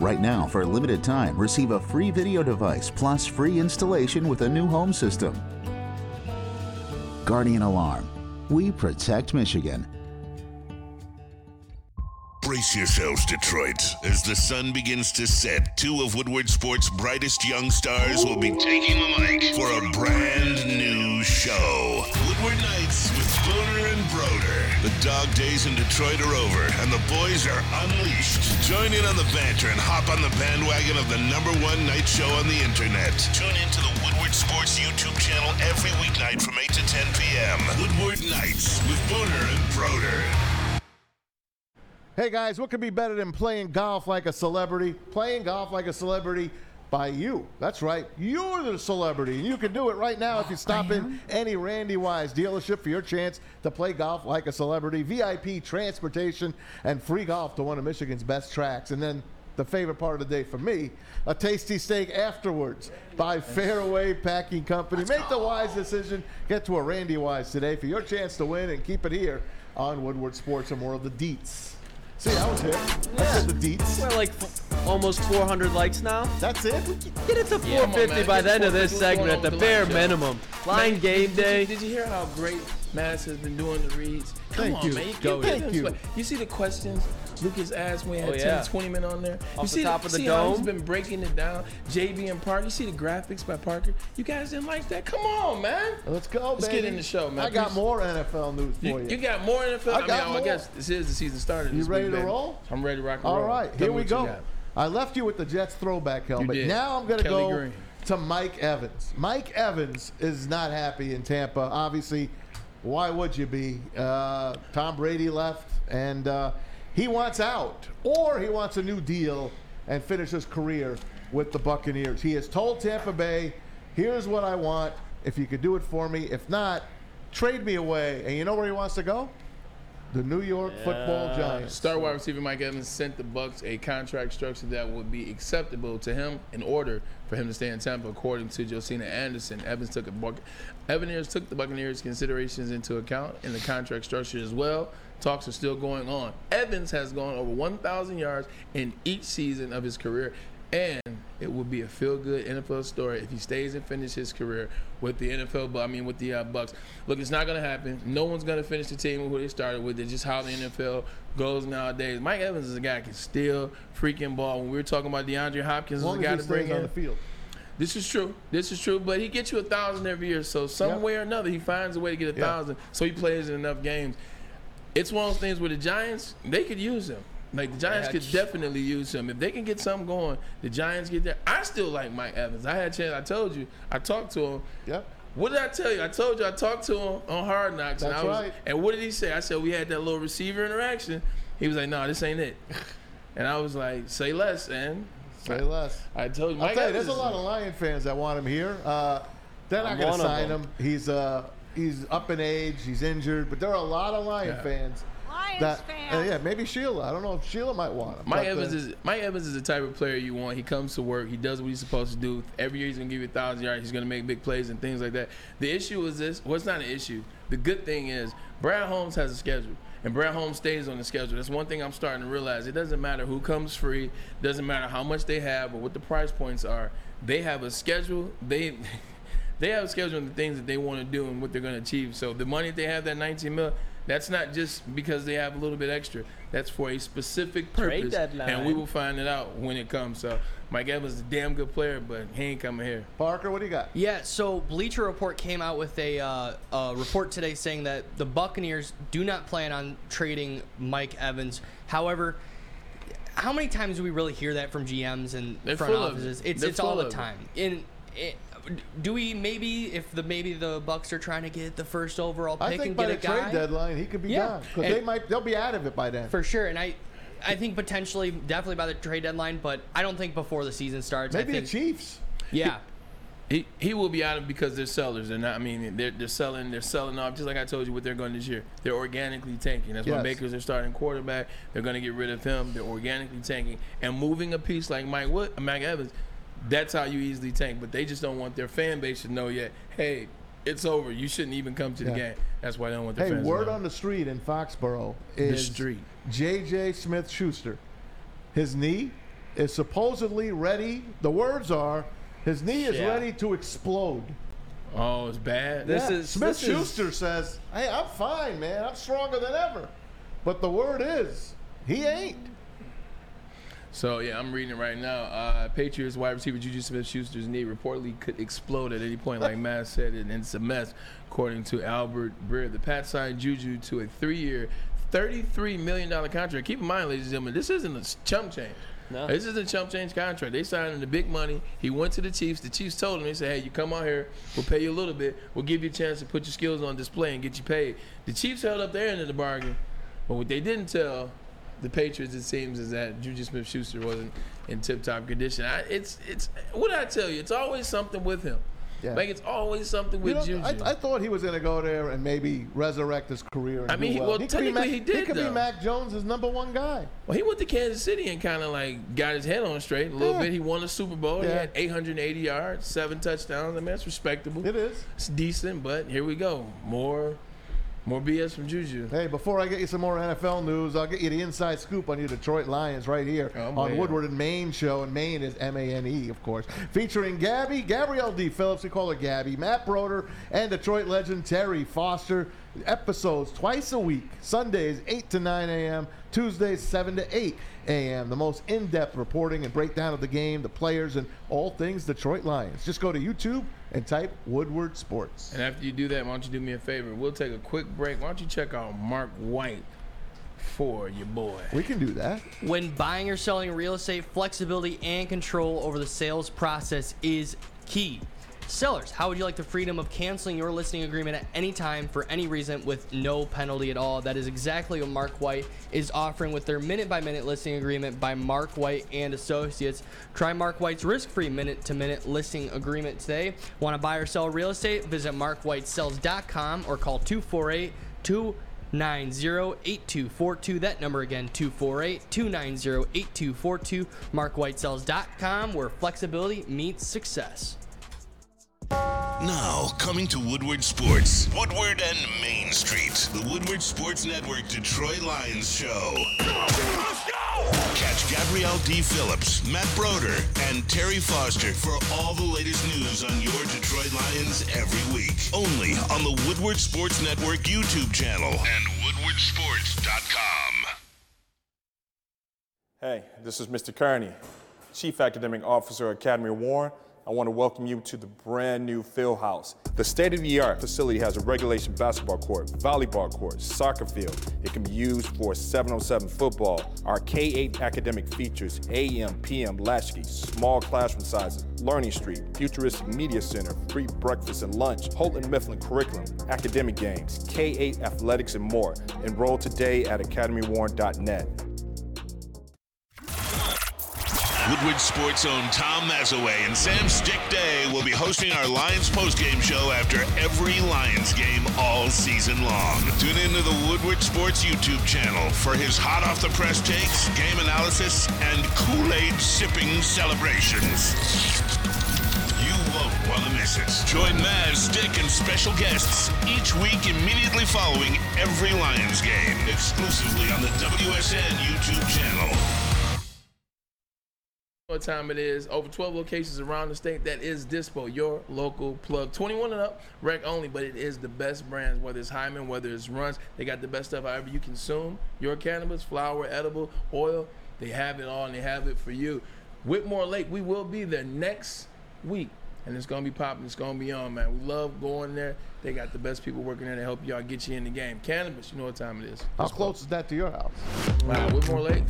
Right now, for a limited time, receive a free video device plus free installation with a new home system. Guardian Alarm. We protect Michigan. Brace yourselves, Detroit. As the sun begins to set, two of Woodward Sports' brightest young stars will be taking the mic for a brand new show. Woodward Nights with Booner and Broder. The dog days in Detroit are over, and the boys are unleashed. Join in on the banter and hop on the bandwagon of the number one night show on the internet. Tune in to the Woodward Sports YouTube channel every weeknight from 8 to 10 p.m. Woodward Nights with Booner and Broder. Hey guys, what could be better than playing golf like a celebrity? Playing golf like a celebrity by you. That's right. You're the celebrity. And you can do it right now if you stop in any Randy Wise dealership for your chance to play golf like a celebrity. VIP transportation and free golf to one of Michigan's best tracks. And then the favorite part of the day for me, a tasty steak afterwards by Fairway Packing Company. Make the wise decision. Get to a Randy Wise today for your chance to win and keep it here on Woodward Sports and more of the deets. See, I was here. I said the deets. We're like f- almost 400 likes now. That's it. Get it to Yeah, on, 450 by the end of this segment at the bare live minimum. Line game day. Did you, did you hear how great Maz has been doing the reads? Come Thank on, you. man. You, Go give ahead. him Thank you. sweat. You see the questions Lucas asked when he had Oh, 10, yeah. Twentyman on there? Off you the see top of the see how he's dome? been breaking it down. JB and Parker. You see the graphics by Parker? You guys didn't like that? Come on, man. Let's go, man. Let's baby. get in the show, man. I got Please. more NFL news for You, you. you got more NFL? I mean, got I more. guess this is the season started. You this ready week, to baby. roll? I'm ready to rock and All roll. right, Tell here me we go. I left you with the Jets throwback helmet. did. Now I'm going to Kelly go Green. to Mike Evans. Mike Evans is not happy in Tampa. Obviously, why would you be? Uh, Tom Brady left, and uh, he wants out, or he wants a new deal and finish his career with the Buccaneers. He has told Tampa Bay, "Here's what I want. If you could do it for me, if not, trade me away." And you know where he wants to go? The New York Football Giants. Star wide receiver Mike Evans sent the Bucks a contract structure that would be acceptable to him in order for him to stay in Tampa, according to Josina Anderson. Evans took a Buccaneers took the Buccaneers' considerations into account in the contract structure as well. Talks are still going on. Evans has gone over 1,000 yards in each season of his career. And it would be a feel-good NFL story if he stays and finishes his career with the NFL. But I mean, with the uh, Bucks. Look, it's not going to happen. No one's going to finish the team with who they started with. It's just how the NFL goes nowadays. Mike Evans is a guy that can steal freaking ball. When we were talking about DeAndre Hopkins, is a guy to bring on in. the field. This is true. This is true. But he gets you a thousand every year. So some Yep. way or another, he finds a way to get a Yeah. thousand. So he plays in enough games. It's one of those things where the Giants, they could use him. Like the Giants could definitely use him if they can get something going. The Giants get there. I still like Mike Evans. I had a chance. I told you. I talked to him. Yep. What did I tell you? I told you I talked to him on Hard Knocks. and, That's I was, right. and what did he say? I said we had that little receiver interaction. He was like, "No, this ain't it." And I was like, "Say less." And Say less. I told you, I'll tell you, Evans there's a lot of Lion fans that want him here. Uh, they're not going to sign him. He's uh, he's up in age. He's injured, but there are a lot of Lion Yeah. fans. That, uh, yeah, maybe Sheila. I don't know if Sheila might want him. Mike but, uh, Evans is Mike Evans is the type of player you want. He comes to work. He does what he's supposed to do. Every year he's gonna give you a thousand yards. He's gonna make big plays and things like that. The issue is this. Well, it's not an issue. The good thing is Brad Holmes has a schedule. And Brad Holmes stays on the schedule. That's one thing I'm starting to realize. It doesn't matter who comes free. Doesn't matter how much they have or what the price points are. They have a schedule. They they have a schedule and the things that they want to do and what they're going to achieve. So the money they have, that 19 mil, that's not just because they have a little bit extra. That's for a specific Trade purpose, deadline. and we will find it out when it comes. So Mike Evans is a damn good player, but he ain't coming here. Parker, what do you got? Yeah, so Bleacher Report came out with a, uh, a report today saying that the Buccaneers do not plan on trading Mike Evans. However, how many times do we really hear that from GMs and They're front full of offices? it. It's They're it's all the of it. time. In it, do we maybe if the maybe the Bucks are trying to get the first overall pick I think and by get the a guy trade deadline he could be Yeah. gone because And- they might they'll be out of it by then. for sure. And I, I think potentially definitely by the trade deadline, but I don't think before the season starts. Maybe I the think, Chiefs. Yeah. He he will be out of because they're sellers. They're not. I mean, they're they're selling. They're selling off. Just like I told you, what they're going to do this year. They're organically tanking. That's why Yes. Baker's their starting quarterback. They're going to get rid of him. They're organically tanking and moving a piece like Mike Wood, Mike Evans. That's how you easily tank. But they just don't want their fan base to know yet. Hey, it's over. You shouldn't even come to the Yeah. game. That's why they don't want their Hey, fans. word to know. on the street in Foxborough is street. J.J. Smith Schuster. His knee is supposedly ready. The words are his knee is Yeah. ready to explode. Oh, it's bad. This Yeah, is- Smith this is- Schuster says, "Hey, I'm fine, man. I'm stronger than ever." But the word is, he ain't. So yeah, I'm reading it right now. Uh, Patriots wide receiver Juju Smith-Schuster's knee reportedly could explode at any point, like Matt said, and it's a mess, according to Albert Breer. The Pats signed Juju to a three-year, $33 million contract. Keep in mind, ladies and gentlemen, this isn't a chump change. No. This is a chump change contract. They signed him the big money. He went to the Chiefs. The Chiefs told him, they said, hey, you come out here, we'll pay you a little bit. We'll give you a chance to put your skills on display and get you paid. The Chiefs held up their end of the bargain. But what they didn't tell the Patriots, it seems, is that Juju Smith-Schuster wasn't in tip-top condition. I, it's it's what did I tell you? It's always something with him. Yeah. Like it's always something with You know, Juju. I, I thought he was going to go there and maybe resurrect his career. And I mean, he- well, well, could technically Mac- he did, He could though. be Mac Jones' number one guy. Well, he went to Kansas City and kind of like got his head on straight a little Yeah. bit. He won a Super Bowl. He had 880 yards, seven touchdowns. I mean, that's respectable. It is. It's decent, but here we go. More, more BS from Juju. Hey, before I get you some more NFL news, I'll get you the inside scoop on your Detroit Lions right here oh, on man. Woodward and Maine show. And Maine is M A N E, of course. Featuring Gabby, Gabrielle D. Phillips, we call her Gabby, Matt Broder, and Detroit legend Terry Foster. Episodes twice a week, Sundays 8 to 9 a.m., Tuesdays 7 to 8 a.m. The most in depth reporting and breakdown of the game, the players, and all things Detroit Lions. Just go to YouTube and type Woodward Sports. And after you do that, why don't you do me a favor? We'll take a quick break. Why don't you check out Mark White for your boy? We can do that. When buying or selling real estate, flexibility and control over the sales process is key. Sellers, how would you like the freedom of canceling your listing agreement at any time for any reason with no penalty at all? That is exactly what Mark White is offering with their minute by minute listing agreement by Mark White and Associates. Try Mark White's risk free minute to minute listing agreement today. Want to buy or sell real estate? Visit markwhitesells.com or call 248 290-8242. That number again, 248-290-8242. MarkWhiteSells.com, where flexibility meets success. Now, coming to Woodward Sports, Woodward and Main Street, the Woodward Sports Network Detroit Lions Show. Catch Gabrielle D. Phillips, Matt Broder, and Terry Foster for all the latest news on your Detroit Lions every week. Only on the Woodward Sports Network YouTube channel and woodwardsports.com. Hey, this is Mr. Kearney, Chief Academic Officer Academy of Warren. I want to welcome you to the brand new field house. The state-of-the-art facility has a regulation basketball court, volleyball court, soccer field. It can be used for 707 football. Our K-8 academic features AM, PM, latchkey, small classroom sizes, Learning Street, futuristic media center, free breakfast and lunch, Houghton Mifflin curriculum, academic games, K-8 athletics, and more. Enroll today at academywarren.net. Woodward Sports own Tom Mazaway and Sam Stick Day will be hosting our Lions postgame show after every Lions game all season long. Tune into the Woodward Sports YouTube channel for his hot off the press takes, game analysis, and Kool-Aid sipping celebrations. You won't want to miss it. Join Maz, Stick, and special guests each week immediately following every Lions game, exclusively on the WSN YouTube channel. What time it is. Over 12 locations around the state. That is Dispo, your local plug. 21 and up, rec only, but it is the best brands, whether it's Hyman, whether it's Runs. They got the best stuff however you consume your cannabis, flower, edible, oil. They have it all and they have it for you. Whitmore Lake, we will be there next week. And it's gonna be popping. It's gonna be on, man. We love going there. They got the best people working there to help y'all get you in the game. Cannabis, you know what time it is. How close is that to your house? Wow, Whitmore Lake.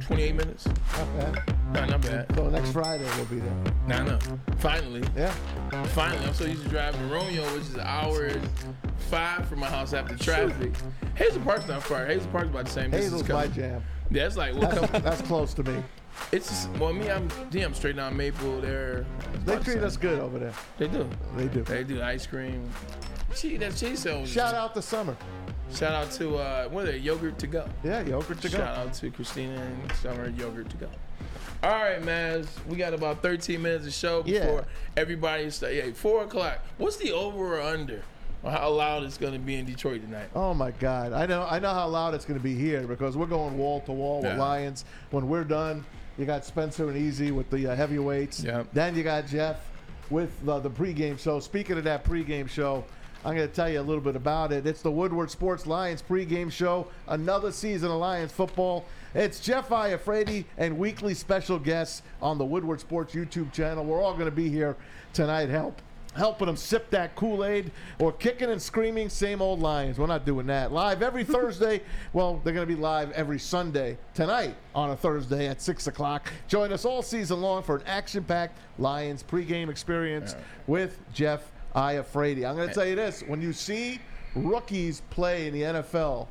28 minutes. Not bad. No, not bad. So next Friday we'll be there. No, no. Finally. Yeah. Finally. I'm so used to driving to Romeo, which is an hour and five from my house after traffic. Hazel Park's not far. Hazel Park's about the same distance. Hazel's my jam. Yeah, it's like we'll That's, come. that's close to me. It's just, well, me, I'm damn straight down Maple. There. They treat us good over there. They do. They do. They do ice cream. Gee, that cheese sandwich. Shout out to Summer. Shout out to uh, what are they? Yogurt to go. Yeah, yogurt to go. Shout out to Christina and Summer Yogurt to go. All right, man. We got about 13 minutes of show Yeah. before everybody start. Yeah, four o'clock. What's the over or under? Or how loud it's going to be in Detroit tonight? Oh my God! I know, I know how loud it's going to be here because we're going wall to wall with Yeah. Lions. When we're done, you got Spencer and Easy with the uh, heavyweights. Then you got Jeff with uh, the pregame show. Speaking of that pregame show, I'm going to tell you a little bit about it. It's the Woodward Sports Lions pregame show. Another season of Lions football. It's Jeff Iafredi and weekly special guests on the Woodward Sports YouTube channel. We're all going to be here tonight. Help helping them sip that Kool-Aid or kicking and screaming same old Lions. We're not doing that. Live every Thursday. Well, they're going to be live every Sunday. Tonight on a Thursday at 6 o'clock. Join us all season long for an action-packed Lions pregame experience with Jeff Iafredi. I'm going to tell you this. When you see rookies play in the NFL,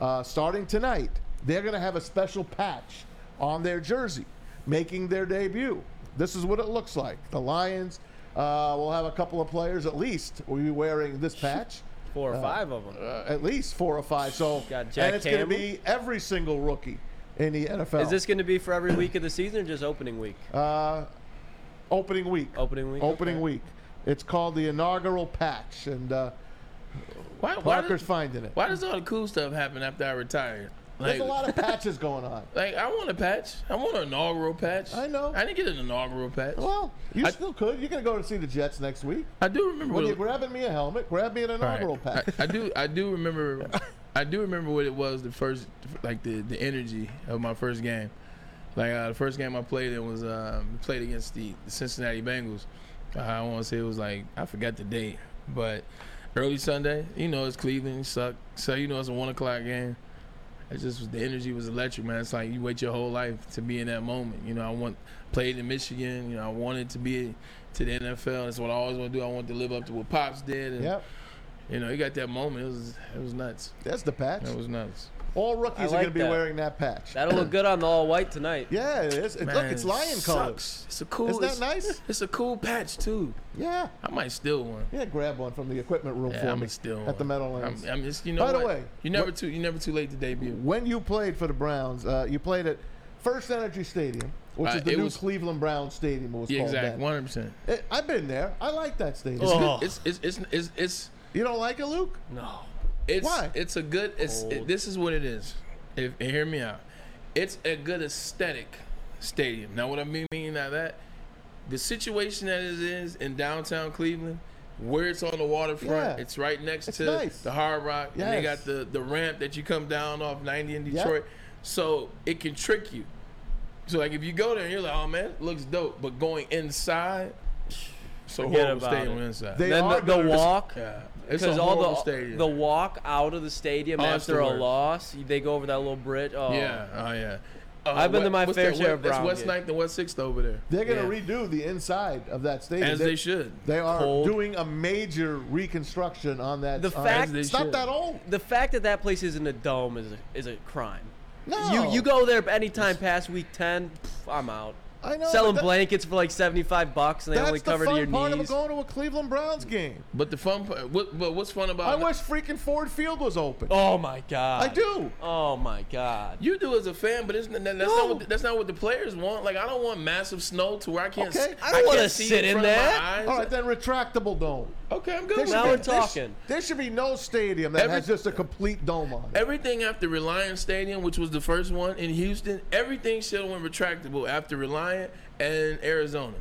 uh, starting tonight, they're going to have a special patch on their jersey, making their debut. This is what it looks like. The Lions uh, will have a couple of players at least will be wearing this patch. Four or Uh, five of them. Uh, at least four or five. So, and it's going to be every single rookie in the NFL. Is this going to be for every week of the season or just opening week? Uh, opening week. Opening week. Opening okay. week. It's called the inaugural patch, and uh, Why, why, Parker's does, finding it. why does all the cool stuff happen after I retire? There's a lot of patches going on. Like I want a patch. I want an inaugural patch. I know. I didn't get an inaugural patch. Well, you still could. You're gonna go to see the Jets next week. I do remember. When you're grabbing me a helmet, grab me an inaugural right. patch. I, I do. I do remember. I do remember what it was. The first, like the the energy of my first game. Like uh, the first game I played in was um, played against the, the Cincinnati Bengals. I want to say it was like I forgot the date, but early Sunday. You know, it's Cleveland. Suck. So you know, it's a one o'clock game. It just was the energy was electric, man. It's like you wait your whole life to be in that moment. You know, I want played in Michigan. You know, I wanted to be to the NFL. That's what I always want to do. I want to live up to what Pops did. And, Yep. You know, you got that moment. It was it was nuts. That's the patch. It was nuts. All I rookies are like going to be that. wearing that patch. That'll look good on the all white tonight. Yeah, it is. It- look, it's lion sucks. colors. It's a cool. Isn't that it's- nice? It's a cool patch too. Yeah. I might steal one. Yeah, grab one from the equipment room Yeah, for I'm me steal at one. the Meadowlands. I'm, I'm just, you know By the way, you never too you never too late to debut. when you played for the Browns, uh, you played at First Energy Stadium, which Uh, is the new was- Cleveland Browns Stadium. It was Yeah, exactly. One hundred percent. I've been there. I like that stadium. It's, good. it's it's it's it's it's You don't like it, Luke? No. It's Why? It's a good. It's it, this is what it is. If hear me out, it's a good aesthetic stadium. Now, what I mean mean by that, the situation that it is in downtown Cleveland, where it's on the waterfront, Yeah. it's right next It's to nice. the Hard Rock, and they got the the ramp that you come down off 90 in Yep. Detroit, so it can trick you. So like if you go there and you're like, oh man, it looks dope, but going inside. So Forget horrible about stadium it. inside. They then are the, the walk, Yeah. It's a because all the stadium. the walk out of the stadium Oh, after the a loss, they go over that little bridge. Oh, Yeah, oh yeah. Uh, I've been to my fair share of That's Brown West games. Ninth and West Sixth over there. They're going to Yeah. redo the inside of that stadium. As they should. They are Cold. doing a major reconstruction on that. The on- fact- it's not that old. The fact that that place isn't a dome is a, is a crime. No, You you go there anytime past week ten, pff, I'm out. I know. Selling that- blankets for like seventy five bucks and they That's only the cover to fun your part knees. of going to a Cleveland Browns game. But the fun part, what, but what's fun about? I about wish freaking Ford Field was open. Oh my god! I do. Oh my god! you do as a fan, but it's, that- that's No. not what that's not what the players want. Like I don't want massive snow to where I can't. Okay. I don't wanna sit in front of my there. eyes. All right, then retractable dome. Okay, I'm good. There should Now that. we're be- there sh- talking. There should be no stadium that Every- has just a complete dome on it. Everything after Reliant Stadium, which was the first one in Houston, everything should have went retractable after Reliant and Arizona.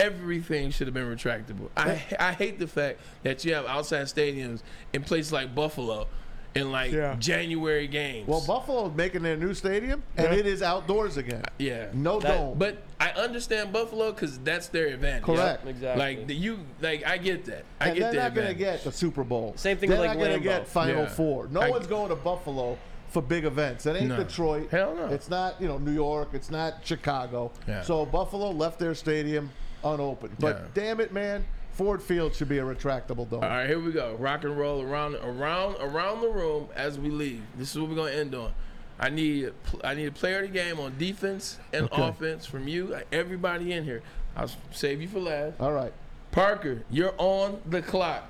Everything should have been retractable. I I hate the fact that you have outside stadiums in places like Buffalo in like Yeah. January games. Well, Buffalo's making their new stadium, and Yeah. it is outdoors again. Uh, yeah, No That- dome. But I understand Buffalo because that's their advantage. Correct. Yep, exactly. Like the, you, like I get that. I and get they're not going to get the Super Bowl. Same thing they're with, like, not gonna get Final Yeah. Four. No I- one's going to Buffalo for big events. It ain't No. Detroit. Hell no. It's not you know New York. It's not Chicago. Yeah. So Buffalo left their stadium unopened. But Yeah. damn it, man, Ford Field should be a retractable dome. All right, here we go. Rock and roll around, around, around the room as we leave. This is what we're gonna end on. I need, I need a player of the game on defense and Okay. offense from you. Everybody in here. I'll save you for last. All right. Parker, you're on the clock.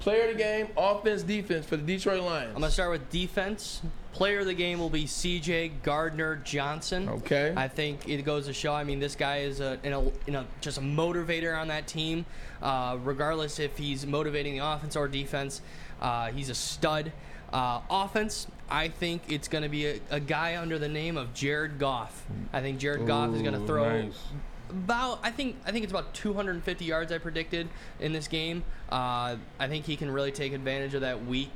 Player of the game, offense, defense for the Detroit Lions. I'm gonna start with defense. Player of the game will be C.J. Gardner Johnson. Okay. I think it goes to show. I mean, this guy is a, in a, in a just a motivator on that team. Uh, regardless if he's motivating the offense or defense, uh, he's a stud. Uh, offense, I think it's going to be a, a guy under the name of Jared Goff. I think Jared Goff is going to throw nice. about I think I think it's about 250 yards I predicted in this game. Uh, I think he can really take advantage of that weak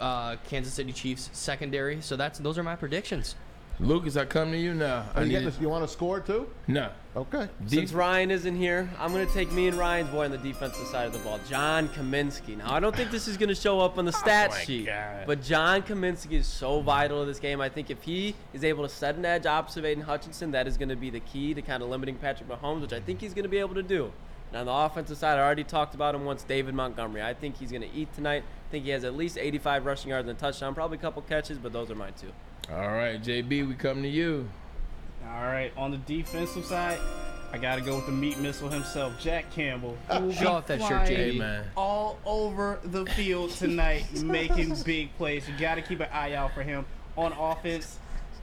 uh, Kansas City Chiefs secondary. So that's those are my predictions. Lucas, I come to you now. Are I you, need getting this, you want to score too? no. Okay. Since Ryan isn't here, I'm going to take me and Ryan's boy on the defensive side of the ball, John Cominsky. Now, I don't think this is going to show up on the stat Oh my sheet, God. but John Cominsky is so vital to this game. I think if he is able to set an edge opposite of Aidan Hutchinson, that is going to be the key to kind of limiting Patrick Mahomes, which I think he's going to be able to do. And on the offensive side, I already talked about him once, David Montgomery. I think he's going to eat tonight. I think he has at least 85 rushing yards and a touchdown, probably a couple catches, but those are mine too. All right, JB, we come to you. All right, on the defensive side, I got to go with the meat missile himself, Jack Campbell. Ah, who will Show off that shirt, JB. Man. All over the field tonight, making big plays. You got to keep an eye out for him. On offense,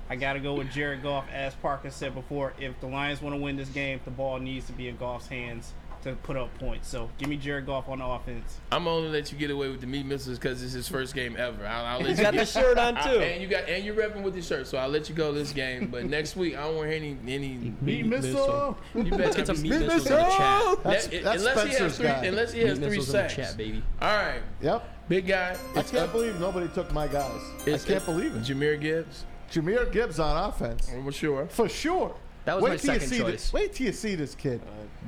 I got to go with Jared Goff. As Parker said before, if the Lions want to win this game, the ball needs to be in Goff's hands to put up points. So give me Jared Goff on offense. I'm only let you get away with the meat missiles because it's his first game ever. I'll, I'll let He's you got get- the shirt on, I- too. and you got and you're repping with the shirt, so I'll let you go this game. But next week, I don't want any any Meat missile. You better get some be- meat missiles in the chat. That's- That- that's unless he has three, guy. unless he has Meat three missiles in the sacks. chat, baby. All right, Yep. big guy. I can't up- believe nobody took my guys. it's- I can't believe it. Jahmyr Gibbs. Jahmyr Gibbs on offense. For sure. For sure. That was wait my till you second see choice. This, wait till you see this kid.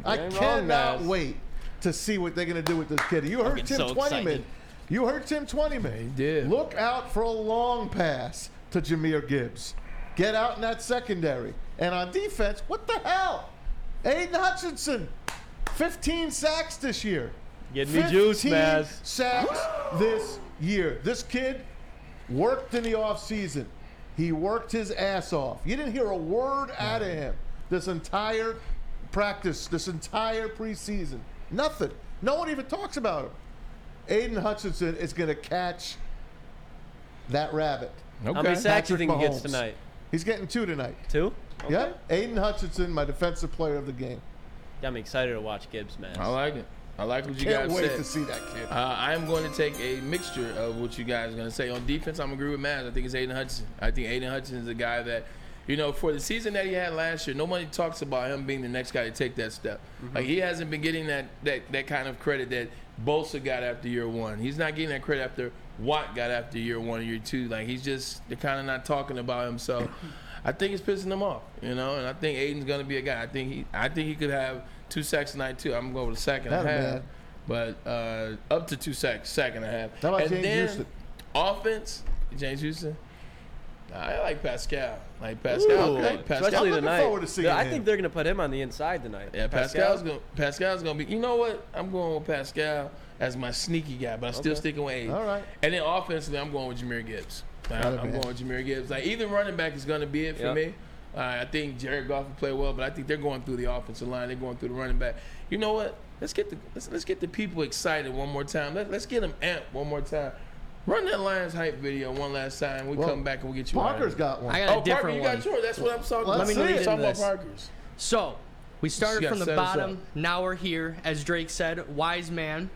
Uh, I you wrong, cannot Maz. wait to see what they're going to do with this kid. You heard Tim so Twentyman. You heard Tim Twentyman. He did. Look out for a long pass to Jahmyr Gibbs. Get out in that secondary. And on defense, what the hell? Aidan Hutchinson, 15 sacks this year. Get me juice, 15 Maz. Sacks this year. This kid worked in the offseason. He worked his ass off. You didn't hear a word out of him this entire practice, this entire preseason. Nothing. No one even talks about him. Aidan Hutchinson is going to catch that rabbit. Okay. How many sacks do you Patrick think he gets tonight? He's getting two tonight. Two? Yeah. Aidan Hutchinson, my defensive player of the game. Got me excited to watch Gibbs, man. I like it. I like what you Can't guys wait said. to see that kid. Uh, I am going to take a mixture of what you guys are going to say. On defense, I'm agree with Matt. I think it's Aidan Hutchinson. I think Aidan Hutchinson is a guy that, you know, for the season that he had last year, nobody talks about him being the next guy to take that step. Like he hasn't been getting that that that kind of credit that Bosa got after year one. He's not getting that credit after Watt got after year one, year two. Like he's just they're kind of not talking about him. So I think it's pissing him off, you know. And I think Aidan's going to be a guy. I think he I think he could have two sacks tonight too. I'm going with a sack and a That a half man. but uh, up to two sacks, sack and a half. How about and James then Houston? offense, James Houston. Nah, I like Paschal. Like Paschal. Ooh, like Paschal. Especially I'm looking tonight. forward to seeing Yeah, I him. think they're going to put him on the inside tonight. Yeah, Paschal's gonna Paschal's gonna be. You know what? I'm going with Paschal as my sneaky guy, but I'm still Okay. sticking with Aidan. All right. And then offensively, I'm going with Jahmyr Gibbs. Like, Got it, I'm man. going with Jahmyr Gibbs. Like either running back is going to be it for Yep. me. Uh, I think Jared Goff will play well, but I think they're going through the offensive line. They're going through the running back. You know what? Let's get the let's, let's get the people excited one more time. Let, let's get them amped one more time. Run that Lions hype video one last time. We Well, come back and we get you. out of Parker's here. got one. I got Oh, a Parker, different you one. got yours. That's what I'm talking Let's about. see it. Talking about This. Parker's. So we started from the gotta set us bottom. Now we're here, as Drake said. Wise man.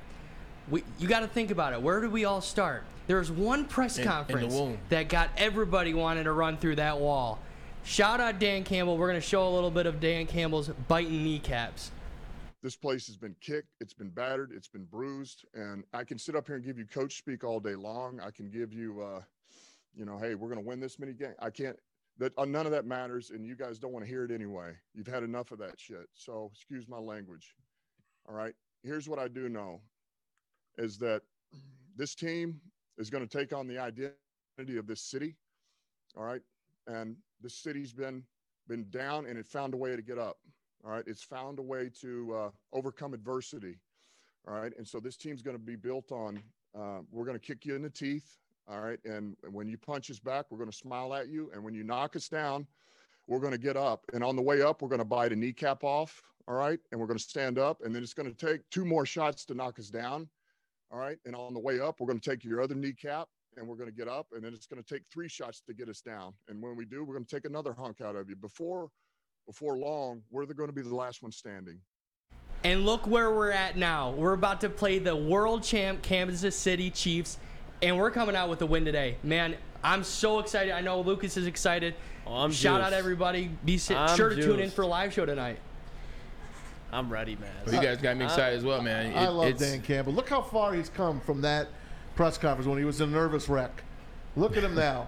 We, you got to think about it. Where did we all start? There was one press In- in the conference womb. that got everybody wanting to run through that wall. Shout out Dan Campbell. We're going to show a little bit of Dan Campbell's biting kneecaps. This place has been kicked, it's been battered, it's been bruised, and I can sit up here and give you coach speak all day long. I can give you, uh, you know, hey, we're going to win this many games. I can't. That uh, none of that matters, and you guys don't want to hear it anyway. You've had enough of that shit. So excuse my language. All right. Here's what I do know: is that this team is going to take on the identity of this city. All right, and this city's been been down, and it found a way to get up. All right, it's found a way to uh, overcome adversity. All right, and so this team's going to be built on. Uh, we're going to kick you in the teeth. All right, and when you punch us back, we're going to smile at you, and when you knock us down, we're going to get up. And on the way up, we're going to bite a kneecap off. All right, and we're going to stand up, and then it's going to take two more shots to knock us down. All right, and on the way up, we're going to take your other kneecap, and we're going to get up, and then it's going to take three shots to get us down. And when we do, we're going to take another hunk out of you. Before before long, we're going to be the last one standing. And look where we're at now. We're about to play the world champ Kansas City Chiefs, and we're coming out with a win today. Man, I'm so excited. I know Lucas is excited. Oh, I'm Shout out everybody. Be si- I'm sure to tune in for a live show tonight. I'm ready, man. Well, you guys got me excited as well, man. I love it's- Dan Campbell. Look how far he's come from that press conference when he was a nervous wreck. Look at him now.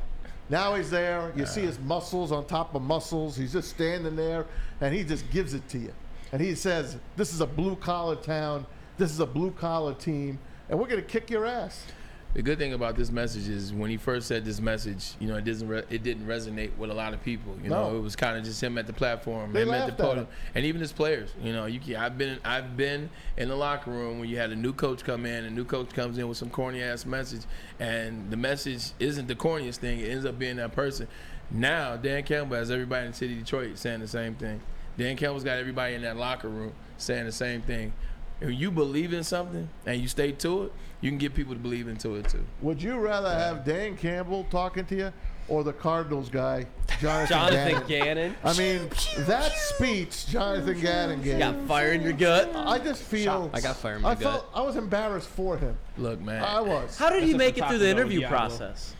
Now he's there. You see his muscles on top of muscles. He's just standing there, and he just gives it to you. And he says, "This is a blue collar town. This is a blue collar team, and we're going to kick your ass." The good thing about this message is when he first said this message, you know, it doesn't re- it didn't resonate with a lot of people. You know, it was kind of just him at the platform, They him at the podium, him. and even his players. You know, you can, I've been I've been in the locker room when you had a new coach come in, a new coach comes in with some corny ass message, and the message isn't the corniest thing. It ends up being that person. Now Dan Campbell has everybody in the city of Detroit saying the same thing. Dan Campbell's got everybody in that locker room saying the same thing. If you believe in something and you stay to it, you can get people to believe into it too. Would you rather have Dan Campbell talking to you or the Cardinals guy, Jonathan, Jonathan Gannon? Gannon. I mean, that speech Jonathan Gannon gave. You Got fire in your gut. I just feel. I got fire in my I gut. felt I was embarrassed for him. Look, man. I was. How did That's he make it through the interview Diablo. process?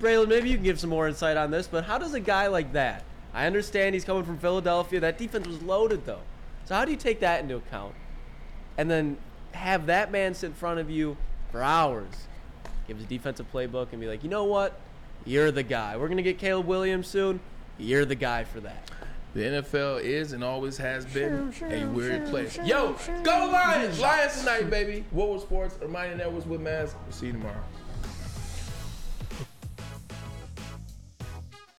Braylon, maybe you can give some more insight on this, but how does a guy like that? I understand he's coming from Philadelphia. That defense was loaded, though. So how do you take that into account? And then have that man sit in front of you for hours, give his defensive playbook, and be like, you know what? You're the guy. We're going to get Caleb Williams soon. You're the guy for that. The NFL is and always has been a weird place. Yo, go Lions! Lions tonight, baby. What was sports? Reminding that was with Maz. We'll see you tomorrow.